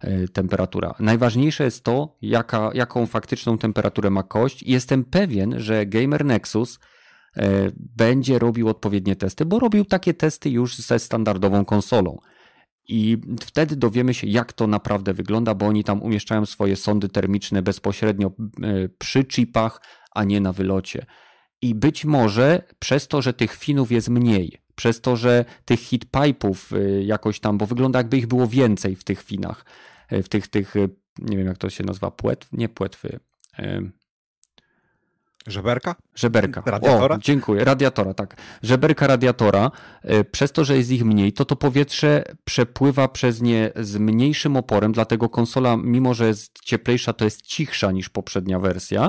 e, temperatura. Najważniejsze jest to, jaka, jaką faktyczną temperaturę ma kość. Jestem pewien, że Gamer Nexus e, będzie robił odpowiednie testy, bo robił takie testy już ze standardową konsolą. I wtedy dowiemy się, jak to naprawdę wygląda, bo oni tam umieszczają swoje sondy termiczne bezpośrednio e, przy chipach, a nie na wylocie. I być może przez to, że tych finów jest mniej, przez to, że tych hitpipe'ów y, jakoś tam, bo wygląda jakby ich było więcej w tych finach, y, w tych, tych nie wiem jak to się nazywa, płetw, nie płetwy, Żeberka? żeberka. Radiatora? O, dziękuję, radiatora, tak. Żeberka radiatora, y, przez to, że jest ich mniej, to to powietrze przepływa przez nie z mniejszym oporem, dlatego konsola, mimo że jest cieplejsza, to jest cichsza niż poprzednia wersja.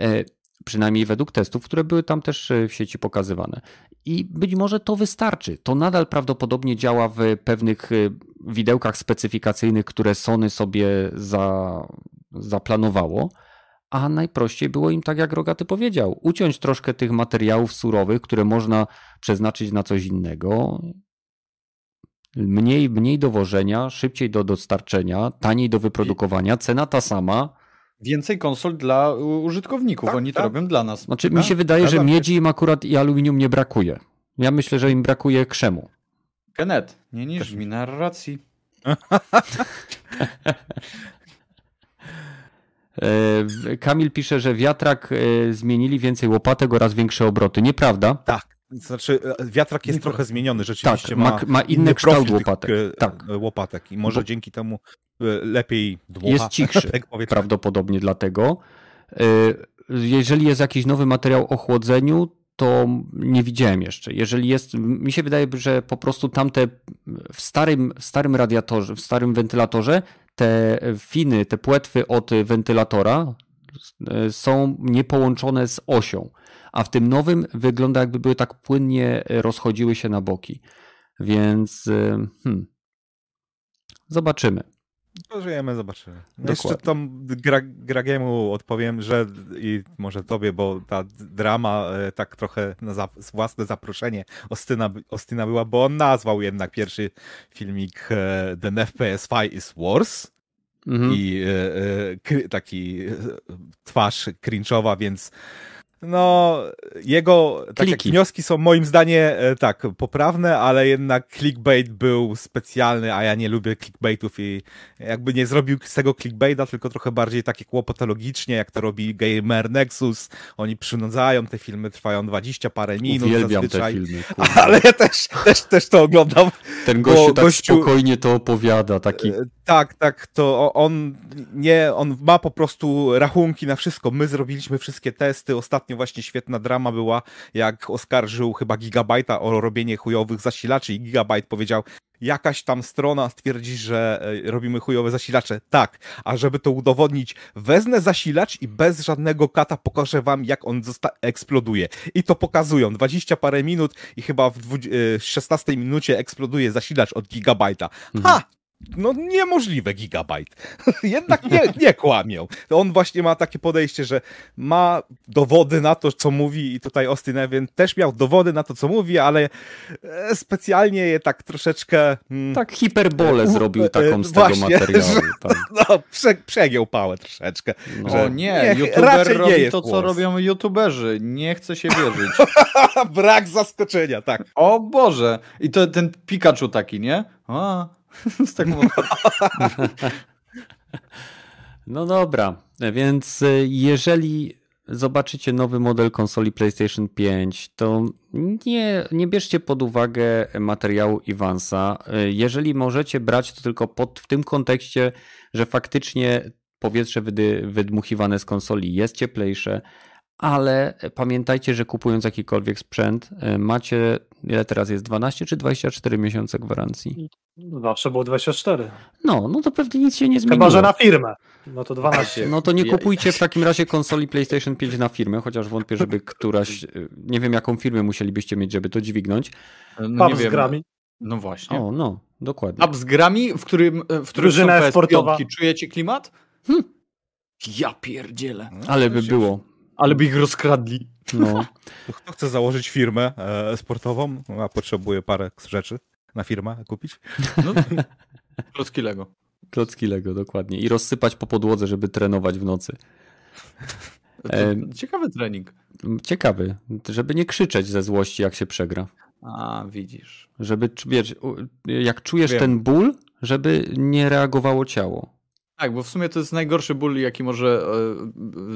Y, Przynajmniej według testów, które były tam też y, w sieci pokazywane. I być może to wystarczy. To nadal prawdopodobnie działa w pewnych widełkach specyfikacyjnych, które Sony sobie za, zaplanowało. A najprościej było im, tak jak Rogaty powiedział, uciąć troszkę tych materiałów surowych, które można przeznaczyć na coś innego. Mniej, mniej dowożenia, szybciej do dostarczenia, taniej do wyprodukowania, cena ta sama. Więcej konsol dla użytkowników. Tak, Oni to tak. robią dla nas. Znaczy, Tak, mi się wydaje, że miedzi im akurat i aluminium nie brakuje. Ja myślę, że im brakuje krzemu. Kenet, nie niż mi narracji. E, Kamil pisze, że wiatrak e, zmienili więcej łopatek oraz większe obroty. Nieprawda? Tak. Znaczy, e, wiatrak jest trochę zmieniony, rzeczywiście. Tak, ma, ma- ma inny kształt łopatek. Tych, Tak. łopatek. I może Bo- dzięki temu lepiej dmucha. Jest cichszy. tak powietrze. Prawdopodobnie dlatego. Jeżeli jest jakiś nowy materiał o chłodzeniu, to nie widziałem jeszcze. Jeżeli jest, mi się wydaje, że po prostu tamte w starym, w starym radiatorze, w starym wentylatorze, te finy, te płetwy od wentylatora e, są niepołączone z osią, a w tym nowym wygląda jakby były tak płynnie rozchodziły się na boki. Więc e, hmm, zobaczymy. Pożyjemy, zobaczymy. No Dokładnie. Jeszcze tam gra, Gragiemu odpowiem, że i może tobie, bo ta drama e, tak trochę na za, własne zaproszenie Ostyna, Ostyna była, bo on nazwał jednak pierwszy filmik e, The FPS Fight is Worse Mhm. i e, e, taki e, twarz cringe'owa, więc No, jego tak jak wnioski są moim zdaniem e, tak, poprawne, ale jednak clickbait był specjalny, a ja nie lubię clickbaitów i jakby nie zrobił z tego clickbaita, tylko trochę bardziej takie kłopotologicznie, jak to robi Gamer Nexus. Oni przynudzają, te filmy trwają 20 parę minut Uwielbiam te zazwyczaj. filmy. kurwa. Ale ja też, też, też to oglądam. Ten gościu tak gościu- spokojnie to opowiada, taki... E, Tak, tak, to on nie, on ma po prostu rachunki na wszystko. My zrobiliśmy wszystkie testy. Ostatnio właśnie świetna drama była, jak oskarżył chyba Gigabajta o robienie chujowych zasilaczy i Gigabajt powiedział, jakaś tam strona stwierdzi, że e, robimy chujowe zasilacze. Tak, a żeby to udowodnić, wezmę zasilacz i bez żadnego kata pokażę wam, jak on eksploduje. I to pokazują. 20 parę minut i chyba w dwu- e, 16 minucie eksploduje zasilacz od Gigabajta. Ha! No niemożliwe gigabajt. Jednak nie, nie kłamią. On właśnie ma takie podejście, że ma dowody na to, co mówi i tutaj Austin Ewan też miał dowody na to, co mówi, ale e, specjalnie je tak troszeczkę... mm, Tak hiperbolę U- zrobił e, taką z właśnie, tego materiału. że- Tak. No, prze, przegiął pałę troszeczkę. No. że- O nie, nie, youtuber raczej nie robi jest to, co głos. robią youtuberzy. Nie chcę się wierzyć. Brak zaskoczenia, tak. O Boże! I to ten Pikachu taki, nie? A, z taką No dobra, więc y, jeżeli zobaczycie nowy model konsoli PlayStation 5, to nie, nie bierzcie pod uwagę materiału Iwansa. Y, Jeżeli możecie brać to tylko pod, w tym kontekście, że faktycznie powietrze wydy, wydmuchiwane z konsoli jest cieplejsze, ale pamiętajcie, że kupując jakikolwiek sprzęt, y, macie, ile teraz jest, 12 czy 24 miesiące gwarancji? Zawsze było 24. No, no to pewnie nic się nie zmieniło. Chyba, że na firmę. No to 12. No to nie kupujcie w takim razie konsoli PlayStation 5 na firmę, chociaż wątpię, żeby któraś, y, nie wiem jaką firmę musielibyście mieć, żeby to dźwignąć. No Pub nie z wiem. grami. No właśnie. O, no, dokładnie. Pub z grami, w którym, w którym są Drużyna PS5. sportowa. Czujecie klimat? Hm. Ja pierdzielę. Ale by było. Ale by ich rozkradli. No. Kto chce założyć firmę e, sportową, a potrzebuje parę rzeczy na firmę kupić? No, klocki Lego. Klocki Lego, dokładnie. I rozsypać po podłodze, żeby trenować w nocy. Em. Ciekawy trening. Ciekawy, żeby nie krzyczeć ze złości, jak się przegra. A, widzisz. Żeby, wiesz, jak czujesz Wiem. ten ból, żeby nie reagowało ciało. Tak, bo w sumie to jest najgorszy ból, jaki może,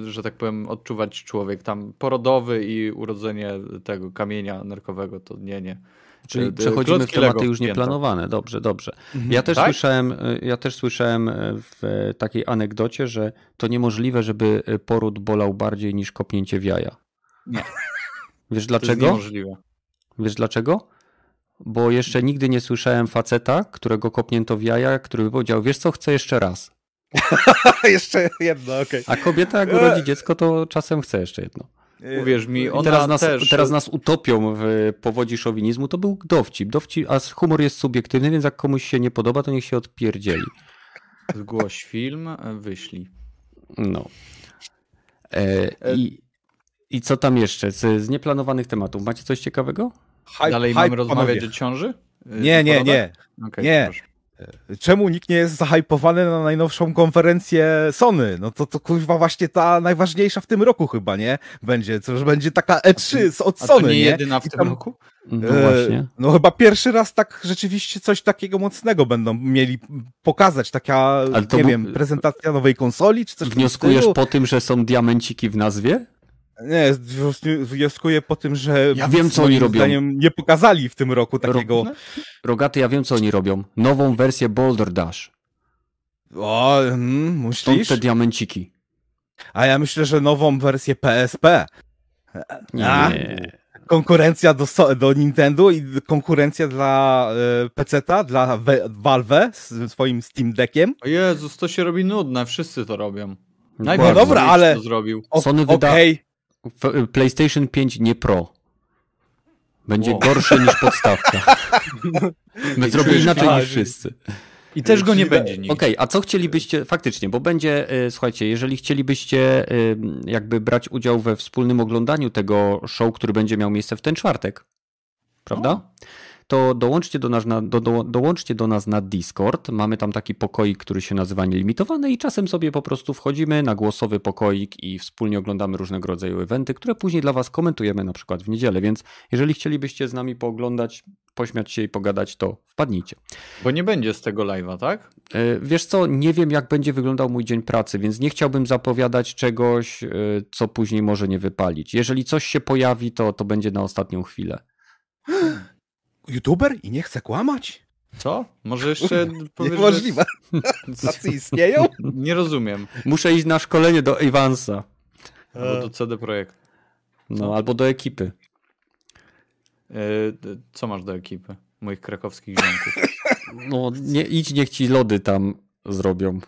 e, że tak powiem, odczuwać człowiek. Tam porodowy i urodzenie tego kamienia nerkowego, to nie, nie. Czyli E, przechodzimy w tematy już nieplanowane. Dobrze, dobrze. Ja też, Tak? słyszałem, ja też słyszałem w takiej anegdocie, że to niemożliwe, żeby poród bolał bardziej niż kopnięcie w jaja. Nie. Wiesz To jest dlaczego? niemożliwe. Wiesz dlaczego? Bo jeszcze nigdy nie słyszałem faceta, którego kopnięto w jaja, który by powiedział, wiesz co, chcę jeszcze raz. Jeszcze jedno, okej. A kobieta jak urodzi dziecko, to czasem chce jeszcze jedno. E, Uwierz mi, I ona teraz nas, też... teraz nas utopią w powodzi szowinizmu. To był dowcip. dowcip. A humor jest subiektywny, więc jak komuś się nie podoba, to niech się odpierdzieli. Zgłoś film, e, wyślij. No. E, i, I co tam jeszcze? Z, z nieplanowanych tematów. Macie coś ciekawego? Hype, Dalej hype, mamy rozmawiać panowie. o ciąży? E, Nie, nie, nie. Okej, Nie. proszę. Czemu nikt nie jest zahypowany na najnowszą konferencję Sony? No to to kurwa właśnie ta najważniejsza w tym roku chyba, nie? Będzie, co już będzie taka E3 z- od A to Sony, nie nie? jedyna w I tym tam- roku? No E, właśnie. No chyba pierwszy raz tak rzeczywiście coś takiego mocnego będą mieli pokazać, taka, to nie wiem, prezentacja nowej konsoli, czy coś Wnioskujesz po tym, że są diamenciki w nazwie? Nie, wnios- wnioskuję po tym, że Ja wiem, co oni robią. nie pokazali w tym roku takiego... Rogaty, ja wiem, co oni robią. Nową wersję Boulder Dash. O, mm, Stąd te diamenciki. A ja myślę, że nową wersję PSP. A? Nie. konkurencja do, do Nintendo i konkurencja dla e, PC-ta, dla We- Valve z swoim Steam Deckiem. O Jezus, to się robi nudne, wszyscy to robią. No Najpierw dobra, Switch ale- to zrobił. O, Sony wyda- W- PlayStation 5 nie Pro. Będzie Wow. gorsze niż podstawka. My zrobili czujesz inaczej niż wszyscy. I też go nie będzie nigdy. Okej, a co chcielibyście, faktycznie, bo będzie, y, słuchajcie, jeżeli chcielibyście y, jakby brać udział we wspólnym oglądaniu tego show, który będzie miał miejsce w ten czwartek, prawda? To dołączcie do nas na, do, do, dołączcie do nas na Discord. Mamy tam taki pokoik, który się nazywa Nielimitowane i czasem sobie po prostu wchodzimy na głosowy pokoik i wspólnie oglądamy różnego rodzaju eventy, które później dla was komentujemy na przykład w niedzielę, więc jeżeli chcielibyście z nami pooglądać, pośmiać się i pogadać, to wpadnijcie. Bo nie będzie z tego live'a, tak? E, Wiesz co, nie wiem jak będzie wyglądał mój dzień pracy, więc nie chciałbym zapowiadać czegoś, e, co później może nie wypalić. Jeżeli coś się pojawi, to to będzie na ostatnią chwilę. YouTuber i nie chce kłamać? Co? Może jeszcze powiesz, że- Niemożliwe. Tacy istnieją? Nie rozumiem. Muszę iść na szkolenie do Evansa. Albo do CD Projekt. No, albo do ekipy. Yy, co masz do ekipy? Moich krakowskich ziomków. No, nie, idź, niech ci lody tam zrobią.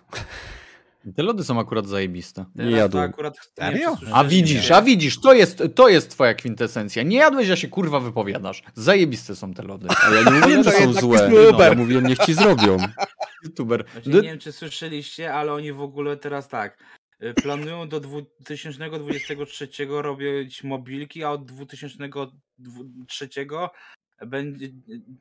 Te lody są akurat zajebiste. Nie jadłem. Akurat, nie A widzisz, a widzisz, to jest, to jest twoja kwintesencja. Nie jadłeś, a się kurwa wypowiadasz. Zajebiste są te lody. A ja nie mówiłem, że są złe. No, ja mówiłem, niech ci zrobią. YouTuber. Znaczy, nie wiem, czy słyszeliście, ale oni w ogóle teraz tak. y, Planują do 2023 robić mobilki, a od 2023 będzie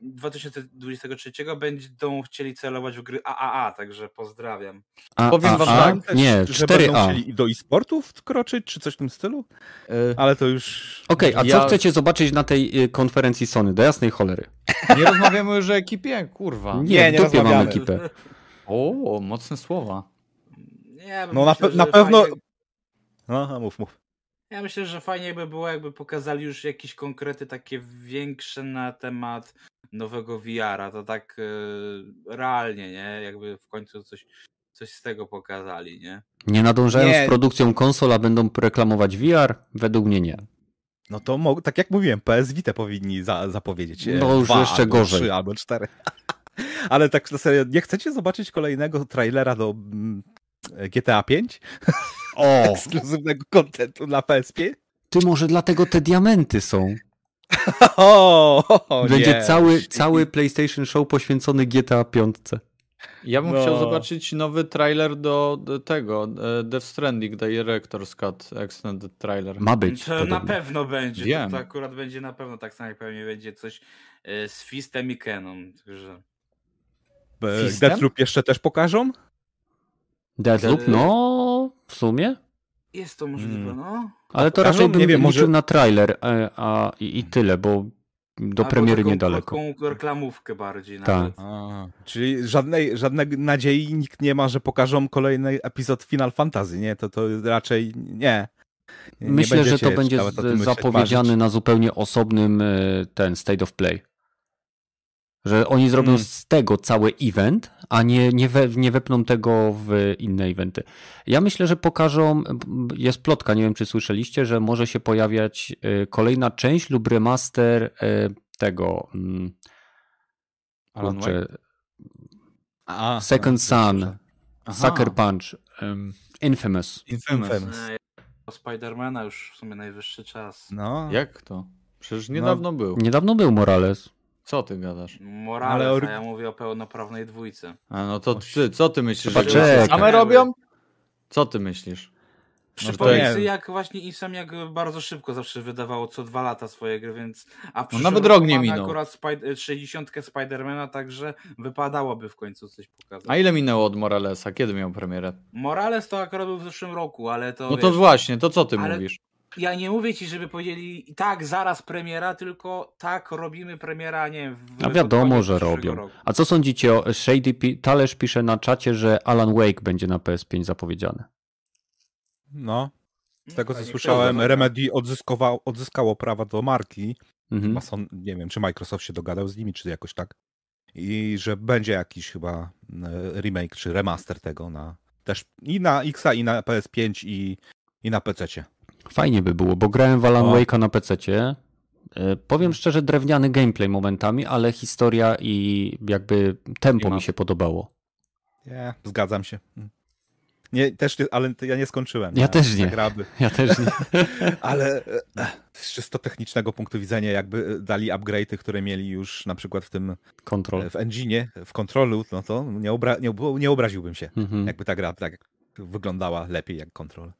2023 będą chcieli celować w gry AAA, także pozdrawiam. A, Powiem a, wam a, tak, nie, Że będą 4A. chcieli do e-sportów wkroczyć, czy coś w tym stylu? Yy, Ale to już... Okej, a co Ja- chcecie zobaczyć na tej y, konferencji Sony? Do jasnej cholery. nie rozmawiamy już o ekipie? Kurwa. Nie, Nie, w nie dupie mam rozmawiamy. ekipę. O, mocne słowa. Nie, No na myślę, pe- na pewno- Fajnie, No, mów, mów. Ja myślę, że fajnie by było, jakby pokazali już jakieś konkrety takie większe na temat nowego VR-a. To tak e, realnie, nie? Jakby w końcu coś, coś z tego pokazali, nie? Nie nadążają Nie. z produkcją konsol, a będą reklamować VR? Według mnie nie. No to mo- tak jak mówiłem, PS Vita powinni za- zapowiedzieć. e, No już dwa, jeszcze albo gorzej. Trzy albo cztery. Ale tak na serio, nie chcecie zobaczyć kolejnego trailera do mm, GTA 5? O! Ekskluzywnego kontentu na PSP? Ty może dlatego te diamenty są. O, o, Będzie nie. cały, cały PlayStation Show poświęcony GTA 5. Ja bym No. chciał zobaczyć nowy trailer do, do tego, e, Death Stranding Director's Cut Extended Trailer. Ma być. To na pewno będzie. Wiem. To, to akurat będzie na pewno tak samo jak pewnie będzie coś e, z Fistem i Keną. Także E? Deathloop jeszcze też pokażą? Deathloop? Yy. No, w sumie. jest to możliwe, Mm. no. Ale to raczej bym Nie wiem, może- na trailer e, a, i, i tyle, bo do Albo premiery taką niedaleko. krótką reklamówkę bardziej Tak. nawet. A, czyli żadnej, żadnej nadziei nikt nie ma, że pokażą kolejny epizod Final Fantasy, nie? To, to raczej nie. Nie Myślę, że to będzie zapowiedziany marzyć. na zupełnie osobnym e, ten State of Play. Że oni zrobią Hmm. z tego cały event, a nie, nie, we, nie wepną tego w inne eventy. Ja myślę, że pokażą, jest plotka, nie wiem czy słyszeliście, że może się pojawiać e, kolejna część lub remaster e, tego mm, Alan kurczę, A, Second a, Son, Aha. Sucker Punch, em, Infamous. Infamous. Infamous. Spidermana już w sumie najwyższy czas. No. Jak to? Przecież niedawno był. Niedawno był Morales. Co ty gadasz? Morales, Ale or- a ja mówię o pełnoprawnej dwójce. A no to ty, co ty myślisz? Trzeba Że same robią? Co ty myślisz? Przy to nie. pomysły jak właśnie Insomniac bardzo szybko zawsze wydawało co dwa lata swoje gry, więc a przyszłym nawet rok nie mamy minął. akurat Spid- 60 Spidermana, także wypadałoby w końcu coś pokazać. A ile minęło od Moralesa? Kiedy miał premierę? Morales to akurat był w zeszłym roku, ale to No to wiesz, właśnie, to co ty ale- mówisz? Ja nie mówię ci, żeby powiedzieli tak, zaraz premiera, tylko tak, robimy premiera, nie wiem, w, A wiadomo, że robią. roku. A co sądzicie o Shady Pi- Talerz pisze na czacie, że Alan Wake będzie na PS5 zapowiedziany. No. Z tego co słyszałem. Remedy odzyskowało, odzyskało prawa do marki. Mhm. Są, nie wiem, czy Microsoft się dogadał z nimi, czy jakoś tak. I że będzie jakiś chyba e, remake, czy remaster tego na też i na Xa, i na PS5, i, i na PC. Fajnie by było, bo grałem w Alan. Wake'a na PC-cie. E, Powiem szczerze, drewniany gameplay momentami, ale historia i jakby tempo mi się podobało. Nie, zgadzam się. Mm. Nie, też, nie- ale ja nie skończyłem. Ja też nie. Graby. Ja też nie. Ale e, z czysto technicznego punktu widzenia, jakby e, dali upgrade'y, które mieli już na przykład w tym, Kontrol. e, w engine'ie, w kontrolu, no to nie, obra nie, nie obraziłbym się. Mhm. Jakby ta gra tak wyglądała lepiej jak kontrol.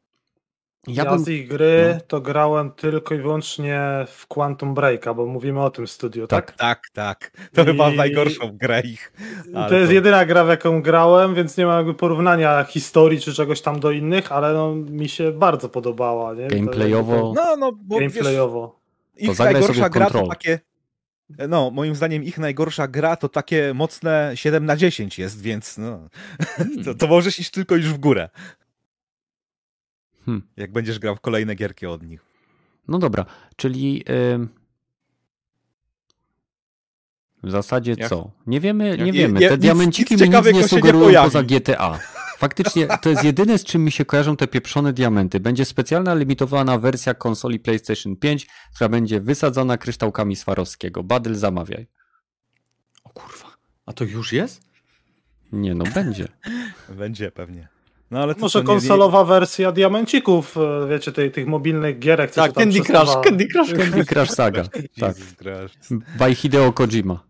Ja, Ja bym... z ich gry no. to grałem tylko i wyłącznie w Quantum Breaka, bo mówimy o tym studiu, tak? Tak, tak. To I- chyba najgorszą grę ich. ale To jest to- jedyna gra, w jaką grałem, więc nie ma jakby porównania historii czy czegoś tam do innych, ale no, mi się bardzo podobała. Nie? To- Gameplayowo- No, no, bo wiesz, Gameplayowo. ich zagraj najgorsza gra to takie... No, moim zdaniem ich najgorsza gra to takie mocne 7 na 10 jest, więc no, to, to możesz iść tylko już w górę. Hmm. Jak będziesz grał w kolejne gierki od nich. No dobra, czyli ym, w zasadzie Jak- co? Nie wiemy, nie Jak- wiemy. Te nic- diamenciki nic mi nic nie sugerują poza GTA. Faktycznie to jest jedyne, z czym mi się kojarzą te pieprzone diamenty. Będzie specjalna limitowana wersja konsoli PlayStation 5, która będzie wysadzona kryształkami Swarowskiego. Badel zamawiaj. O kurwa. A to już jest? Nie no, będzie. Będzie pewnie. No ale to Może co, nie- konsolowa wersja diamencików, e, wiecie, tej, tych mobilnych gierek. Tak, tam Candy Crush. Candy Crush, Candy Crush Saga. Tak. By Hideo Kojima.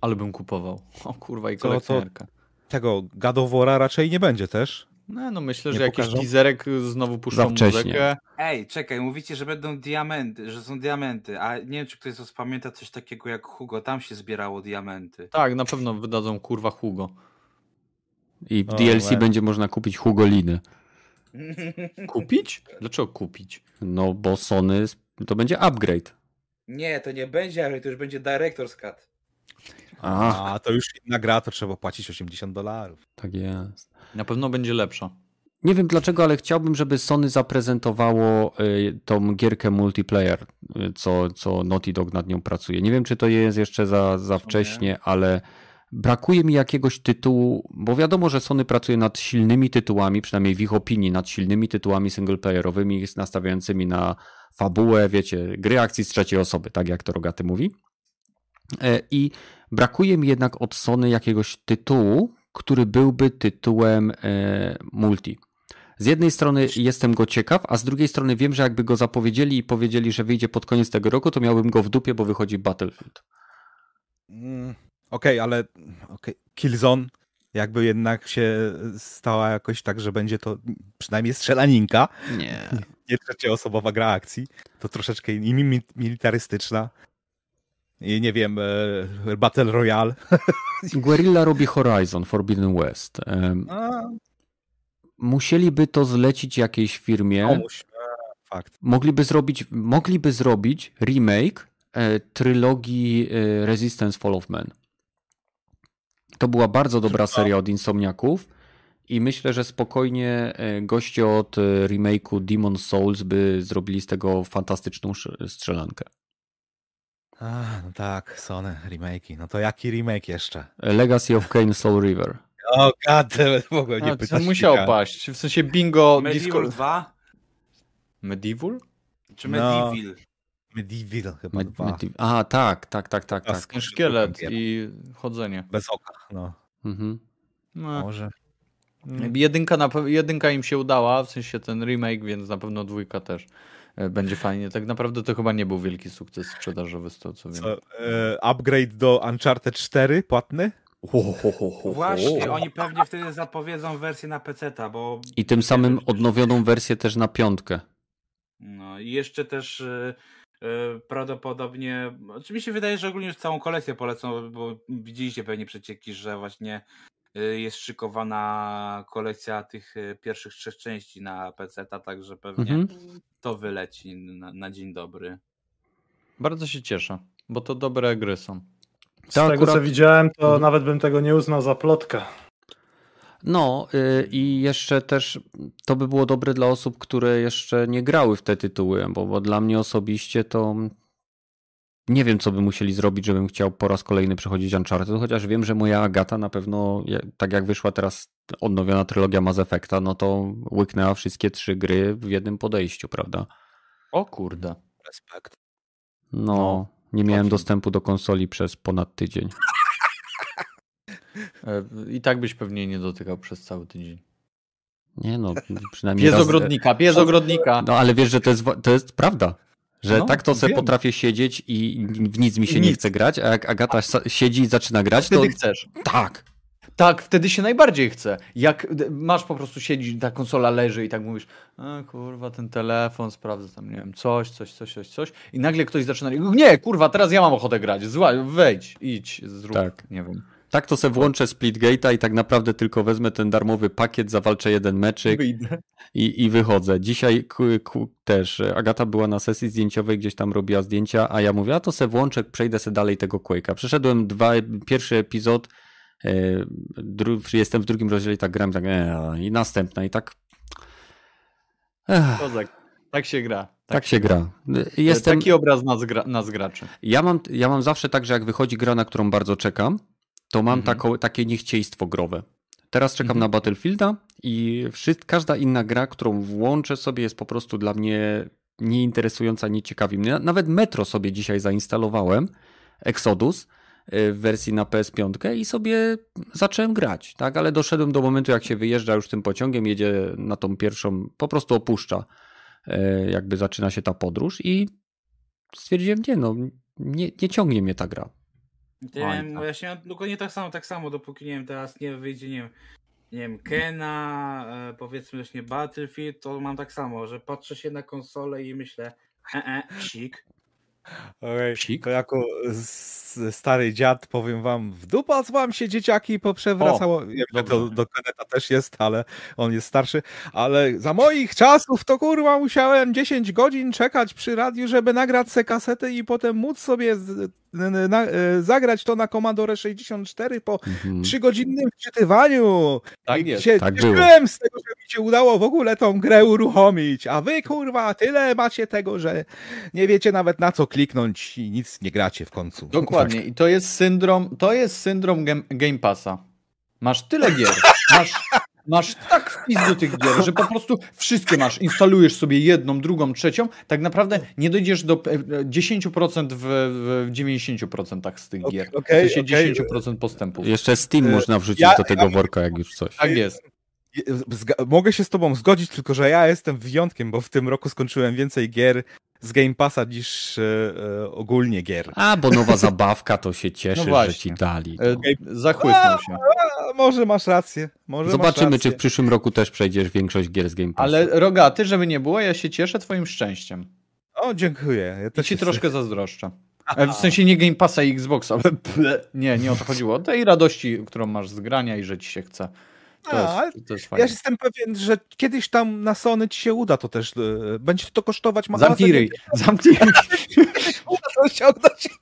Ale bym kupował. O kurwa i kolekcjonerka. Tego God of War'a raczej nie będzie też. No, no myślę, Nie że jakiś pokażą? teaserek znowu puszczą muzykę. Ej, czekaj, mówicie, że będą diamenty, że są diamenty, a nie wiem, czy ktoś z was pamięta coś takiego jak Hugo, tam się zbierało diamenty. Tak, na pewno wydadzą kurwa Hugo. I w O, DLC man. będzie można kupić Hugoliny. Kupić? Dlaczego kupić? No bo Sony to będzie upgrade. Nie, to nie będzie, ale to już będzie Director's Cut. A, A to już inna gra, to trzeba płacić 80 dolarów. tak jest. Na pewno będzie lepsza. Nie wiem dlaczego, ale chciałbym, żeby Sony zaprezentowało y, tą gierkę multiplayer, y, co, co Naughty Dog nad nią pracuje. Nie wiem, czy to jest jeszcze za, za wcześnie, ale brakuje mi jakiegoś tytułu, bo wiadomo, że Sony pracuje nad silnymi tytułami, przynajmniej w ich opinii, nad silnymi tytułami singleplayerowymi, nastawiającymi na fabułę, wiecie, gry akcji z trzeciej osoby, tak jak to Rogaty mówi. E, I brakuje mi jednak od Sony jakiegoś tytułu, który byłby tytułem e, multi. Z jednej strony jestem go ciekaw, a z drugiej strony wiem, że jakby go zapowiedzieli i powiedzieli, że wyjdzie pod koniec tego roku, to miałbym go w dupie, bo wychodzi Battlefield. Mm, Okej, ale okay. Killzone jakby jednak się stała jakoś tak, że będzie to przynajmniej strzelaninka, Nie. nie trzecioosobowa gra akcji, to troszeczkę i mi- militarystyczna. I nie wiem, e, Battle Royale. Guerrilla robi Horizon Forbidden West. A, Musieliby to zlecić jakiejś firmie. komuś. Fakt. Mogliby zrobić, mogliby zrobić remake e, trylogii e, Resistance Fall of Man. To była bardzo dobra Czy to- seria od Insomniaków i myślę, że spokojnie e, goście od e, remake'u Demon Souls by zrobili z tego fantastyczną strzelankę. A, no tak, Sony, remake'i. No to jaki remake jeszcze? E, Legacy of Kain Soul River. O, god, mogłem nie A, to pytać. musiał Mika. paść. W sensie bingo Medieval Discord. 2 Medieval? czy No. Medieval? Chyba Med- dwa. Medi- A, tak, tak, tak, tak, A tak. Szkielet i chodzenie. Bez oka, no. Mhm. No. Może. Jedynka, na, jedynka im się udała, w sensie ten remake, więc na pewno dwójka też e, będzie fajnie. Tak naprawdę to chyba nie był wielki sukces sprzedażowy z tego co wiem. Co, e, upgrade do Uncharted 4 płatny? Właśnie, oni pewnie wtedy zapowiedzą wersję na PC-ta, bo... I tym samym odnowioną wersję też na piątkę. No i jeszcze też y, prawdopodobnie, oczywiście wydaje, że ogólnie już całą kolekcję polecą, bo widzieliście pewnie przecieki, że właśnie y, jest szykowana kolekcja tych y, pierwszych trzech części na PC, także pewnie Mhm. to wyleci na, na dzień dobry. Bardzo się cieszę, bo to dobre gry są. Z To tego co akurat- widziałem, to Mhm. nawet bym tego nie uznał za plotkę. No y, i jeszcze też to by było dobre dla osób, które jeszcze nie grały w te tytuły, bo, bo dla mnie osobiście to nie wiem, co by musieli zrobić, żebym chciał po raz kolejny przechodzić Uncharted, chociaż wiem, że moja Agata na pewno, tak jak wyszła teraz odnowiona trylogia Mass Effecta, no to łyknęła wszystkie trzy gry w jednym podejściu, prawda? O kurde. Respekt. No, No, nie miałem dostępu do konsoli przez ponad tydzień. E, I tak byś pewnie nie dotykał przez cały tydzień. Nie no, przynajmniej Pies raz... ogrodnika, pies ogrodnika. No ale wiesz, że to jest, to jest prawda. Że No, tak to sobie wiem. potrafię siedzieć i w nic mi się I nie nic. chce grać, a jak Agata siedzi i zaczyna grać, to Wtedy chcesz. tak. Tak, wtedy się najbardziej chce. Jak masz po prostu siedzieć, ta konsola leży i tak mówisz, a kurwa, ten telefon, sprawdzę tam, nie wiem, coś, coś, coś, coś, coś. I nagle ktoś zaczyna, nie, kurwa, teraz ja mam ochotę grać, Zła, wejdź, idź, zrób, Tak. nie wiem. Tak to se włączę Splitgate'a i tak naprawdę tylko wezmę ten darmowy pakiet, zawalczę jeden meczyk i, i wychodzę. Dzisiaj też e, Agata była na sesji zdjęciowej, gdzieś tam robiła zdjęcia, a ja mówię, a to se włączę, przejdę se dalej tego Quake'a. Przeszedłem dwa, pierwszy epizod, e, dru, jestem w drugim rozdziale i tak gram, tak, e, i następna i tak... Ech, Kozak, tak się gra. tak się gra. Jestem, Taki obraz nas, gra, nas graczy. Ja mam, ja mam zawsze tak, że jak wychodzi gra, na którą bardzo czekam, to mam Mhm. taką, takie niechciejstwo growe. Teraz czekam Mhm. na Battlefielda i wszy- każda inna gra, którą włączę sobie jest po prostu dla mnie nieinteresująca, nie ciekawi mnie. Nawet Metro sobie dzisiaj zainstalowałem, Exodus y, w wersji na PS5 i sobie zacząłem grać, tak? Ale doszedłem do momentu, jak się wyjeżdża już tym pociągiem, jedzie na tą pierwszą, po prostu opuszcza, y, jakby zaczyna się ta podróż i stwierdziłem, nie no, nie, nie ciągnie mnie ta gra. Ja, miałem, tak. ja się miałem dokładnie tak samo, tak samo, dopóki nie wiem, teraz nie wyjdzie, nie wiem, nie wiem, Kena, e, powiedzmy też nie Battlefield, to mam tak samo, że patrzę się na konsolę i myślę, e, e, psik. Okej, Psik? To jako stary dziad powiem wam, w dupa wam się dzieciaki poprzewracało. Nie wiem, że to dobrze. do Keneta też jest, ale on jest starszy. Ale za moich czasów to kurwa musiałem 10 godzin czekać przy radiu, żeby nagrać se kasetę i potem móc sobie z, na, e, zagrać to na Commodore 64 po Mhm. trzygodzinnym wczytywaniu. Tak jest. się Tak cieszyłem z tego, że mi się udało w ogóle tą grę uruchomić, a wy kurwa tyle macie tego, że nie wiecie nawet na co kliknąć i nic nie gracie w końcu. Dokładnie. I to jest syndrom, to jest syndrom Game, game Passa. Masz tyle gier, masz, masz tak wpis do tych gier, że po prostu wszystkie masz. Instalujesz sobie jedną, drugą, trzecią. Tak naprawdę nie dojdziesz do e, 10% w, w 90% z tych gier. okej, w sensie okej. 10% postępów. Jeszcze Steam E, można wrzucić ja- do tego worka, jak już coś. Tak jest. Zga- mogę się z tobą zgodzić, tylko że ja jestem wyjątkiem, bo w tym roku skończyłem więcej gier z Game Passa niż e, e, ogólnie gier. A, bo nowa zabawka, to się cieszysz, No że ci dali. E, Zachłysnął się. A, może masz rację. Może Zobaczymy, masz czy rację. w przyszłym roku też przejdziesz większość gier z Game Passa. Ale rogaty, żeby nie było, ja się cieszę twoim szczęściem. O, dziękuję. Ja I też ci jestem- troszkę zazdroszczę. E, W sensie nie Game Passa i Xboxa. ale Nie, nie o to chodziło. O tej radości, którą masz z grania i że ci się chce. Ja jestem pewien, że kiedyś tam na Sony ci się uda to też. e, Będzie to kosztować ma- Zamknij masę ryj. Zamknij ryj. pieniędzy, Uda to osiągnąć.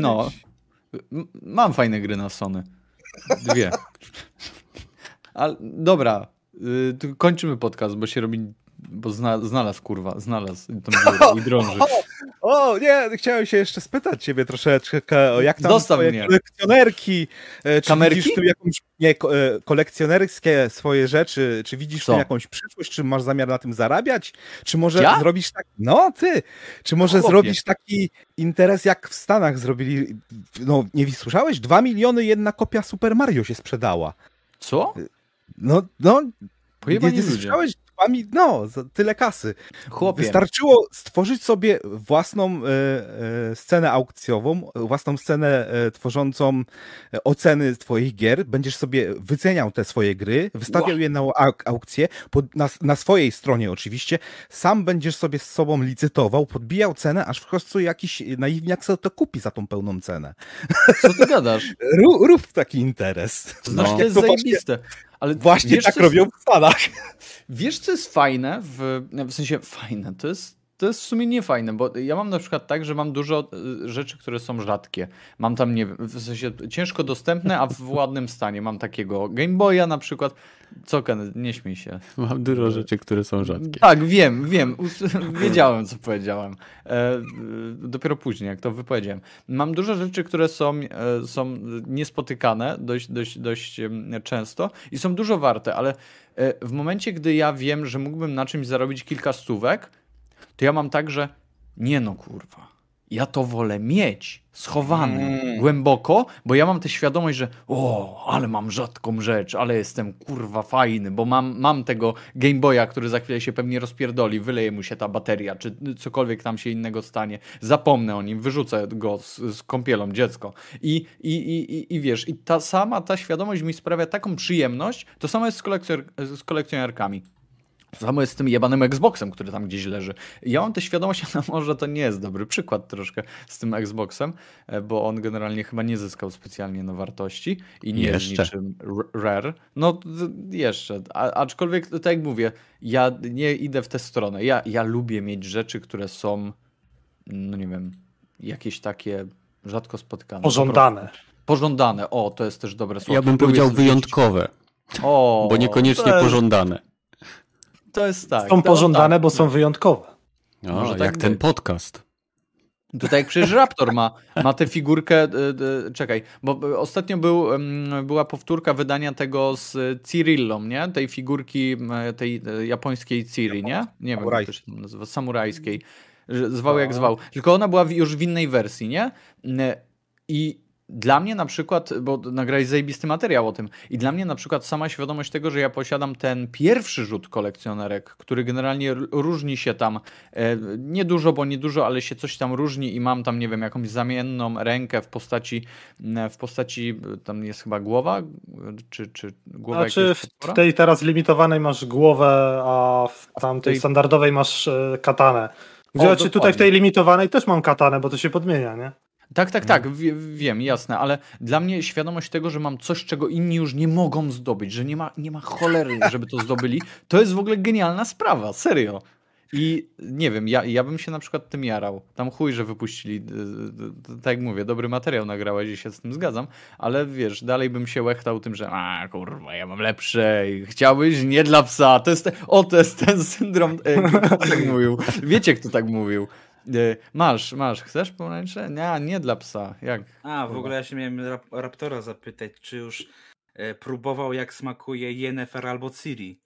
No. Mam fajne gry na Sony. Dwie. Ale dobra. y, Kończymy podcast, bo się robi. Bo zna, znalazł kurwa, znalazł tą górę i drąży. O, nie, chciałem się jeszcze spytać ciebie troszeczkę, o jak tam twoje mnie. kolekcjonerki, e, czy Kamerki? widzisz tym jakąś, nie, e, kolekcjonerskie swoje rzeczy, czy widzisz Co? tym jakąś przyszłość, czy masz zamiar na tym zarabiać, czy może Ja? zrobisz tak, no ty, czy może Chłopie. zrobisz taki interes jak w Stanach zrobili, no nie słyszałeś? Dwa miliony jedna kopia Super Mario się sprzedała. Co? No, no, nie, Pojebani nie słyszałeś? Dwa mi- no, tyle kasy. Chłopie. Wystarczyło stworzyć sobie własną e, e, scenę aukcjową, własną scenę e, tworzącą e, oceny twoich gier. Będziesz sobie wyceniał te swoje gry, wystawiał je na auk- aukcję, pod, na, na swojej stronie oczywiście. Sam będziesz sobie z sobą licytował, podbijał cenę, aż w końcu jakiś naiwniak sobie to kupi za tą pełną cenę. Co ty gadasz? Rób, rób taki interes. To znaczy, No. to jest zajebiste. Ale Właśnie wiesz, tak robią w Stanach. Wiesz, co jest fajne? W, w sensie fajne, to jest, to jest w sumie nie fajne, bo ja mam na przykład tak, że mam dużo y, rzeczy, które są rzadkie. Mam tam, nie wiem, w sensie ciężko dostępne, a w ładnym stanie. Mam takiego Game Boya na przykład. Co, Ken, nie śmiej się. Mam dużo rzeczy, które są rzadkie. Tak, wiem, wiem. Wiedziałem, co powiedziałem. E, y, dopiero później, jak to wypowiedziałem. Mam dużo rzeczy, które są, e, są niespotykane dość, dość, dość często i są dużo warte, ale e, w momencie, gdy ja wiem, że mógłbym na czymś zarobić kilka stówek, to ja mam tak, że nie no kurwa. ja to wolę mieć schowany Mm. głęboko, bo ja mam tę świadomość, że o, ale mam rzadką rzecz, ale jestem kurwa fajny, bo mam, mam tego Game Boya, który za chwilę się pewnie rozpierdoli, wyleje mu się ta bateria, czy cokolwiek tam się innego stanie, zapomnę o nim, wyrzucę go z, z kąpielą, dziecko. I, i, i, i, I wiesz, i ta sama ta świadomość mi sprawia taką przyjemność, to samo jest z, kolekcjoner, z kolekcjonerkami. To samo jest z tym jebanym Xboxem, który tam gdzieś leży. Ja mam tę świadomość, a może to nie jest dobry przykład troszkę z tym Xboxem, e, bo on generalnie chyba nie zyskał specjalnie na wartości i nie Jeszcze. jest niczym rare. No jeszcze, a, aczkolwiek tak jak mówię, ja nie idę w tę stronę. Ja, ja lubię mieć rzeczy, które są, no nie wiem, jakieś takie rzadko spotykane. Pożądane. Pożądane, o, to jest też dobre słowo. Ja bym powiedział wyjątkowe, O, bo niekoniecznie jest, pożądane. To jest tak. Są to- pożądane, tak, bo są wyjątkowe. O, Może tak jak ten być. podcast. Tutaj jak przecież Raptor ma, ma tę figurkę, y, y, czekaj, bo y, ostatnio był, była powtórka wydania tego z Cyrillą, nie? Tej figurki, tej japońskiej Ciri, nie? Nie wiem, jak to się tam nazywa, samurajskiej. Zwał jak No. zwał. Tylko ona była już w innej wersji, nie? I dla mnie na przykład, bo nagrałeś zajebisty materiał o tym, i dla mnie na przykład sama świadomość tego, że ja posiadam ten pierwszy rzut kolekcjonerek, który generalnie różni się tam e, niedużo, bo niedużo, ale się coś tam różni i mam tam, nie wiem, jakąś zamienną rękę w postaci, w postaci, tam jest chyba głowa, czy, czy głowa Znaczy w tej teraz limitowanej masz głowę, a w tamtej tej- standardowej masz e, katanę. Znaczy tutaj w tej limitowanej też mam katanę, bo to się podmienia, nie? Tak, tak, tak, wie, wiem, jasne, ale dla mnie świadomość tego, że mam coś, czego inni już nie mogą zdobyć, że nie ma, nie ma cholery, żeby to zdobyli, to jest w ogóle genialna sprawa, serio. I nie wiem, ja, ja bym się na przykład tym jarał. Tam chuj, że wypuścili, tak jak mówię, dobry materiał nagrałeś i się z tym zgadzam, ale wiesz, dalej bym się łechtał tym, że a kurwa, ja mam lepsze i chciałbyś nie dla psa. To jest, te, o, to jest ten syndrom, e, kto tak mówił. Wiecie, kto tak mówił. E, Masz, masz, chcesz pomarańcze? Nie, nie dla psa. Jak? A, w ogóle ja się miałem rap Raptora zapytać, czy już e, próbował jak smakuje Yennefer albo Ciri.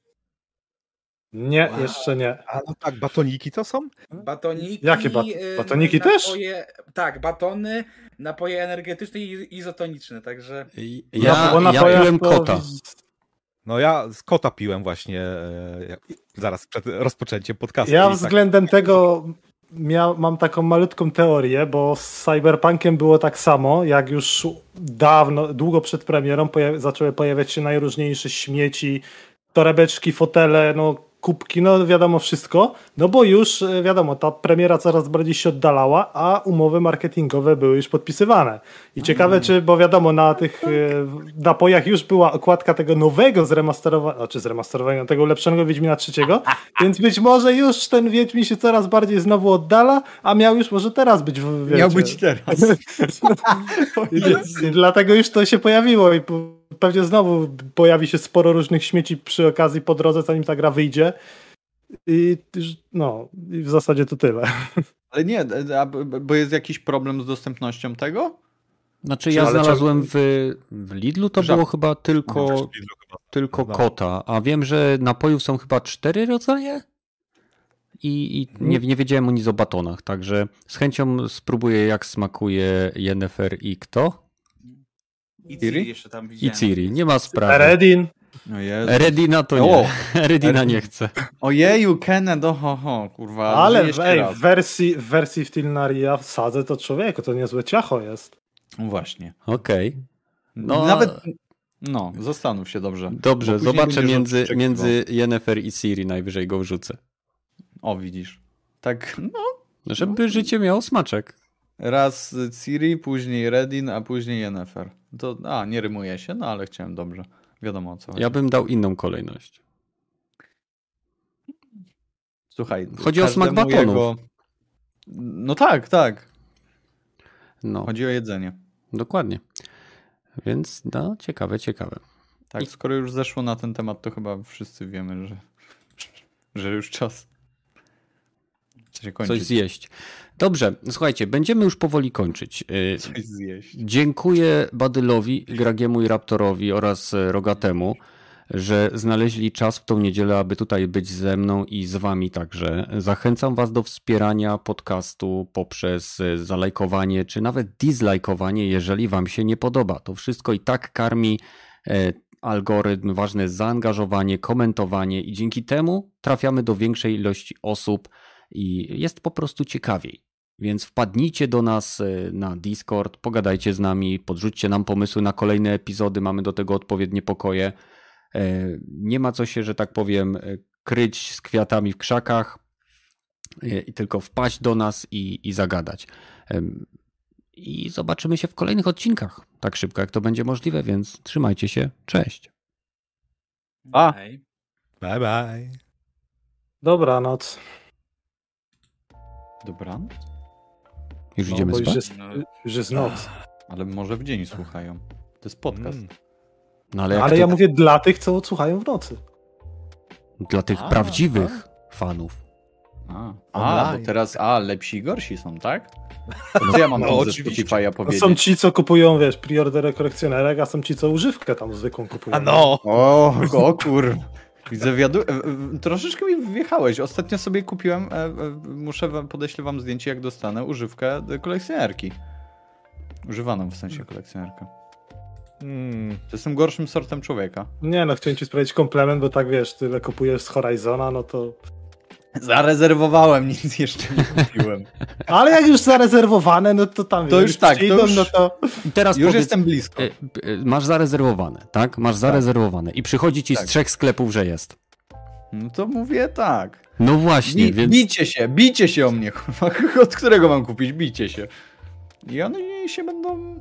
Nie, Wow. jeszcze nie. A no tak, batoniki to są? Batoniki. Jakie bat- e, batoniki też? napoje, Tak, batony, napoje energetyczne i izotoniczne, także Ja, ja piłem kota. No ja z kota piłem właśnie e, zaraz przed rozpoczęciem podcastu. Ja tak- względem tego mia, mam taką malutką teorię, bo z Cyberpunkiem było tak samo, jak już dawno, długo przed premierą zaczęły pojawiać się najróżniejsze śmieci, torebeczki, fotele, no kubki, no wiadomo wszystko, no bo już e, wiadomo, ta premiera coraz bardziej się oddalała, a umowy marketingowe były już podpisywane. I ciekawe, czy, bo wiadomo, na tych e, napojach już była okładka tego nowego zremasterowanego, znaczy zremasterowanego, tego lepszego Wiedźmina trzeciego, więc być może już ten Wiedźmin się coraz bardziej znowu oddala, a miał już może teraz być. w-. Miał być teraz. Dlatego już to się pojawiło i pewnie znowu pojawi się sporo różnych śmieci przy okazji po drodze, zanim ta gra wyjdzie. I no, i w zasadzie to tyle. Ale nie, bo jest jakiś problem z dostępnością tego? Znaczy Czy- ja znalazłem w, w Lidlu to Żab- było chyba tylko, tylko No. kota, a wiem, że napojów są chyba cztery rodzaje i, i nie, nie wiedziałem o nic o batonach, także z chęcią spróbuję jak smakuje Yennefer i kto? I Ciri? Jeszcze tam I widziałem. Ciri, nie ma sprawy. Eredin. O Jezu. Redina to O! nie, Redina nie chce. Ojeju, Kenneth, oho, ho, kurwa. Ale ej, w wersji, w wersji w Tilnaria w sadze to człowieku, to niezłe ciacho jest. No Właśnie. Okej, No, Nawet, no, zastanów się dobrze. dobrze, zobaczę między, między Yennefer i Ciri, najwyżej go wrzucę. O, widzisz. Tak, no, Żeby życie miało smaczek. raz Ciri, później Redin, a później Yennefer. To, a, nie rymuje się, no ale chciałem dobrze. Wiadomo o co chodzi. Ja bym dał inną kolejność. Słuchaj. Chodzi o smak batonów. No tak, tak. No, Chodzi o jedzenie. dokładnie. Więc no, ciekawe, ciekawe. Tak, skoro już zeszło na ten temat, to chyba wszyscy wiemy, że, że już czas. Coś zjeść. Dobrze, słuchajcie, będziemy już powoli kończyć. Y, Coś zjeść. Dziękuję Badylowi, Gragiemu i Raptorowi oraz e, Rogatemu że znaleźli czas w tą niedzielę, aby tutaj być ze mną i z wami także. Zachęcam was do wspierania podcastu poprzez e, zalajkowanie, czy nawet dislajkowanie, jeżeli wam się nie podoba. To wszystko i tak karmi e, algorytm, ważne jest zaangażowanie, komentowanie i dzięki temu trafiamy do większej ilości osób i jest po prostu ciekawiej. Więc wpadnijcie do nas e, na Discord, pogadajcie z nami, podrzućcie nam pomysły na kolejne epizody, mamy do tego odpowiednie pokoje. E, Nie ma co się, że tak powiem, e, kryć z kwiatami w krzakach i tylko wpaść do nas i, i zagadać. I zobaczymy się w kolejnych odcinkach, tak szybko jak to będzie możliwe, więc trzymajcie się. Cześć. A. Hej. Bye bye. Dobranoc. Dobranoc? Już No, idziemy bo już spać? jest, już jest noc. Ale może w dzień słuchają. To jest podcast. Mm. No ale, jak Ale to ja mówię dla tych, co odsłuchają w nocy. dla tych A, prawdziwych fanów. A, a bo teraz, a, lepsi i gorsi są, tak? To co ja mam No, no, ze oczywiście. Spotify'a To powiedzieć? są ci, co kupują, wiesz, preorderę kolekcjonerek, a są ci, co używkę tam zwykłą kupują. A no! O, o kur... Widzę wiadu... e, e, Troszeczkę mi wjechałeś. Ostatnio sobie kupiłem, e, muszę wam, podeślę wam zdjęcie jak dostanę, używkę kolekcjonerki. Używaną w sensie kolekcjonerkę. Mm. To jestem gorszym sortem człowieka. Nie no, chciałem ci sprawić komplement, bo tak wiesz, tyle kupujesz z Horizona, no to... Zarezerwowałem, nic jeszcze nie kupiłem. Ale jak już zarezerwowane, no to tam To już tak, to już- no to... Teraz Już powiedz, jestem blisko. e, e, masz zarezerwowane, tak? Masz zarezerwowane i przychodzi ci z Tak. trzech sklepów, że jest. No to mówię tak. No właśnie, Bi, więc... Bicie się, bicie się o mnie. Od którego mam kupić? Bicie się. I one się będą